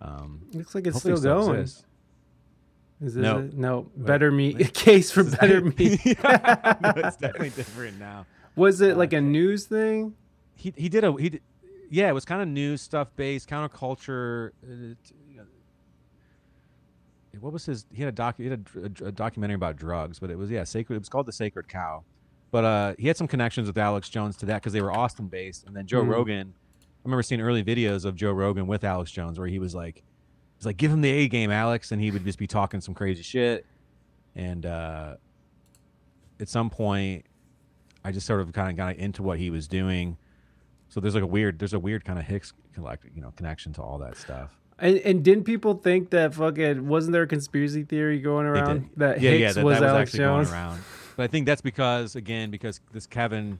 Speaker 2: Um,
Speaker 3: Looks like it's still going.
Speaker 2: exists.
Speaker 3: Is this
Speaker 2: No.
Speaker 3: it? No, better me. A case for better me.
Speaker 2: no, it's definitely different now.
Speaker 3: Was it like a news thing?
Speaker 2: he he did a he did, yeah it was kind of news stuff based counterculture uh, t- you know, what was his he had a doc he had a, a, a documentary about drugs but it was yeah sacred it was called the sacred cow but uh he had some connections with alex jones to that because they were austin based and then joe
Speaker 3: Mhm.
Speaker 2: rogan i remember seeing early videos of joe rogan with alex jones where he was like he's like give him the a game alex and he would just be talking some crazy shit and uh at some point i just sort of kind of got into what he was doing so there's like a weird, there's a weird kind of Hicks collect, you know, connection to all that stuff.
Speaker 3: And, and didn't people think that fucking wasn't there a conspiracy theory going around that
Speaker 2: yeah,
Speaker 3: Hicks
Speaker 2: yeah, that,
Speaker 3: was
Speaker 2: that was
Speaker 3: Alex
Speaker 2: actually
Speaker 3: Jones?
Speaker 2: going around. But I think that's because, again, because this Kevin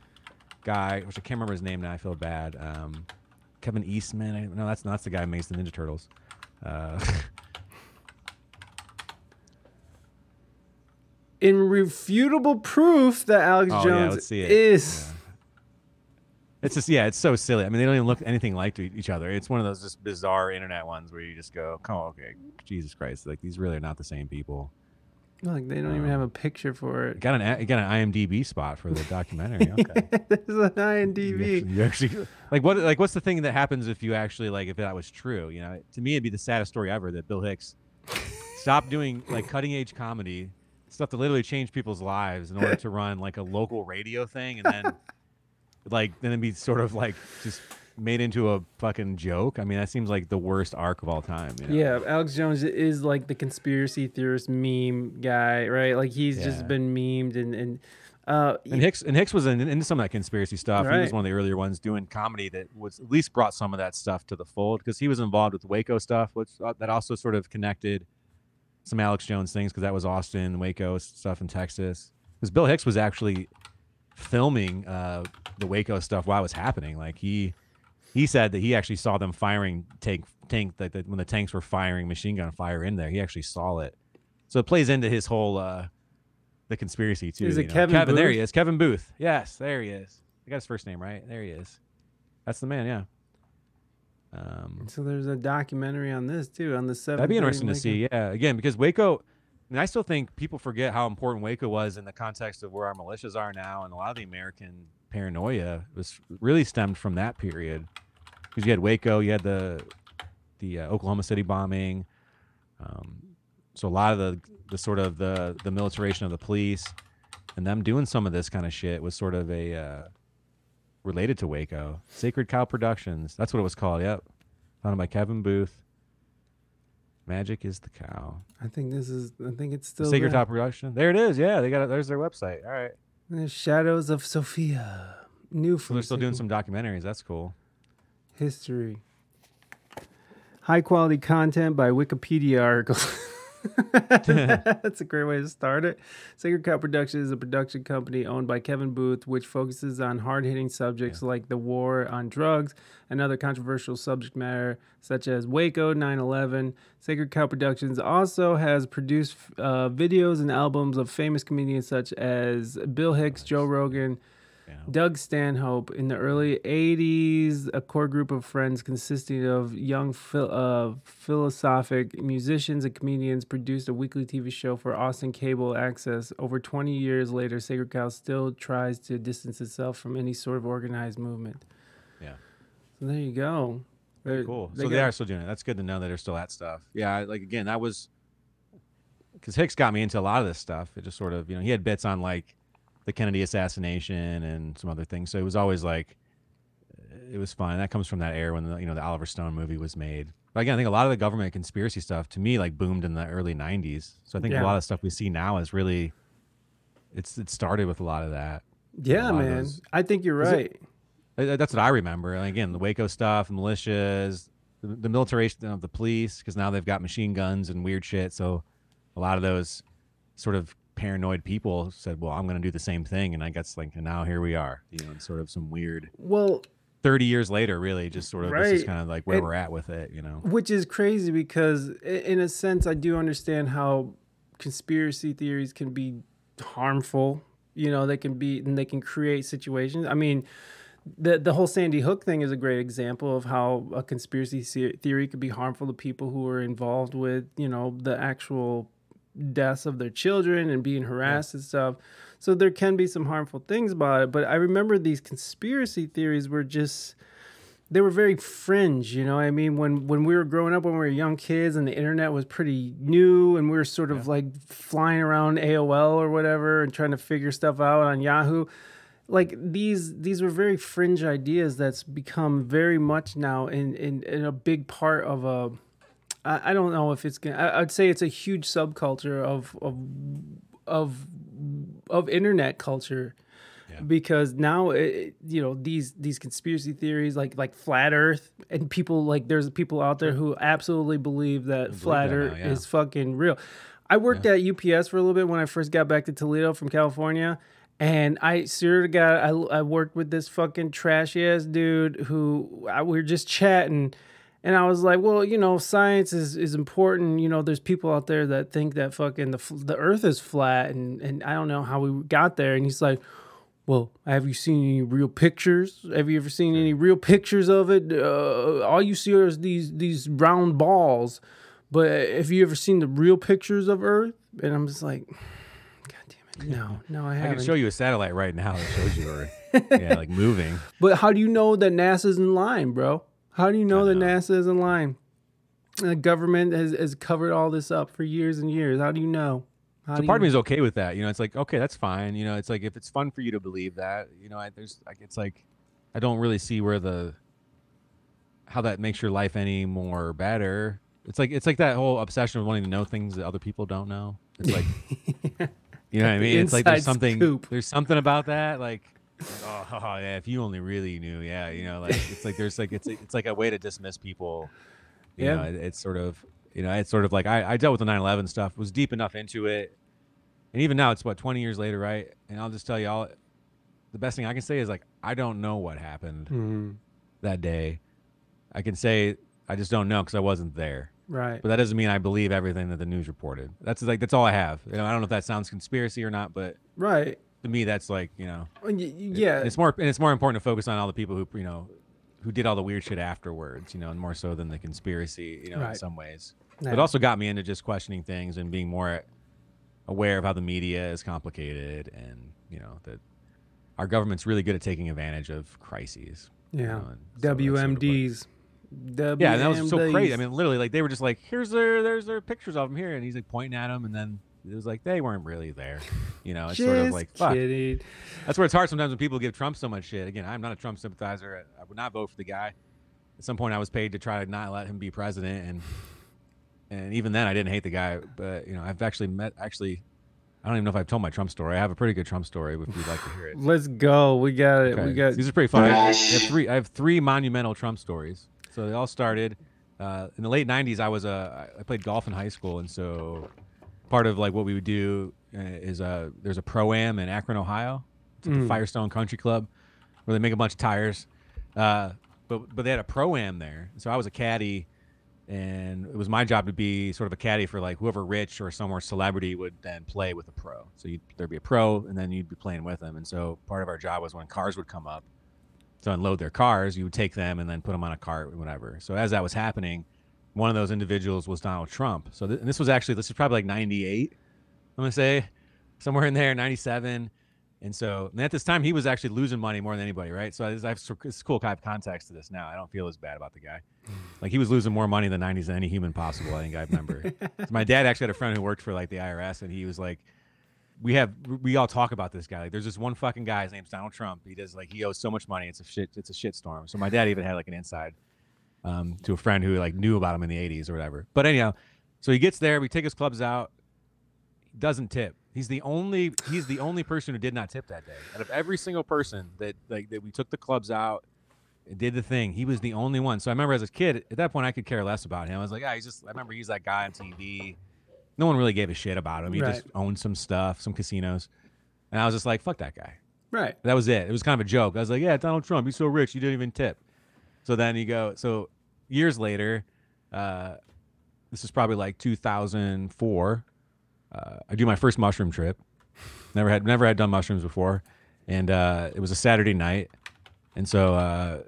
Speaker 2: guy, which I can't remember his name now, I feel bad. Um, Kevin Eastman. I, no, that's not that's the guy who makes the Ninja Turtles. Uh,
Speaker 3: Irrefutable proof that Alex
Speaker 2: oh, yeah,
Speaker 3: Jones
Speaker 2: it.
Speaker 3: is.
Speaker 2: It's just yeah, it's so silly. I mean, they don't even look anything like each other. It's one of those just bizarre internet ones where you just go, "Oh, okay, Jesus Christ! Like these really are not the same people."
Speaker 3: Like they don't even um, have a picture for it.
Speaker 2: Got an got an IMDb spot for the documentary. Okay,
Speaker 3: There's an
Speaker 2: you
Speaker 3: IMDb.
Speaker 2: actually, you actually like what like what's the thing that happens if you actually like if that was true? You know, to me it'd be the saddest story ever that Bill Hicks stopped doing like cutting edge comedy stuff to literally change people's lives in order to run like a local radio thing and then like then it'd be sort of like just made into a fucking joke. I mean, that seems like the worst arc of all time. You know?
Speaker 3: Yeah, Alex Jones is like the conspiracy theorist meme guy, right? Like he's
Speaker 2: Yeah.
Speaker 3: just been memed and and uh
Speaker 2: And Hicks and Hicks was in, into some of that conspiracy stuff. He was one of the earlier ones doing comedy that was at least brought some of that stuff to the fold because he was involved with Waco stuff, which uh, that also sort of connected some Alex Jones things because that was Austin, Waco stuff in Texas. Because Bill Hicks was actually filming uh, the Waco stuff while it was happening. Like he he said that he actually saw them firing tank tank that, that when the tanks were firing machine gun fire in there. He actually saw it. So it plays into his whole uh, the conspiracy too.
Speaker 3: Is it
Speaker 2: know.
Speaker 3: Kevin
Speaker 2: There he is. Kevin Booth. Yes, there he is. I got his first name right. There he is. That's the man. Yeah. Um,
Speaker 3: so there's a documentary on this too on the seven.
Speaker 2: That'd be interesting to see. Yeah, again, because Waco, mean, I still think people forget how important Waco was in the context of where our militias are now, and a lot of the American paranoia was really stemmed from that period. Because you had Waco, you had the the uh, Oklahoma City bombing, um, so a lot of the the sort of the the militarization of the police, and them doing some of this kind of shit was sort of a uh, related to Waco. Sacred Cow Productions. That's what it was called. Yep. Founded by Kevin Booth. Magic is the cow.
Speaker 3: I think this is. I think it's still.
Speaker 2: Sacred
Speaker 3: there.
Speaker 2: Cow Production. There it is. Yeah, they got it. There's their website. All right.
Speaker 3: There's Shadows of Sophia. New
Speaker 2: So they're still doing some documentaries. That's cool.
Speaker 3: history. High quality content by Wikipedia articles. That's a great way to start it. Sacred Cow Productions is a production company owned by Kevin Booth, which focuses on hard hitting subjects like the war on drugs and other controversial subject matter, such as Waco 9 11. Sacred Cow Productions also has produced uh, videos and albums of famous comedians such as Bill Hicks, Joe Rogan. Doug Stanhope. In the early 80s, a core group of friends consisting of young phil- uh, philosophic musicians and comedians produced a weekly TV show for Austin Cable Access. Over 20 years later, Sacred Cow still tries to distance itself from any sort of organized movement.
Speaker 2: Yeah.
Speaker 3: So there you go. They're-
Speaker 2: Cool.
Speaker 3: they
Speaker 2: so they are still doing it. That's good to know that they're still at stuff. Yeah. Like again, that was because Hicks got me into a lot of this stuff. It just sort of, you know, he had bits on like the Kennedy assassination and some other things. So it was always like, it was fun. That comes from that era when the, you know the Oliver Stone movie was made. But again, I think a lot of the government conspiracy stuff to me like boomed in the early '90s. So I think
Speaker 3: Yeah.
Speaker 2: a lot of stuff we see now is really, it's it started with a lot of that.
Speaker 3: Yeah,
Speaker 2: A lot of
Speaker 3: man.
Speaker 2: those-
Speaker 3: I think you're
Speaker 2: it-
Speaker 3: right.
Speaker 2: Uh, That's what I remember. And again, the Waco stuff, militias, the, the militarization of the police, because now they've got machine guns and weird shit. So a lot of those sort of paranoid people said, "Well, I'm going to do the same thing," and I guess like, and now here we are, you know, sort of some weird.
Speaker 3: Well,
Speaker 2: 30 years later, really, just sort of this is kind of like where we're at with it, you know.
Speaker 3: Which is crazy because, in a sense, I do understand how conspiracy theories can be harmful. You know, they can be and they can create situations. I mean, the the whole Sandy Hook thing is a great example of how a conspiracy theory could be harmful to people who are involved with, you know, the actual deaths of their children and being harassed and stuff. So there can be some harmful things about it. But I remember these conspiracy theories were just they were very fringe, you know. what I mean, when when we were growing up, when we were young kids, and the internet was pretty new, and we were sort of like flying around AOL or whatever, and trying to figure stuff out on Yahoo. Like these these were very fringe ideas that's become very much now in in, in a big part of a. I, I don't know if it's gonna. I, I'd say it's a huge subculture of of of of internet culture because now it, you know these these conspiracy theories like like flat earth and people like there's people out there who absolutely believe that flat
Speaker 2: that
Speaker 3: earth
Speaker 2: now, yeah.
Speaker 3: is fucking real i worked at ups for a little bit when i first got back to toledo from california and I swear to God, I, I worked with this fucking trashy ass dude who I, we were just chatting, and I was like, well, you know, science is, is important. You know, there's people out there that think that fucking the the Earth is flat, and and I don't know how we got there. And he's like, well, have you seen any real pictures? Have you ever seen any real pictures of it? Uh, all you see are these these round balls. But have you ever seen the real pictures of Earth? And I'm just like, God damn it, no, no, I
Speaker 2: I
Speaker 3: haven't.
Speaker 2: I can show you a satellite right now that shows you Earth. yeah, like moving.
Speaker 3: But how do you know that NASA's in line, bro? How do you know, that NASA is in line? The government has, has covered all this up for years and years. How do you know? How
Speaker 2: so part of me is okay with that. You know, it's like okay, that's fine. You know, it's like if it's fun for you to believe that, you know, I, there's like it's like I don't really see where the how that makes your life any more better. It's like it's like that whole obsession with wanting to know things that other people don't know. It's like you know what I mean? It's like there's something
Speaker 3: scoop.
Speaker 2: there's something about that like oh, yeah, if you only really knew, yeah, you know, like it's like there's like it's it's like a way to dismiss people. You
Speaker 3: Yeah.
Speaker 2: know, it- it's sort of you know, it's sort of like I, I dealt with the 9/11 stuff, was deep enough into it, and even now it's what 20 years later, right? And I'll just tell you all, the best thing I can say is like I don't know what happened
Speaker 3: Mhm.
Speaker 2: that day. I can say I just don't know because I wasn't there.
Speaker 3: Right.
Speaker 2: But that doesn't mean I believe everything that the news reported. That's like that's all I have. You know, I don't know if that sounds conspiracy or not, but
Speaker 3: Right.
Speaker 2: To me that's like you know
Speaker 3: And y- y- yeah.
Speaker 2: it's more and it's more important to focus on all the people who you know who did all the weird shit afterwards you know and more so than the conspiracy you know in some ways
Speaker 3: Yeah.
Speaker 2: it also got me into just questioning things and being more aware of how the media is complicated and you know that our government's really good at taking advantage of crises you
Speaker 3: Yeah.
Speaker 2: know, so that's sort
Speaker 3: WMDs.
Speaker 2: yeah, and that was so crazy. I mean, literally, like they were just like, "Here's their, there's their pictures of them here," and he's like pointing at them, and then it was like they weren't really there. You know, it's sort of like, fuck.
Speaker 3: kidding.
Speaker 2: That's where it's hard sometimes when people give Trump so much shit. Again, I'm not a Trump sympathizer. I would not vote for the guy. At some point, I was paid to try to not let him be president, and and even then, I didn't hate the guy. But you know, I've actually met actually. I don't even know if I've told my Trump story. I have a pretty good Trump story if you'd like to hear it.
Speaker 3: Let's go. We got it.
Speaker 2: Okay.
Speaker 3: We got
Speaker 2: these are pretty fun. I have three. I have three monumental Trump stories. So they all started uh, in the late '90s. I was a. I played golf in high school, and so part of like what we would do uh, is uh, there's a pro am in Akron, Ohio. It's like
Speaker 3: Mm.
Speaker 2: the Firestone Country Club, where they make a bunch of tires. Uh, but but they had a pro am there, so I was a caddy. And it was my job to be sort of a caddy for like whoever rich or somewhere celebrity would then play with a pro. So you'd, there'd be a pro, and then you'd be playing with them. And so part of our job was when cars would come up, to unload their cars, you would take them and then put them on a cart or whatever. So as that was happening, one of those individuals was Donald Trump. So th- and this was actually this is probably like 98, I'm gonna say, somewhere in there, 97. And so and at this time he was actually losing money more than anybody, right? So I I have it's cool kind of context to this now. I don't feel as bad about the guy. Hmm. Like he was losing more money in the 90s than any human possible. I think I remember. So my dad actually had a friend who worked for like the IRS, and he was like, we have we all talk about this guy. Like, there's this one fucking guy. His name's Donald Trump. He does like he owes so much money. It's a shit. It's a shit storm. So my dad even had like an inside um, to a friend who like knew about him in the '80s or whatever. But anyhow, so he gets there. We take his clubs out. He doesn't tip. He's the only he's the only person who did not tip that day. Out of every single person that like that we took the clubs out and did the thing, he was the only one. So I remember as a kid, at that point, I could care less about him. I was like, yeah, he's just. I remember he's that guy on TV. No one really gave a shit about him. He just owned some stuff, some casinos, and I was just like, fuck that guy.
Speaker 3: Right.
Speaker 2: That was it. It was kind of a joke. I was like, yeah, Donald Trump, he's so rich, he didn't even tip. So then you go, so years later, uh, this is probably like 2004. Uh, I do my first mushroom trip. Never had never had done mushrooms before, and uh, it was a Saturday night, and so uh,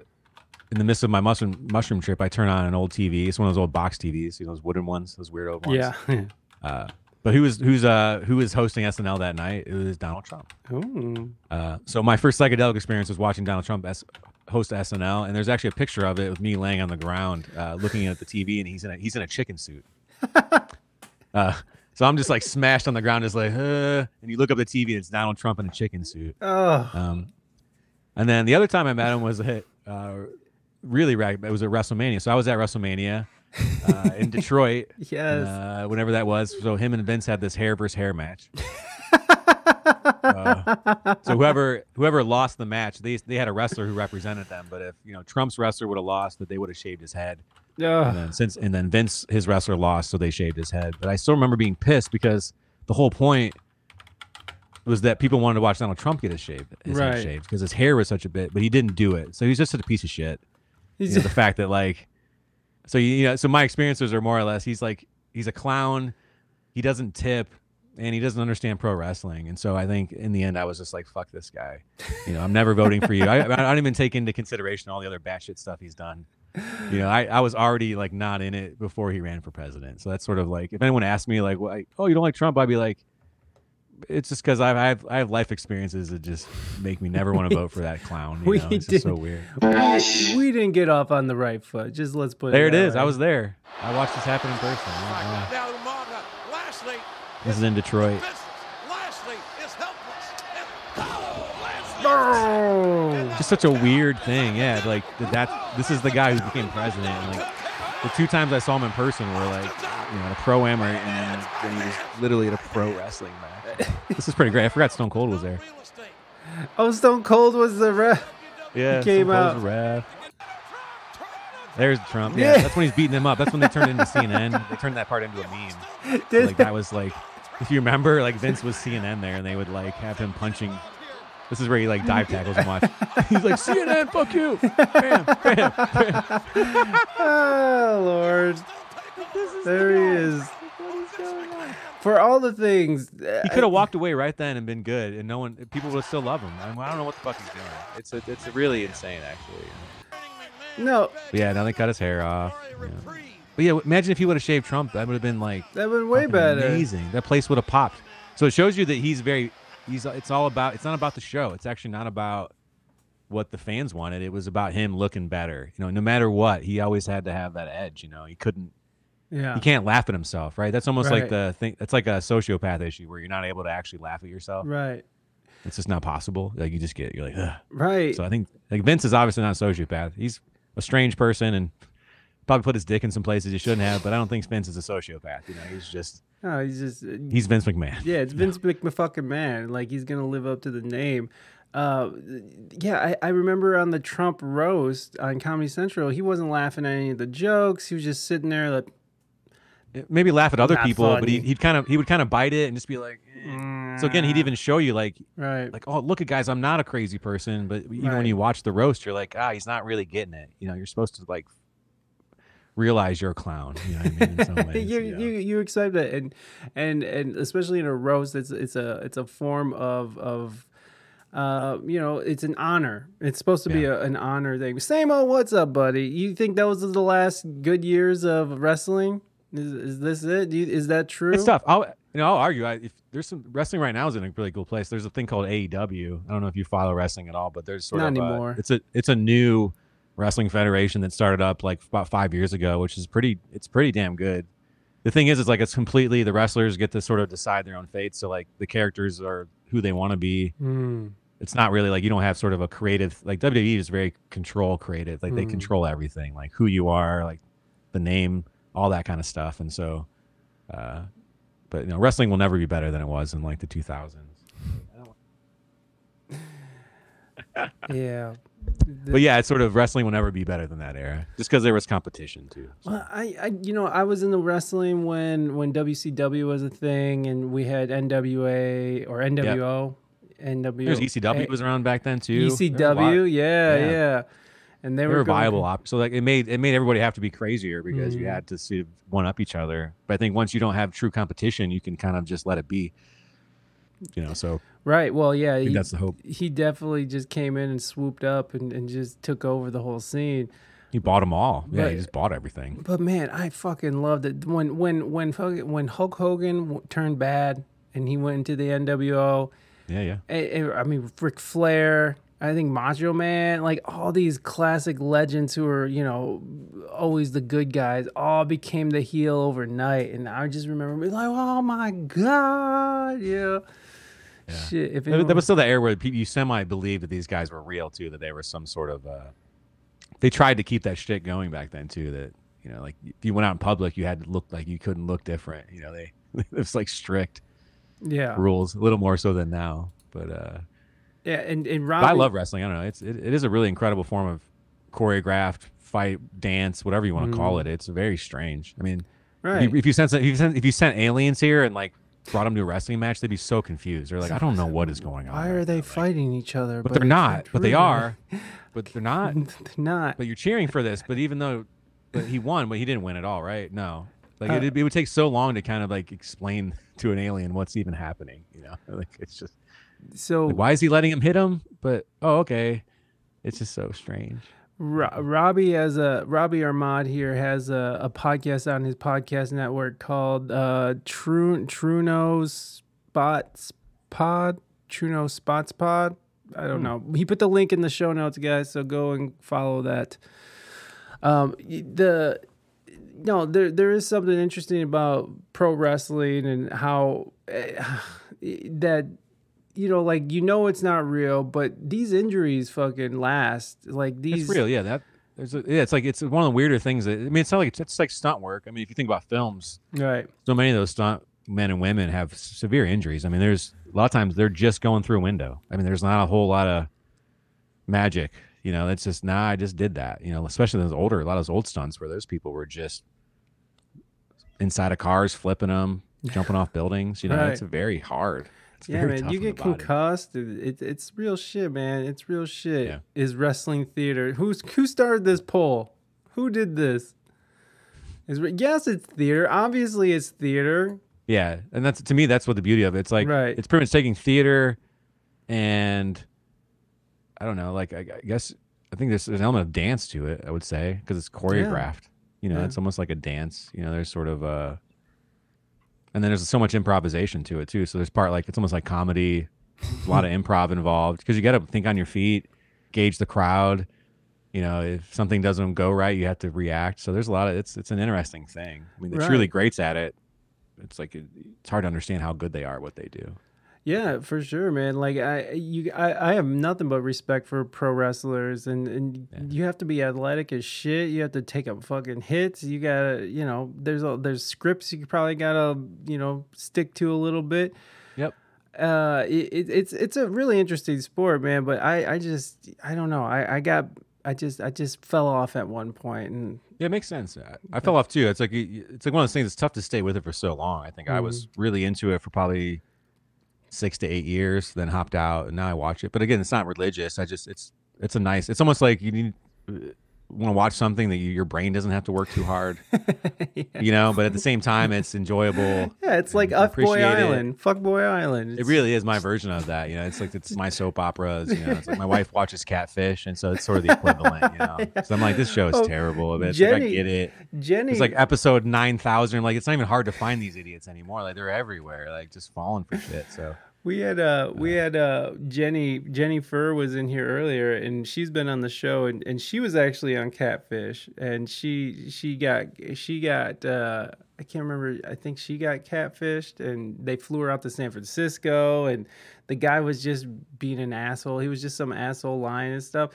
Speaker 2: in the midst of my mushroom mushroom trip, I turn on an old TV. It's one of those old box TVs, you know, those wooden ones, those weird old ones.
Speaker 3: Yeah.
Speaker 2: Uh, but who was who's uh who was hosting SNL that night? It was Donald Trump.
Speaker 3: Ooh.
Speaker 2: Uh, so my first psychedelic experience was watching Donald Trump as host SNL, and there's actually a picture of it with me laying on the ground, uh, looking at the TV, and he's in a he's in a chicken suit. uh, so I'm just like smashed on the ground, just like, uh, and you look up the TV, and it's Donald Trump in a chicken suit.
Speaker 3: Oh.
Speaker 2: Um, and then the other time I met him was at uh, really rag. It was at WrestleMania. So I was at WrestleMania uh, in Detroit.
Speaker 3: Yes.
Speaker 2: Uh, whenever that was. So him and Vince had this hair versus hair match. Uh, so whoever whoever lost the match, they they had a wrestler who represented them. But if you know Trump's wrestler would have lost, that they would have shaved his head.
Speaker 3: Yeah.
Speaker 2: And then since and then Vince his wrestler lost, so they shaved his head. But I still remember being pissed because the whole point was that people wanted to watch Donald Trump get his shaved, his head
Speaker 3: Right.
Speaker 2: shaved because his hair was such a bit, but he didn't do it. So he's just a piece of shit. You know, the fact that like, so you know, so my experiences are more or less he's like he's a clown, he doesn't tip, and he doesn't understand pro wrestling. And so I think in the end I was just like, fuck this guy. You know, I'm never voting for you. I, I don't even take into consideration all the other batshit stuff he's done. You know, I, I was already like not in it before he ran for president. So that's sort of like if anyone asked me like, why, oh, you don't like Trump, I'd be like, it's just because I've I have life experiences that just make me never want to vote for that clown. You
Speaker 3: we
Speaker 2: know? It's just so
Speaker 3: didn't-
Speaker 2: weird.
Speaker 3: We, we didn't get off on the right foot. Just let's put it
Speaker 2: There it
Speaker 3: that
Speaker 2: is. I was there. I watched this happen in person. Yeah, yeah.
Speaker 6: Now, Martha, Lashley,
Speaker 2: This is in Detroit.
Speaker 6: Lashley.
Speaker 2: Just such a weird thing. Yeah, like that. that- This is the guy who became president. Like the two times I saw him in person were like, you know, at a pro am or and then, then he was literally at a pro wrestling match. this is pretty great. I forgot Stone Cold was there.
Speaker 3: Oh, Stone Cold was the ref.
Speaker 2: Yeah,
Speaker 3: he came
Speaker 2: Stone Cold's
Speaker 3: out.
Speaker 2: the ref. There's Trump. Yeah,
Speaker 3: Yeah.
Speaker 2: that's when he's beating him up. That's when they turned into CNN. They turned that part into a meme. So, like that was like, if you remember, like Vince was CNN there, and they would like have him punching. This is where he like dive tackles and watch. He's like CNN, fuck you. Bam, bam, bam.
Speaker 3: oh Lord, there he is. For all the things, uh,
Speaker 2: He could have walked away right then and been good, and no one, people would still love him. I, mean, I don't know what the fuck he's doing. It's a, it's really insane, actually.
Speaker 3: No,
Speaker 2: But yeah, now they cut his hair off. yeah. But yeah, imagine if he would have shaved Trump. That would have been like
Speaker 3: that would have
Speaker 2: been way
Speaker 3: better.
Speaker 2: Amazing. That place would have popped. So it shows you that he's very. He's. It's all about. It's not about the show. It's actually not about what the fans wanted. It was about him looking better. You know, no matter what, he always had to have that edge. You know, he couldn't.
Speaker 3: Yeah.
Speaker 2: He can't laugh at himself, right? That's almost like the thing. That's like a sociopath issue where you're not able to actually laugh at yourself.
Speaker 3: Right.
Speaker 2: It's just not possible. Like you just get. You're like, Ugh.
Speaker 3: Right.
Speaker 2: So I think like Vince is obviously not a sociopath. He's a strange person and probably put his dick in some places he shouldn't have. But I don't think Vince is a sociopath. You know, he's just
Speaker 3: No, he's just uh,
Speaker 2: he's Vince McMahon.
Speaker 3: Yeah, it's Vince McMafucking man. Like he's gonna live up to the name. Uh, yeah, I, I remember on the Trump roast on Comedy Central, he wasn't laughing at any of the jokes. He was just sitting there like,
Speaker 2: maybe laugh at other people, but he, he'd kind of he would kind of bite it and just be like. eh. So again, he'd even show you like,
Speaker 3: right,
Speaker 2: like oh look at guys, I'm not a crazy person, but even when you watch the roast, you're like ah, he's not really getting it. You know, you're supposed to like realize you're a clown. You know what I mean? In some ways,
Speaker 3: you,
Speaker 2: you
Speaker 3: you you accept it, and and and especially in a roast, it's it's a it's a form of of. Uh, you know, it's an honor. It's supposed to be a, an honor thing. Same old, what's up, buddy? You think that was the last good years of wrestling? Is, is this it? Do you, is that true?
Speaker 2: It's tough. I'll you know I'll argue. I, if there's some wrestling right now is in a really cool place. There's a thing called AEW. I don't know if you follow wrestling at all, but there's sort
Speaker 3: Not
Speaker 2: of a-
Speaker 3: anymore.
Speaker 2: it's a it's a new wrestling federation that started up like about five years ago, which is pretty. It's pretty damn good. The thing is, it's like it's completely the wrestlers get to sort of decide their own fate. So like the characters are who they want to be.
Speaker 3: Mm.
Speaker 2: It's not really like you don't have sort of a creative like WWE is very control creative. Like they
Speaker 3: Mm.
Speaker 2: control everything, like who you are, like the name, all that kind of stuff. And so, uh, but you know, wrestling will never be better than it was in like the 2000s.
Speaker 3: yeah.
Speaker 2: But yeah, it's sort of wrestling will never be better than that era, just because there was competition too.
Speaker 3: Well, I, I, you know, I was in the wrestling when when WCW was a thing, and we had NWA or NWO, NWO.
Speaker 2: There's ECW was around back then too. There was a lot-
Speaker 3: ECW, yeah,
Speaker 2: Yeah.
Speaker 3: yeah, and they,
Speaker 2: They
Speaker 3: were
Speaker 2: were
Speaker 3: going-
Speaker 2: viable op. So like it made it made everybody have to be crazier because you
Speaker 3: Mhm.
Speaker 2: had to sort of one up each other. But I think once you don't have true competition, you can kind of just let it be. You know, so
Speaker 3: Right. Well, yeah.
Speaker 2: think
Speaker 3: he-
Speaker 2: that's the hope.
Speaker 3: He definitely just came in and swooped up and, and just took over the whole scene.
Speaker 2: he bought them all. Yeah,
Speaker 3: But-
Speaker 2: he just bought everything.
Speaker 3: But man, I fucking loved it when when when when Hulk Hogan w- turned bad and he went into the NWO.
Speaker 2: Yeah, yeah.
Speaker 3: eh, eh, I mean, Ric Flair. I think Macho Man, like all these classic legends who are, you know, always the good guys, all became the heel overnight. And I just remember being like, oh my God, yeah. Shit. If anyone-
Speaker 2: that was still the era where you semi believed that these guys were real too, that they were some sort of. uh They tried to keep that shit going back then too. That you know, like if you went out in public, you had to look like you couldn't look different. You know, they it was like strict
Speaker 3: Yeah.
Speaker 2: rules, a little more so than now. But uh
Speaker 3: yeah, and, and Robbie,
Speaker 2: I love wrestling. I don't know. It's it, it is a really incredible form of choreographed fight, dance, whatever you want to call
Speaker 3: Mm.
Speaker 2: it. It's very strange. I mean,
Speaker 3: Right.
Speaker 2: If you, if you sent if you sent if you sent aliens here and like brought them to a wrestling match, they'd be so confused. They're like, I don't know what is going on.
Speaker 3: Why are they fighting each other?
Speaker 2: But they're not. But they are. But they're not.
Speaker 3: they're not.
Speaker 2: But you're cheering for this. But even though but he won, but he didn't win at all, right? No. Like
Speaker 3: Uh,
Speaker 2: it, it would take so long to kind of like explain to an alien what's even happening. You know, like it's just
Speaker 3: So
Speaker 2: like, why is he letting him hit him? But oh, okay. It's just so strange.
Speaker 3: Ro- Robbie has a Robbie Armad here has a, a podcast on his podcast network called uh True Truno Spots Pod Truno Spots Pod. I don't
Speaker 2: Hmm.
Speaker 3: know. He put the link in the show notes, guys. So go and follow that. Um, the no, there there is something interesting about pro wrestling and how eh, that you know, like you know it's not real, but these injuries fucking last. Like these
Speaker 2: It's real, yeah. That there's a, yeah. It's like it's one of the weirder things. That, I mean, it's not like it's, it's like stunt work. I mean, if you think about films,
Speaker 3: Right.
Speaker 2: So many of those stunt men and women have severe injuries. I mean, there's a lot of times they're just going through a window. I mean, there's not a whole lot of magic. You know, it's just nah. I just did that. You know, especially those older, a lot of those old stunts where those people were just inside of cars, flipping them, jumping off buildings. You know, it's very hard. It's
Speaker 3: yeah, man, you get concussed. It, it, it's real shit, man. It's real shit.
Speaker 2: Yeah.
Speaker 3: Is wrestling theater? Who's who started this poll? Who did this? Is yes, it's theater. Obviously, it's theater.
Speaker 2: Yeah, and that's to me that's what the beauty of it. It's like
Speaker 3: Right.
Speaker 2: it's pretty much taking theater and I don't know, like I, I guess I think there's, there's an element of dance to it. I would say because it's choreographed. Yeah. You know,
Speaker 3: Yeah.
Speaker 2: it's almost like a dance. You know, there's sort of a and then there's so much improvisation to it too. So there's part like it's almost like comedy, a lot of improv involved because you got to think on your feet, gauge the crowd. You know, if something doesn't go right, you have to react. So there's a lot of it's it's an interesting thing. I mean, the truly
Speaker 3: Right.
Speaker 2: greats at it it's like it, it's hard to understand how good they are at what they do.
Speaker 3: Yeah, for sure, man. Like I, you, I, I have nothing but respect for pro wrestlers, and and you have to be athletic as shit. You have to take up fucking hits. You gotta, you know, there's a, there's scripts you probably gotta, you know, stick to a little bit.
Speaker 2: Yep.
Speaker 3: Uh, it, it, it's it's a really interesting sport, man. But I, I just, I don't know. I, I got, I just, I just fell off at one point, and
Speaker 2: Yeah, it makes sense. I, I fell off too. It's like it's like one of those things. It's tough to stay with it for so long. I think I was really into it for probably six to eight years, then hopped out, and now I watch it. But again, it's not religious. I just it's it's a nice. It's almost like you need want to watch something that you, your brain doesn't have to work too hard. You know, but at the same time, it's enjoyable.
Speaker 3: yeah, it's like Fuck Boy. Island, Fuck Boy Island.
Speaker 2: It really is my version of that. You know, it's like it's my soap operas. You know, it's like my wife watches Catfish, and so it's sort of the equivalent. You know, so I'm like, this show is
Speaker 3: Oh,
Speaker 2: terrible. But it's like, I get it.
Speaker 3: Jenny-
Speaker 2: it's like episode nine thousand. Like it's not even hard to find these idiots anymore. Like they're everywhere. Like just falling for shit. So
Speaker 3: We had uh we had uh Jenny Jenny Fur was in here earlier and she's been on the show and, and she was actually on Catfish and she she got she got uh I can't remember I think she got catfished and they flew her out to San Francisco and the guy was just being an asshole. He was just some asshole lying and stuff.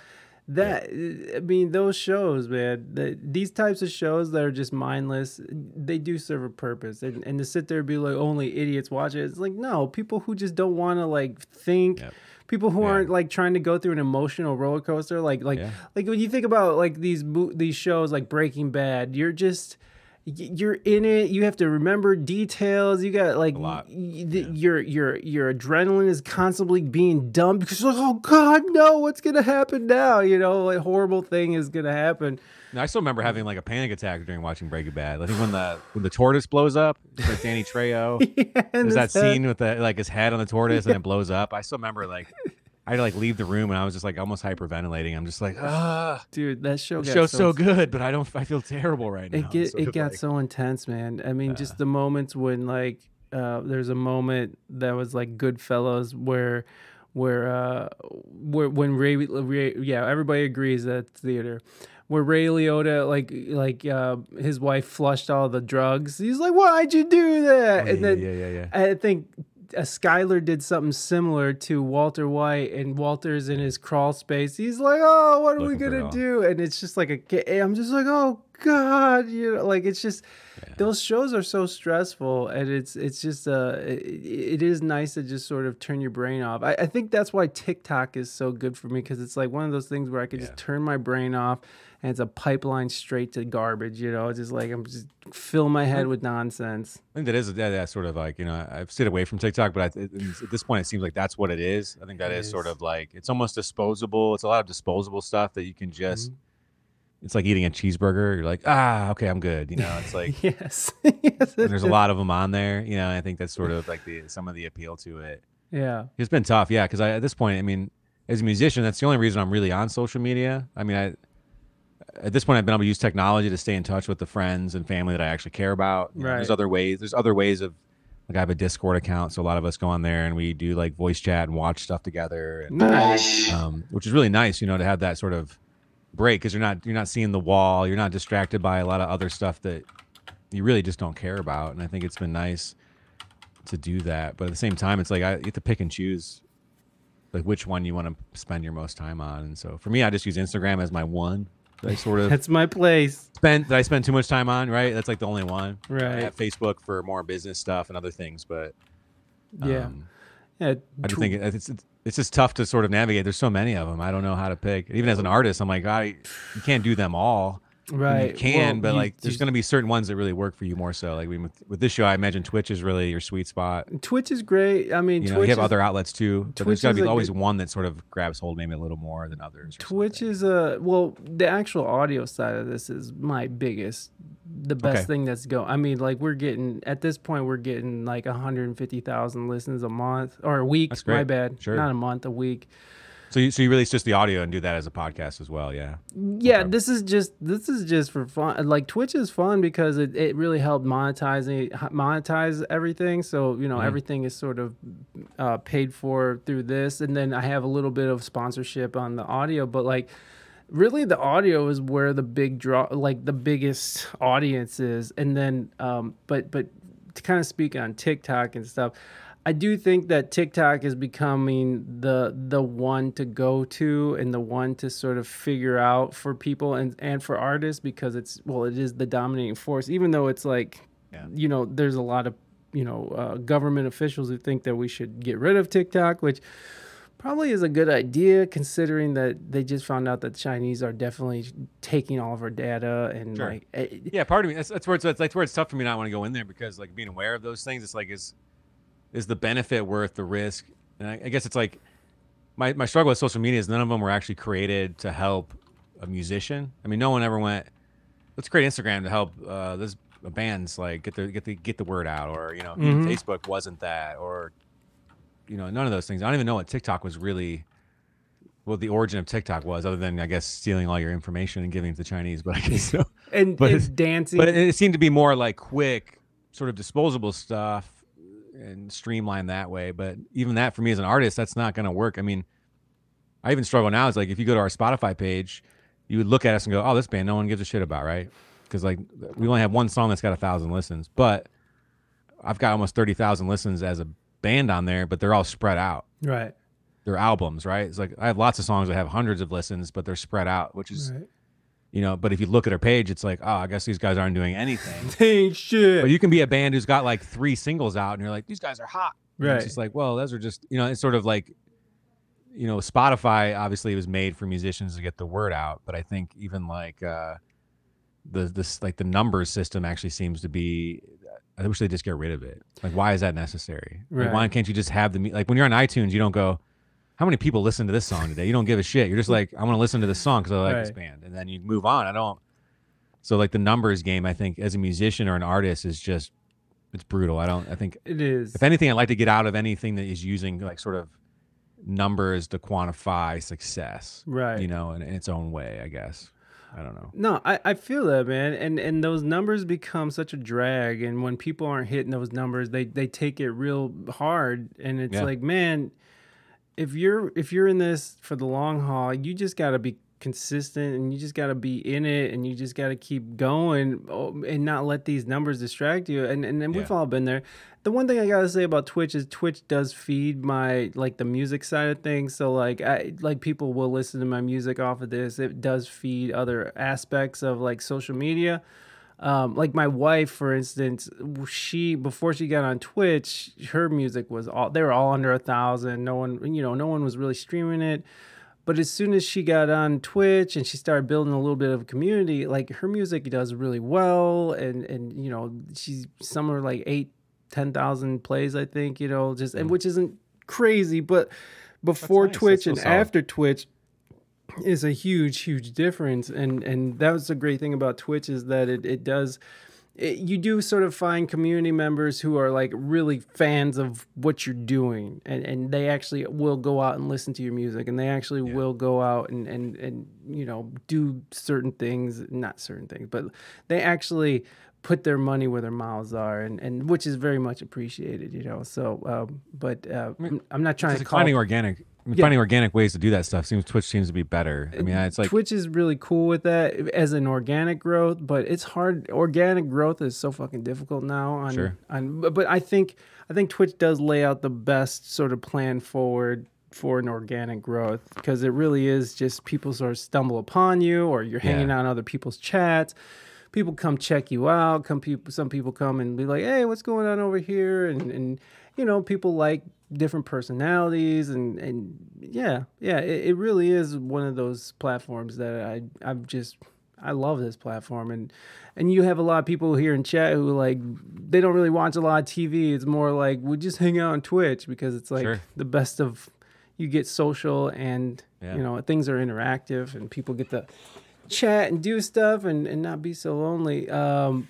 Speaker 3: That I mean, those shows, man. The, these types of shows that are just mindless, they do serve a purpose. And, and to sit there and be like, only idiots watch it. It's like no, people who just don't want to like think. People who aren't like trying to go through an emotional roller coaster, like like like when you think about like these these shows like Breaking Bad, you're just you're in it. You have to remember details. You got like y- y- your your your adrenaline is constantly being dumped because you're like, oh God, no, what's gonna happen now? You know, a horrible thing is gonna happen.
Speaker 2: No, I still remember having like a panic attack during watching Breaking Bad. I think when the when the tortoise blows up, Danny Trejo.
Speaker 3: and
Speaker 2: There's that
Speaker 3: head.
Speaker 2: scene with the like his head on the tortoise and it blows up. I still remember like I had to like leave the room and I was just like almost hyperventilating. I'm just like, ah,
Speaker 3: Dude, that show got
Speaker 2: show's
Speaker 3: so
Speaker 2: so good, but I don't. I feel terrible right now.
Speaker 3: It get
Speaker 2: Sort
Speaker 3: it got
Speaker 2: like-
Speaker 3: so intense, man. I mean, just the moments when like uh, there's a moment that was like Goodfellas where where uh where when Ray, Ray yeah everybody agrees that theater where Ray Liotta like like uh, his wife flushed all the drugs. He's like, "Why'd you do that?"
Speaker 2: Oh,
Speaker 3: and
Speaker 2: yeah,
Speaker 3: then
Speaker 2: yeah, yeah, yeah.
Speaker 3: I think uh, Skyler did something similar to Walter White, and Walter's in his crawl space. He's like, "Oh, what are we
Speaker 2: Looking it
Speaker 3: gonna do?" And it's just like a. I'm just like, "Oh God," you know, like it's just those shows are so stressful, and it's it's just uh, it, it is nice to just sort of turn your brain off. I, I think that's why TikTok is so good for me because it's like one of those things where I could just turn my brain off. And it's a pipeline straight to garbage, you know. It's just like I'm just fill my head with nonsense.
Speaker 2: I think that is that, that's sort of like you know I've stayed away from TikTok, but I, at this point it seems like that's what it is. I think that
Speaker 3: It
Speaker 2: is, sort of like it's almost disposable. It's a lot of disposable stuff that you can just. It's like eating a cheeseburger. You're like, ah, okay, I'm good. You know, it's like
Speaker 3: yes, yes.
Speaker 2: and there's a lot of them on there. You know, I think that's sort of like the some of the appeal to it.
Speaker 3: Yeah.
Speaker 2: It's been tough, yeah, because at this point, I mean, as a musician, that's the only reason I'm really on social media. I mean, I at this point, I've been able to use technology to stay in touch with the friends and family that I actually care about. You know, There's other ways. There's other ways of like I have a Discord account, so a lot of us go on there and we do like voice chat and watch stuff together. And,
Speaker 3: Nice.
Speaker 2: Um, which is really nice, you know, to have that sort of break because you're not you're not seeing the wall, you're not distracted by a lot of other stuff that you really just don't care about. And I think it's been nice to do that. But at the same time, it's like I you have to pick and choose like which one you want to spend your most time on. And so for me, I just use Instagram as my one. I sort of
Speaker 3: That's my place.
Speaker 2: spend that I spend too much time on, right? That's like the only one. I
Speaker 3: Right.
Speaker 2: have Facebook for more business stuff and other things, but
Speaker 3: Yeah.
Speaker 2: um,
Speaker 3: Yeah.
Speaker 2: I just
Speaker 3: tw-
Speaker 2: think it- it's it's it's just tough to sort of navigate. There's so many of them. I don't know how to pick. Even as an artist, I'm like, I you can't do them all.
Speaker 3: Right.
Speaker 2: you can,
Speaker 3: Well,
Speaker 2: but
Speaker 3: you-
Speaker 2: like, there's going to be certain ones that really work for you more so. Like we, with, with this show, I imagine Twitch is really your sweet spot.
Speaker 3: Twitch is great. I mean,
Speaker 2: You know, you have
Speaker 3: is,
Speaker 2: other outlets too, but
Speaker 3: Twitch
Speaker 2: there's got to be always one that sort of grabs hold maybe a little more than others.
Speaker 3: Twitch is a well, the actual audio side of this is my biggest, the best
Speaker 2: Okay.
Speaker 3: thing that's going. I mean, like we're getting at this point, we're getting like 150,000 listens a month or a week.
Speaker 2: That's
Speaker 3: My bad,
Speaker 2: Sure.
Speaker 3: not a month, a week.
Speaker 2: So you, so you release just the audio and do that as a podcast as well, yeah.
Speaker 3: Yeah, this is just this is just for fun. Like Twitch is fun because it, it really helped monetizing monetize everything. So you know
Speaker 2: Mhm.
Speaker 3: everything is sort of uh, paid for through this, and then I have a little bit of sponsorship on the audio. But like, really, the audio is where the big draw, like the biggest audience is. And then, um, but but to kind of speak on TikTok and stuff. I do think that TikTok is becoming the the one to go to and the one to sort of figure out for people and and for artists because it's well it is the dominating force even though it's like you know there's a lot of you know uh, government officials who think that we should get rid of TikTok which probably is a good idea considering that they just found out that Chinese are definitely taking all of our data and
Speaker 2: Sure.
Speaker 3: like eh,
Speaker 2: yeah, part of me that's, that's where it's that's like where it's tough for me not want to go in there because like being aware of those things, it's like is is the benefit worth the risk? And I, I guess it's like my my struggle with social media is none of them were actually created to help a musician. I mean, no one ever went, let's create Instagram to help uh, this bands like get the get the get the word out, or you know,
Speaker 3: Mhm.
Speaker 2: Facebook wasn't that, or you know, none of those things. I don't even know what TikTok was really. Well, the origin of TikTok was, other than I guess stealing all your information and giving it to the Chinese, but I guess so.
Speaker 3: and,
Speaker 2: but
Speaker 3: and
Speaker 2: it's-
Speaker 3: dancing
Speaker 2: but it, it seemed to be more like quick, sort of disposable stuff and streamline that way. But even that for me as an artist, that's not going to work. I mean, I even struggle now. It's like if you go to our Spotify page, you would look at us and go, "Oh, this band no one gives a shit about, right?" Because like we only have one song that's got a thousand listens, but I've got almost thirty thousand listens as a band on there, but they're all spread out.
Speaker 3: right
Speaker 2: They're albums, right? It's like I have lots of songs that have hundreds of listens, but they're spread out, which is
Speaker 3: Right.
Speaker 2: You know. But if you look at her page, it's like, oh, I guess these guys aren't doing anything.
Speaker 3: they ain't shit
Speaker 2: But you can be a band who's got like three singles out, and you're like, these guys are hot. And
Speaker 3: Right.
Speaker 2: It's just like, well, those are just, you know, it's sort of like, you know, Spotify obviously was made for musicians to get the word out, but I think even like, uh, the this like the numbers system actually seems to be. I wish they just get rid of it. Like, why is that necessary? Like, why can't you just have the like when you're on iTunes, you don't go, "How many people listen to this song today?" You don't give a shit. You're just hmm. like, "I want to listen to this song because I like this band," and then you move on. I don't. So like the numbers game, I think as a musician or an artist is just it's brutal. I don't. I think
Speaker 3: It is.
Speaker 2: If anything, I'd like to get out of anything that is using like sort of numbers to quantify success.
Speaker 3: Right.
Speaker 2: You know, in, in its own way, I guess. I don't know.
Speaker 3: No, I, I feel that man, and and those numbers become such a drag, and when people aren't hitting those numbers, they they take it real hard, and it's
Speaker 2: Yeah.
Speaker 3: like, man, if you're if you're in this for the long haul, you just got to be consistent, and you just got to be in it, and you just got to keep going, oh, and not let these numbers distract you. And and, and we've all been there. The one thing I gotta say about Twitch is Twitch does feed my like the music side of things. So like I like people will listen to my music off of this. It does feed other aspects of like social media. Um, like my wife, for instance, she before she got on Twitch, her music was all they were all under a thousand. No one, you know, no one was really streaming it. But as soon as she got on Twitch and she started building a little bit of a community, like her music does really well, and and you know she's somewhere like eight, ten thousand plays, I think. You know, just and which isn't crazy, but before
Speaker 2: nice.
Speaker 3: Twitch and
Speaker 2: solid.
Speaker 3: after Twitch, is a huge huge difference and and that was the great thing about twitch is that it, it does it, you do sort of find community members who are like really fans of what you're doing and, and they actually will go out and listen to your music and they actually will go out and, and and you know do certain things not certain things but they actually put their money where their mouths are and, and which is very much appreciated you know so um, but uh, i'm not trying to call
Speaker 2: finding organic. I mean,
Speaker 3: Yeah.
Speaker 2: Finding organic ways to do that stuff seems Twitch seems to be better. I mean, it's like
Speaker 3: Twitch is really cool with that as an organic growth, but it's hard. Organic growth is so fucking difficult now. On,
Speaker 2: Sure.
Speaker 3: On, but but I think I think Twitch does lay out the best sort of plan forward for an organic growth because it really is just people sort of stumble upon you or you're hanging
Speaker 2: Yeah.
Speaker 3: out in other people's chats. People come check you out. Come people. Some people come and be like, "Hey, what's going on over here?" And and you know, people like different personalities and and yeah, yeah. It, it really is one of those platforms that I I've just I love this platform and and you have a lot of people here in chat who like they don't really watch a lot of TV. It's more like we just hang out on Twitch because it's like
Speaker 2: Sure.
Speaker 3: the best of you get social and
Speaker 2: Yeah.
Speaker 3: you know things are interactive and people get to chat and do stuff and, and not be so lonely. Um,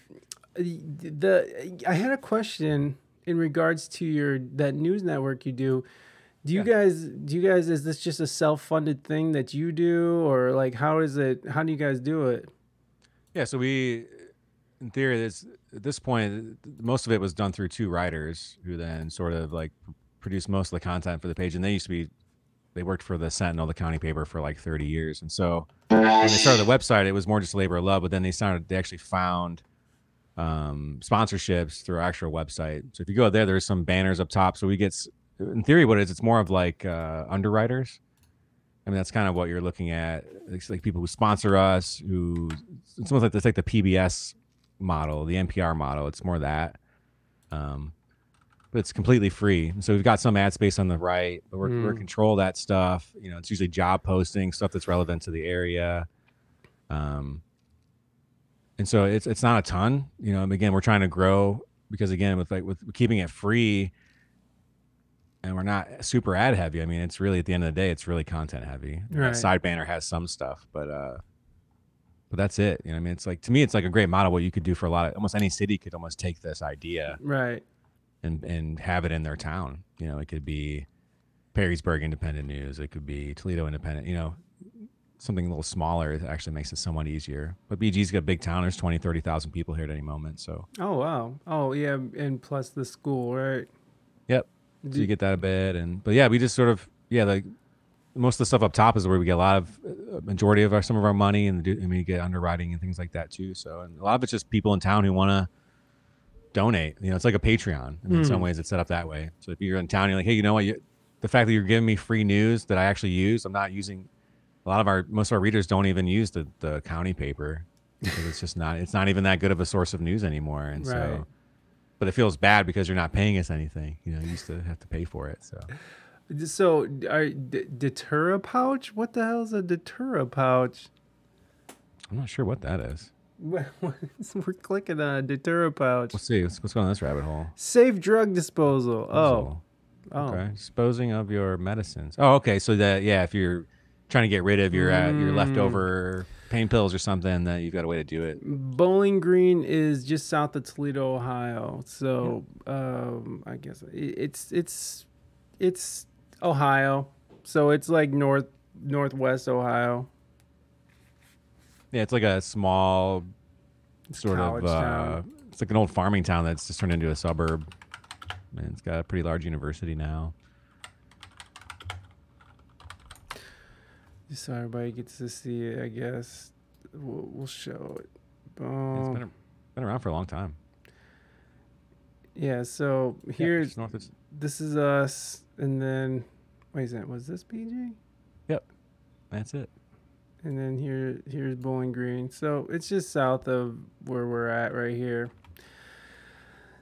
Speaker 3: the I had a question in regards to your that news network you do. Do you guys do you guys is this just a self-funded thing that you do or like how is it how do you guys do it?
Speaker 2: Yeah, so we, in theory, this at this point, most of it was done through two writers who then sort of like produced most of the content for the page, and they used to be, they worked for the Sentinel, the county paper, for like 30 years, and so when they started the website, it was more just labor of love, but then they started, they actually found um, sponsorships through our actual website. So if you go there, there's some banners up top. So we get, in theory, what it is, it's more of like uh, underwriters. I mean, that's kind of what you're looking at. It's like people who sponsor us, who it's almost like it's like the PBS model, the NPR model. It's more that, um, but it's completely free. So we've got some ad space on the right, but we're, we're
Speaker 3: Mm.
Speaker 2: control that stuff. You know, it's usually job posting stuff that's relevant to the area. Um, and so it's it's not a ton. You know, and again, we're trying to grow because again, with like with keeping it free, and we're not super ad heavy. I mean, it's really at the end of the day, it's really content heavy.
Speaker 3: Right.
Speaker 2: Side banner has some stuff, but uh, but that's it. You know, what I mean, it's like to me, it's like a great model. What you could do for a lot of almost any city could almost take this idea
Speaker 3: Right.
Speaker 2: and and have it in their town. You know, it could be Perrysburg Independent News. It could be Toledo Independent. You know, something a little smaller actually makes it somewhat easier. But BG's got a big town. There's 20, 30,000 people here at any moment. So,
Speaker 3: Oh wow. Oh yeah, and plus the school, right?
Speaker 2: yep. So you get that a bit. And, but yeah, we just sort of, yeah, like most of the stuff up top is where we get a lot of, uh, majority of our, some of our money and, and we get underwriting and things like that too. So, and a lot of it's just people in town who want to donate. You know, it's like a Patreon. I mean, in some
Speaker 3: Mm.
Speaker 2: ways it's set up that way. So if you're in town, you're like, hey, you know what? You, the fact that you're giving me free news that I actually use, I'm not using. A lot of our most of our readers don't even use the the county paper because it's just not it's not even that good of a source of news anymore. And
Speaker 3: Right.
Speaker 2: so, but it feels bad because you're not paying us anything. You know, you used to have to pay for it. So
Speaker 3: So, are D- Deterra pouch? What the hell is a Deterra pouch?
Speaker 2: I'm not sure what that is.
Speaker 3: We're clicking on a Deterra pouch.
Speaker 2: Let's see. Let's, let's go on this rabbit hole.
Speaker 3: Safe drug disposal. Oh. Oh.
Speaker 2: Okay. Disposing of your medicines. Oh, okay. So that yeah, if you're trying to get rid of your uh, your
Speaker 3: Mm.
Speaker 2: leftover pain pills or something, that you've got a way to do it.
Speaker 3: Bowling Green is just south of Toledo, Ohio. So um, I guess it's it's it's Ohio. So it's like north northwest Ohio.
Speaker 2: Yeah, it's like a small sort of uh, it's like an old farming town that's just turned into a suburb. And it's got a pretty large university now.
Speaker 3: Just so everybody gets to see it, I guess we'll, we'll show it.
Speaker 2: Yeah,
Speaker 3: Boom.
Speaker 2: it's been, a- been around for a long time.
Speaker 3: Yeah, so here's
Speaker 2: of-
Speaker 3: this is us, and then wait second, was this PG?
Speaker 2: Yep, that's it.
Speaker 3: And then here here's Bowling Green. So it's just south of where we're at right here.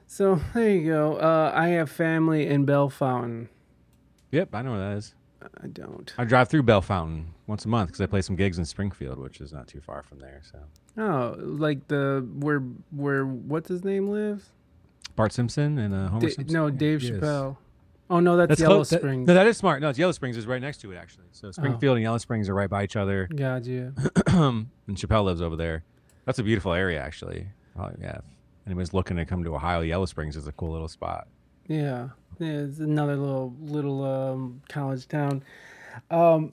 Speaker 3: So there you go. Uh, I have family in Bellefontaine.
Speaker 2: Yep, I know where that is.
Speaker 3: I don't.
Speaker 2: I drive through Bellefontaine once a month because I play some gigs in Springfield, which is not too far from there. So
Speaker 3: Oh, like the where where what's his name lives?
Speaker 2: Bart Simpson and uh, Homer
Speaker 3: Da-
Speaker 2: Simpson.
Speaker 3: no,
Speaker 2: Yeah,
Speaker 3: Dave
Speaker 2: yes.
Speaker 3: Chappelle. Oh no, that's,
Speaker 2: That's
Speaker 3: Yellow
Speaker 2: close. That-
Speaker 3: Springs.
Speaker 2: no, that is smart. No, it's Yellow Springs is right next to it actually. So Springfield and Yellow Springs are right by each other.
Speaker 3: Gotcha.
Speaker 2: and Chappelle lives over there. That's a beautiful area actually. Oh, yeah, if anybody's looking to come to Ohio, Yellow Springs is a cool little spot.
Speaker 3: Yeah, yeah, it's another little little um, college town. Um,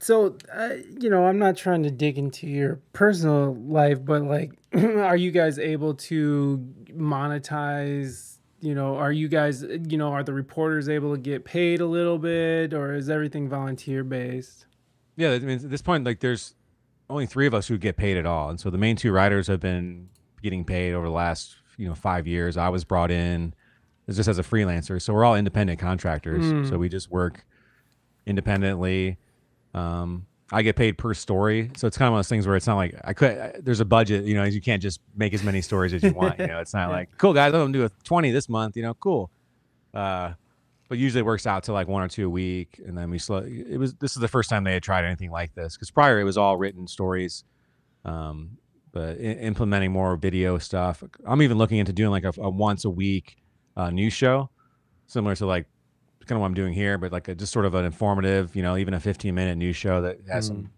Speaker 3: so uh, you know, I'm not trying to dig into your personal life, but like, are you guys able to monetize? You know, are you guys, you know, are the reporters able to get paid a little bit, or is everything volunteer based?
Speaker 2: Yeah, I mean, at this point, like, there's only three of us who get paid at all, and so the main two writers have been getting paid over the last, you know, five years. I was brought in just as a freelancer, so we're all independent contractors.
Speaker 3: Mm.
Speaker 2: So we just work independently. Um, I get paid per story, so it's kind of one of those things where it's not like I could. There's a budget, you know. You can't just make as many stories as you want. You know, it's not like cool guys. I'm gonna do a 20 this month. You know, cool. Uh, but usually it works out to like one or two a week, and then we slow. It was this is the first time they had tried anything like this because prior it was all written stories, um, but I- implementing more video stuff. I'm even looking into doing like a, a once a week uh, news show, similar to like kind of what I'm doing here, but like a, just sort of an informative, you know, even a 15 minute news show that has
Speaker 3: Mm.
Speaker 2: some,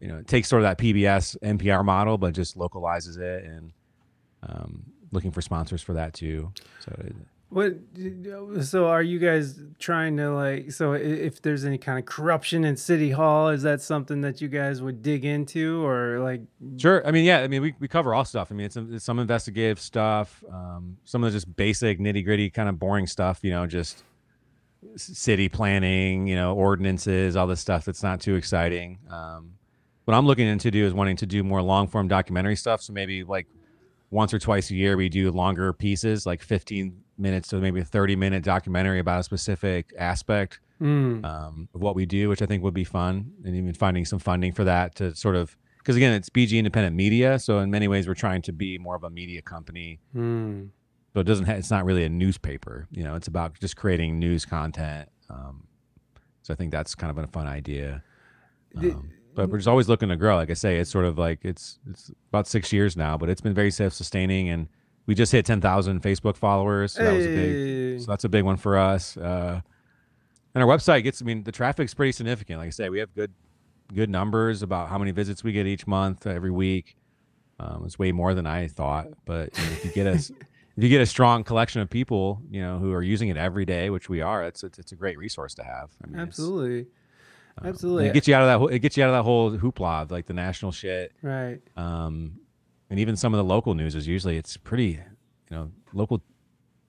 Speaker 2: you know, it takes sort of that PBS NPR model, but just localizes it and um, looking for sponsors for that too. So it,
Speaker 3: What? So are you guys trying to like? So if there's any kind of corruption in City Hall, is that something that you guys would dig into, or like?
Speaker 2: Sure. I mean, yeah. I mean, we, we cover all stuff. I mean, it's, it's some investigative stuff, um, some of the just basic nitty gritty kind of boring stuff. You know, just city planning, you know, ordinances, all this stuff that's not too exciting. Um, what I'm looking into do is wanting to do more long form documentary stuff. So maybe like once or twice a year we do longer pieces, like 15 minutes to maybe a 30 minute documentary about a specific aspect
Speaker 3: Mm.
Speaker 2: um, of what we do, which I think would be fun, and even finding some funding for that to sort of because again, it's BG independent media, so in many ways we're trying to be more of a media company.
Speaker 3: Mm.
Speaker 2: So it doesn't. Ha- it's not really a newspaper. You know, it's about just creating news content. Um, so I think that's kind of a fun idea. Um, but we're just always looking to grow. Like I say, it's sort of like it's it's about six years now, but it's been very self sustaining, and we just hit ten thousand Facebook followers. So that was a big. So that's a big one for us. Uh, and our website gets. I mean, the traffic's pretty significant. Like I say, we have good good numbers about how many visits we get each month, every week. Um, it's way more than I thought. But you know, if you get us. If you get a strong collection of people, you know, who are using it every day, which we are, it's it's, it's a great resource to have. I mean,
Speaker 3: Absolutely,
Speaker 2: and
Speaker 3: absolutely.
Speaker 2: It gets you out of that. whole- It gets you out of that whole hoopla of like the national shit,
Speaker 3: Right.
Speaker 2: Um, and even some of the local news is usually it's pretty, you know, local,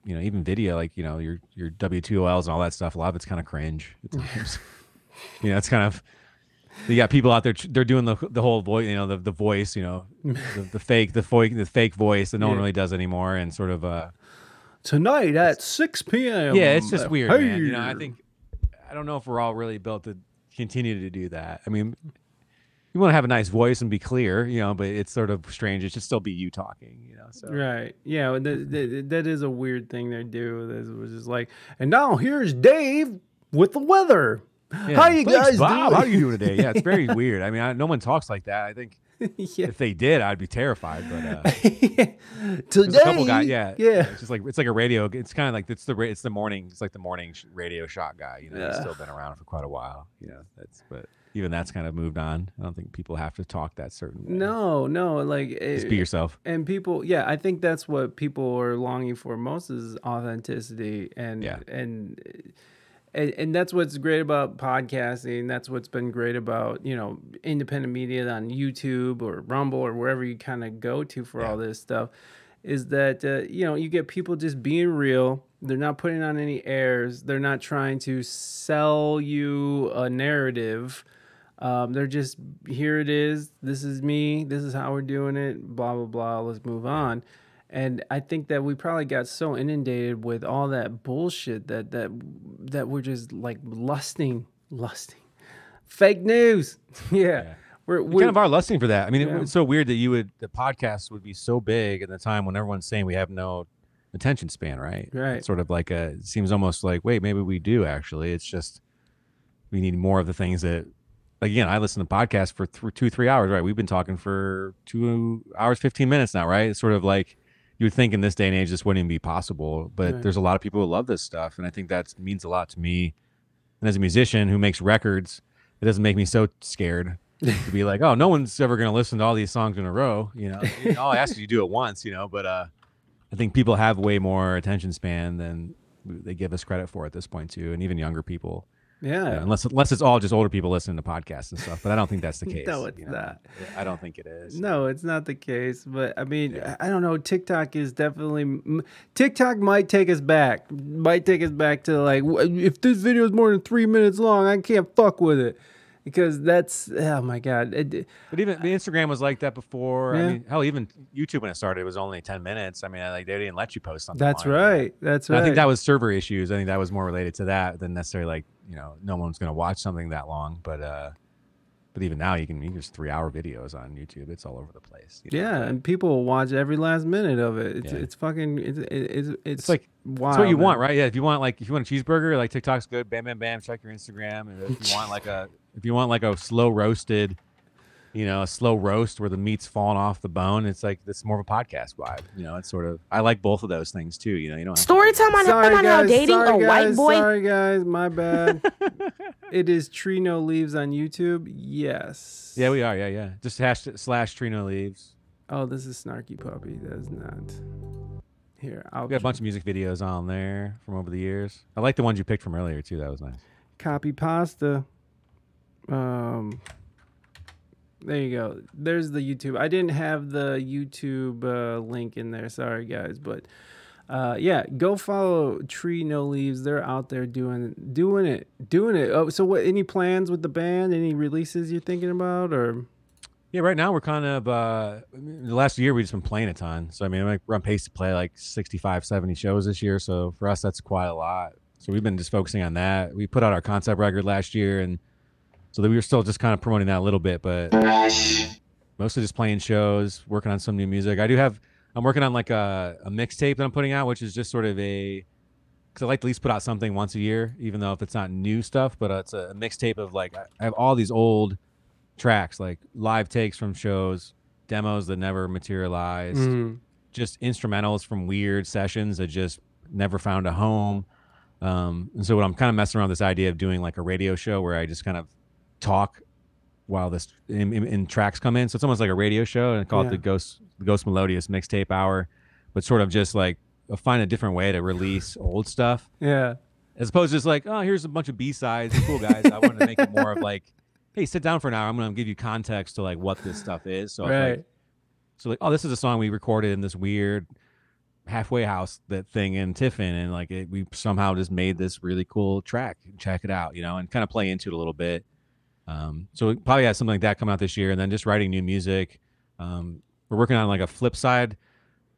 Speaker 2: you know, even video like you know your your WTOLs and all that stuff. A lot of it's kind of cringe. At times. you know, it's kind of you got people out there. They're doing the the whole voice, you know, the the voice, you know, the, the fake the fake the fake voice that no one really does anymore, and sort of uh
Speaker 3: Tonight at six p.m.
Speaker 2: yeah, it's just weird, man. You know, I think I don't know if we're all really built to continue to do that. I mean, you want to have a nice voice and be clear, you know, but it's sort of strange. It should still be you talking, you know. So
Speaker 3: Right. Yeah. well, That, that, is a weird thing they do. That was just like, and now here's Dave with the weather.
Speaker 2: Yeah.
Speaker 3: How you
Speaker 2: Thanks,
Speaker 3: guys
Speaker 2: Bob?
Speaker 3: doing?
Speaker 2: How are you doing today? Yeah, it's very weird. I mean, I, no one talks like that. I think
Speaker 3: yeah.
Speaker 2: If they did, I'd be terrified. But uh, there's a couple guys, yeah,
Speaker 3: yeah.
Speaker 2: It's just like it's like a radio. It's kind of like it's the it's the morning. It's like the morning radio shot guy. You know, he's still been around for quite a while. You know, that's but even that's kind of moved on. I don't think people have to talk that certain way.
Speaker 3: No, no, like
Speaker 2: Just
Speaker 3: eh,
Speaker 2: be yourself.
Speaker 3: And people, yeah, I think that's what people are longing for most is authenticity, and
Speaker 2: Yeah.
Speaker 3: and and and that's what's great about podcasting. That's what's been great about you know independent media on YouTube or Rumble or wherever you kind of go to for all this stuff. Is that uh, you know you get people just being real. They're not putting on any airs. They're not trying to sell you a narrative. Um, they're just here it is. This is me. This is how we're doing it. Blah blah blah. Let's move on. And I think that we probably got so inundated with all that bullshit that that that we're just like lusting, lusting, fake news. yeah, we're,
Speaker 2: We kind of are lusting for that. I mean, it-
Speaker 3: Yeah.
Speaker 2: it's so weird that you would the podcast would be so big at the time when everyone's saying we have no attention span, right?
Speaker 3: Right.
Speaker 2: It's sort of like a it seems almost like wait, maybe we do actually. It's just we need more of the things that. Like again, I listen to podcasts for th- two, three hours. Right, we've been talking for two hours, fifteen minutes now. Right, it's sort of like you would think in this day and age this wouldn't even be possible, but
Speaker 3: Right.
Speaker 2: there's a lot of people who love this stuff, and I think that means a lot to me. And as a musician who makes records, it doesn't make me so scared to be like, oh, no one's ever going to listen to all these songs in a row. You know, all I ask is you do it once, you know, but uh, I think people have way more attention span than they give us credit for at this point too. And even younger people.
Speaker 3: Yeah.
Speaker 2: Know, unless, unless it's all just older people listening to podcasts and stuff, but I don't think that's the case.
Speaker 3: No, it's
Speaker 2: you know?
Speaker 3: not.
Speaker 2: I don't think it is.
Speaker 3: No, it's not the case. But I mean, I don't know. TikTok is definitely TikTok might take us back. Might take us back to like if this video is more than three minutes long, I can't fuck with it because that's oh my god. It,
Speaker 2: But even the Instagram was like that before.
Speaker 3: Yeah.
Speaker 2: I mean, hell, even YouTube when it started it was only ten minutes. I mean, like they didn't let you post something.
Speaker 3: that's right. That's
Speaker 2: And
Speaker 3: right.
Speaker 2: I think that was server issues. I think that was more related to that than necessarily like you know no one's going to watch something that long. But uh, but even now you can you can three hour videos on YouTube. It's all over the place. you know?
Speaker 3: yeah, and people will watch every last minute of it. It's
Speaker 2: Yeah.
Speaker 3: it's fucking it's it's it's,
Speaker 2: It's like
Speaker 3: wild,
Speaker 2: it's what you
Speaker 3: man.
Speaker 2: want, right? Yeah. If you want like if you want a cheeseburger, like TikTok's good. Bam, bam, bam. Check your Instagram. And if you want like a if you want like a slow roasted, you know, a slow roast where the meat's falling off the bone, it's like it's more of a podcast vibe. You know, it's sort of I like both of those things too. You know, you don't
Speaker 17: Story time on,
Speaker 3: Sorry
Speaker 17: on how
Speaker 3: guys,
Speaker 17: dating
Speaker 3: sorry
Speaker 17: a white
Speaker 3: guys,
Speaker 17: boy.
Speaker 3: Sorry guys, my bad. it is Tree No Leaves on YouTube. Yes.
Speaker 2: Yeah, we are. Yeah, yeah. Just hash slash Tree No Leaves.
Speaker 3: Oh, this is Snarky Puppy. That's not. Here, I'll
Speaker 2: We got a bunch of music videos on there from over the years. I like the ones you picked from earlier too. That was nice.
Speaker 3: copy pasta. Um, there you go. There's the YouTube. I didn't have the YouTube uh, link in there. Sorry, guys, but uh, yeah, go follow Tree No Leaves. They're out there doing doing it, doing it. Oh, so what? Any plans with the band? Any releases you're thinking about, or?
Speaker 2: Yeah, right now we're kind of uh the last year we've just been playing a ton. So I mean, we're on pace to play like 65, 70 shows this year. So for us, that's quite a lot. So we've been just focusing on that. We put out our concept record last year, and so that we were still just kind of promoting that a little bit, but mostly just playing shows, working on some new music. I do have I'm working on like a, a mixtape that I'm putting out, which is just sort of a because I like to at least put out something once a year, even though if it's not new stuff, but uh, it's a, mixtape of like I have all these old tracks, like live takes from shows, demos that never materialized,
Speaker 3: Mhm.
Speaker 2: just instrumentals from weird sessions that just never found a home. Um, and so what I'm kind of messing around with this idea of doing like a radio show where I just kind of talk while this in, in, in tracks come in. So it's almost like a radio show, and I call it the Ghost the Ghost Melodious Mixtape Hour, but sort of just like find a different way to release old stuff.
Speaker 3: Yeah.
Speaker 2: As opposed to just like, oh, here's a bunch of B sides. Cool guys. I wanted to make it more of like, hey, sit down for an hour. I'm gonna give you context to like what this stuff is. So
Speaker 3: Right.
Speaker 2: like so like, oh, this is a song we recorded in this weird halfway house that thing in Tiffin, and like it, we somehow just made this really cool track. Check it out, you know, and kind of play into it a little bit. Um, so we probably have something like that come out this year, and then just writing new music. Um, we're working on like a flip side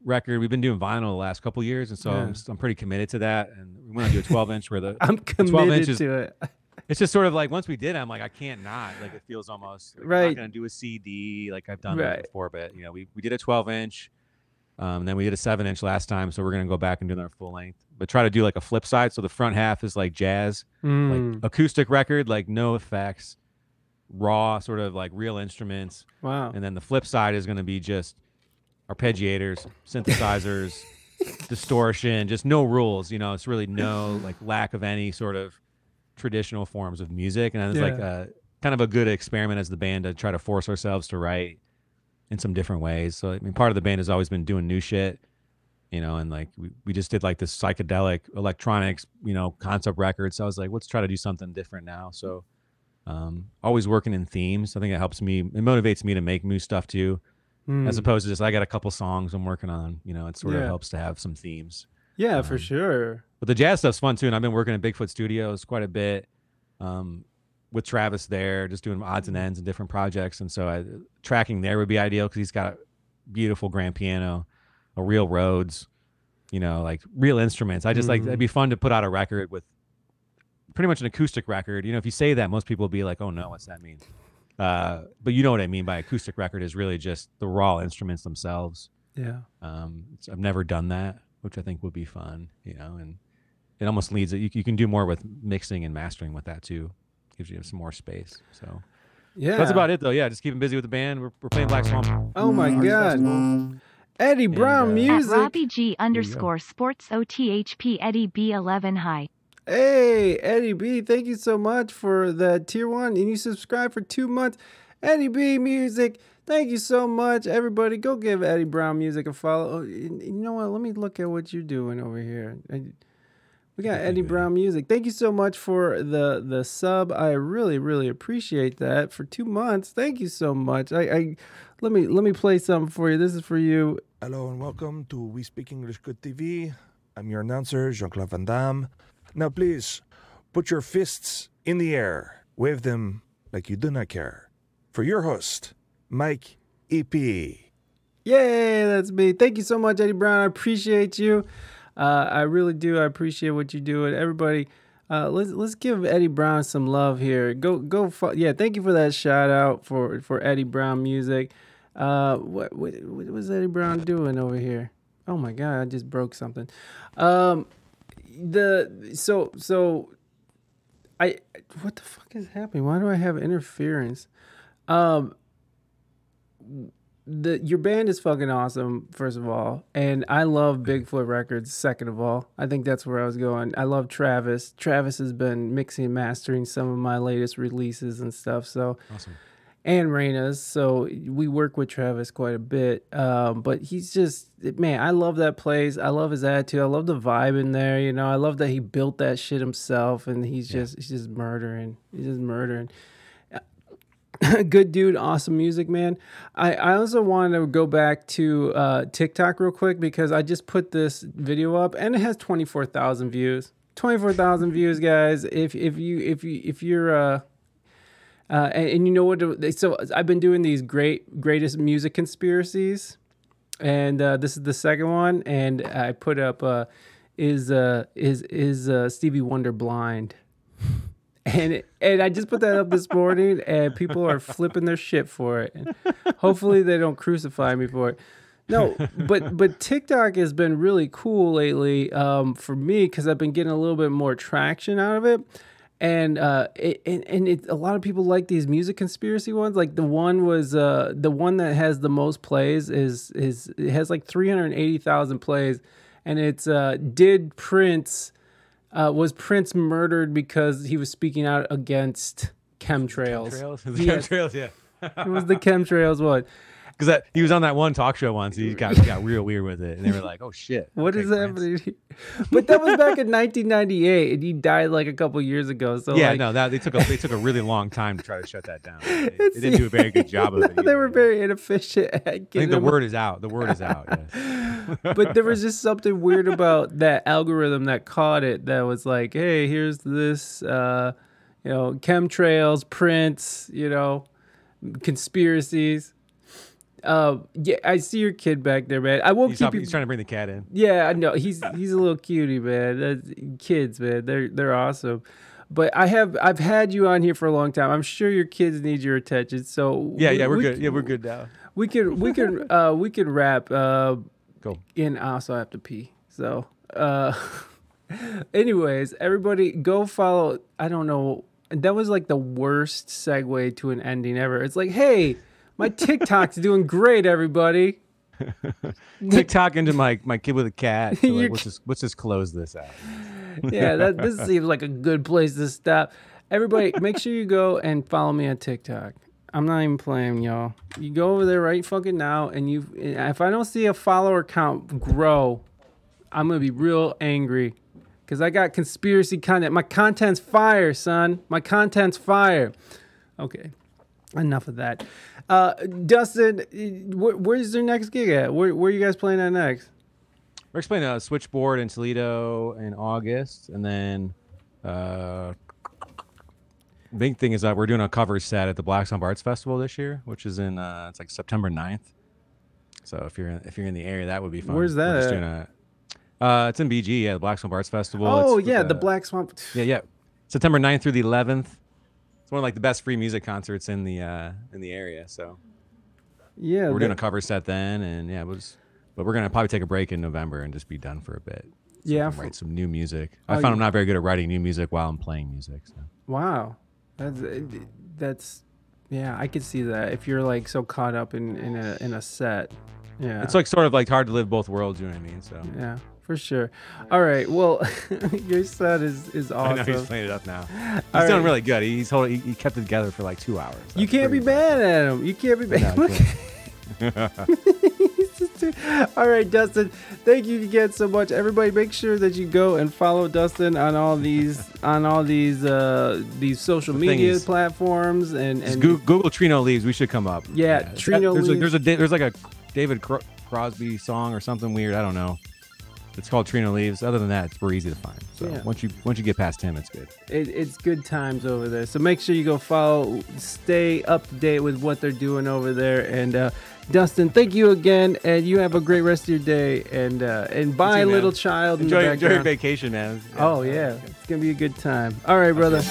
Speaker 2: record. We've been doing vinyl the last couple years, and so I'm,
Speaker 3: Yeah.
Speaker 2: s- I'm pretty committed to that. And we want to do a 12 inch where the
Speaker 3: I'm
Speaker 2: the 12
Speaker 3: committed
Speaker 2: inches-
Speaker 3: to it.
Speaker 2: It's just sort of like once we did, it, I'm like I can't not. Like it feels almost like I'm
Speaker 3: Right.
Speaker 2: not gonna do a CD like I've done
Speaker 3: Right.
Speaker 2: before, but you know we we did a 12 inch, um, then we did a seven inch last time, so we're gonna go back and do another full length, but try to do like a flip side. So the front half is like jazz,
Speaker 3: Mm.
Speaker 2: like acoustic record, like no effects, raw, sort of like real instruments.
Speaker 3: Wow.
Speaker 2: And then the flip side is going to be just arpeggiators, synthesizers, distortion, just no rules. You know, it's really no like lack of any sort of traditional forms of music, and it's like a kind of a good experiment as the band to try to force ourselves to write in some different ways. So I mean, part of the band has always been doing new shit, you know, and like we, we just did like this psychedelic electronics, you know, concept record. So I was like, let's try to do something different now. So um, always working in themes. I think it helps me. It motivates me to make new stuff too, as
Speaker 3: Mm.
Speaker 2: opposed to just I got a couple songs I'm working on. You know, it sort of helps to have some themes.
Speaker 3: Yeah, for
Speaker 2: Um,
Speaker 3: sure.
Speaker 2: But the jazz stuff's fun too, and I've been working at Bigfoot Studios quite a bit um, with Travis there, just doing odds and ends and different projects. And so I, tracking there would be ideal because he's got a beautiful grand piano, a real Rhodes, you know, like real instruments. I just like
Speaker 3: Mhm.
Speaker 2: it'd be fun to put out a record with pretty much an acoustic record. You know, if you say that, most people will be like, "Oh no, what's that mean?" Uh, but you know what I mean by acoustic record is really just the raw instruments themselves.
Speaker 3: Yeah.
Speaker 2: Um, it's- I've never done that, which I think would be fun, you know, and it almost leads it. You, you can do more with mixing and mastering with that too. Gives you some more space. So
Speaker 3: Yeah.
Speaker 2: that's about it though. Yeah, just keeping busy with the band. We're, we're playing Black Swamp.
Speaker 3: Oh my
Speaker 2: Arts
Speaker 3: god.
Speaker 2: Festival.
Speaker 3: Eddie Brown
Speaker 2: uh,
Speaker 4: At
Speaker 3: music.
Speaker 4: Robbie G underscore sports OTHP Eddie B11 high.
Speaker 3: Hey, Eddie B, thank you so much for the tier one. And you subscribe for two months. Eddie B Music, thank you so much. Everybody, go give Eddie Brown Music a follow. Oh, You you know what? Let me look at what you're doing over here. We got Eddie Brown Music. Thank you so much for the the sub. I really, really appreciate that. For two months. Thank you so much. I, I let me let me play something for you. This is for you.
Speaker 17: Hello and welcome to We Speak English Good TV. I'm your announcer, Jean Claude Van Damme. Now, please put your fists in the air, wave them like you do not care. For your host, Mike EP.
Speaker 3: Yay, that's me. Thank you so much, Eddie Brown. I appreciate you. Uh, I really do. I appreciate what you do. And everybody, uh, let's let's give Eddie Brown some love here. Go go. Fo- yeah, thank you for that shout out for for Eddie Brown music. Uh, what what what was Eddie Brown doing over here? Oh my God, I just broke something. Um, the so so I what the fuck is happening? Why do I have interference? Um the your band is fucking awesome, first of all. And I love Bigfoot Records, second of all. I think that's where I was going. I love Travis. Travis has been mixing and mastering some of my latest releases and stuff. So
Speaker 2: Awesome.
Speaker 3: And Reina's. So we work with Travis quite a bit. Um, but he's just man, I love that place. I love his attitude. I love the vibe in there. You know, I love that he built that shit himself, and he's just he's just murdering. He's just murdering. Good dude, awesome music, man. I, I also wanted to go back to uh, TikTok real quick because I just put this video up and it has twenty four thousand views. Twenty four thousand views, guys. If if you if you if you're uh uh, and, and you know what? So I've been doing these great greatest music conspiracies, and uh, this is the second one. And I put up uh, is uh, is is uh, Stevie Wonder blind? And and I just put that up this morning, and people are flipping their shit for it. And hopefully they don't crucify me for it. No, but but TikTok has been really cool lately um, for me because I've been getting a little bit more traction out of it, and uh, it, and and it, a lot of people like these music conspiracy ones. Like the one was uh, the one that has the most plays is is it has like three hundred eighty thousand plays, and it's uh, did Prince uh, was Prince murdered because he was speaking out against chemtrails?
Speaker 2: Chemtrails?
Speaker 3: Yes.
Speaker 2: chemtrails, yeah.
Speaker 3: it was the chemtrails one.
Speaker 2: Because that he was on that one talk show once. He got got real weird with it, and they were like, "Oh shit,
Speaker 3: What is happening? here? But that was back in 1998, and he died like a couple years ago. So
Speaker 2: yeah,
Speaker 3: like,
Speaker 2: no, that they took a they took a really long time to try to shut that down. They, they didn't do a very good job of it.
Speaker 3: they were very inefficient at
Speaker 2: I think the word is out. The word is out.
Speaker 3: But there was just something weird about that algorithm that caught it that was like, hey, here's this, uh, you know, chemtrails, Prince, you know, conspiracies. Uh, yeah, I see your kid back there, man. I won't
Speaker 2: he's,
Speaker 3: keep
Speaker 2: up-
Speaker 3: you.
Speaker 2: he's trying to bring the cat in.
Speaker 3: Yeah, I know he's he's a little cutie, man. That's, kids, man, they're they're awesome. But I have I've had you on here for a long time. I'm sure your kids need your attention. So
Speaker 2: Yeah,
Speaker 3: we-
Speaker 2: yeah, we're
Speaker 3: we
Speaker 2: good.
Speaker 3: can-
Speaker 2: Yeah, we're good now.
Speaker 3: We can we can uh we can wrap. Uh,
Speaker 2: Go.
Speaker 3: And I also have to pee. So uh, anyways, everybody go follow. I don't know. that was like the worst segue to an ending ever. It's like, hey, my TikTok's doing great, everybody.
Speaker 2: TikTok into my my kid with a cat. So, like, let's just let's just close this out.
Speaker 3: yeah, that this seems like a good place to stop. Everybody, make sure you go and follow me on TikTok. I'm not even playing, y'all. You go over there right fucking now, and you. If I don't see a follower count grow, I'm gonna be real angry, cause I got conspiracy content. My content's fire, son. My content's fire. Okay, enough of that. Uh, Dustin, wh- where's their next gig at? Where, where you guys playing at next?
Speaker 2: We're playing a switchboard in Toledo in August, and then uh, big thing is that we're doing a cover set at the Black Swamp Arts Festival this year, which is in uh, it's like September 9th. So if you're if you're in the area, that would be fun.
Speaker 3: Where's that
Speaker 2: a- uh, it's in BG, yeah, the Black Swamp Arts Festival.
Speaker 3: Oh
Speaker 2: It's
Speaker 3: yeah, the
Speaker 2: uh,
Speaker 3: Black Swamp.
Speaker 2: Yeah, yeah. September 9th through the 11th. It's one of like the best free music concerts in the uh, in the area. So
Speaker 3: Yeah,
Speaker 2: we're doing a cover set then, and yeah, it was. But we're gonna probably take a break in November and just be done for a bit. So
Speaker 3: Yeah, for-
Speaker 2: write some new music.
Speaker 3: Oh,
Speaker 2: I found I'm not very good at writing new music while I'm playing music. So.
Speaker 3: Wow, that's that's yeah. I could see that if you're like so caught up in in a in a set. Yeah,
Speaker 2: It's like sort of like hard to live both worlds. You know what I mean? So
Speaker 3: yeah, for sure. All right, well, your set is is awesome.
Speaker 2: I know he's playing it up now. He's
Speaker 3: All
Speaker 2: doing
Speaker 3: right.
Speaker 2: really good. He's holding. he, he kept it together for like two hours.
Speaker 3: You can't be mad at him. You can't be mad.
Speaker 2: No,
Speaker 3: Look- All right, Dustin. Thank you again so much. Everybody, make sure that you go and follow Dustin on all these on all these uh these social
Speaker 2: The
Speaker 3: media
Speaker 2: is-
Speaker 3: platforms and and
Speaker 2: Goo- Google Tree No Leaves. We should come up.
Speaker 3: Yeah,
Speaker 2: It's
Speaker 3: Trino
Speaker 2: there's
Speaker 3: Leaves.
Speaker 2: There's a there's like a David Cro- Crosby song or something weird. I don't know. It's called Trina Leaves. Other than that, it's very easy to find. So
Speaker 3: Yeah.
Speaker 2: once you once you get past him, it's good.
Speaker 3: it, it's good times over there. So make sure you go follow, stay up to date with what they're doing over there. And uh, Dustin, thank you again, and you have a great rest of your day. And uh, and bye, little child. in the
Speaker 2: Enjoy, enjoy your vacation, man.
Speaker 3: Oh yeah, it's gonna be a good time. All right, brother.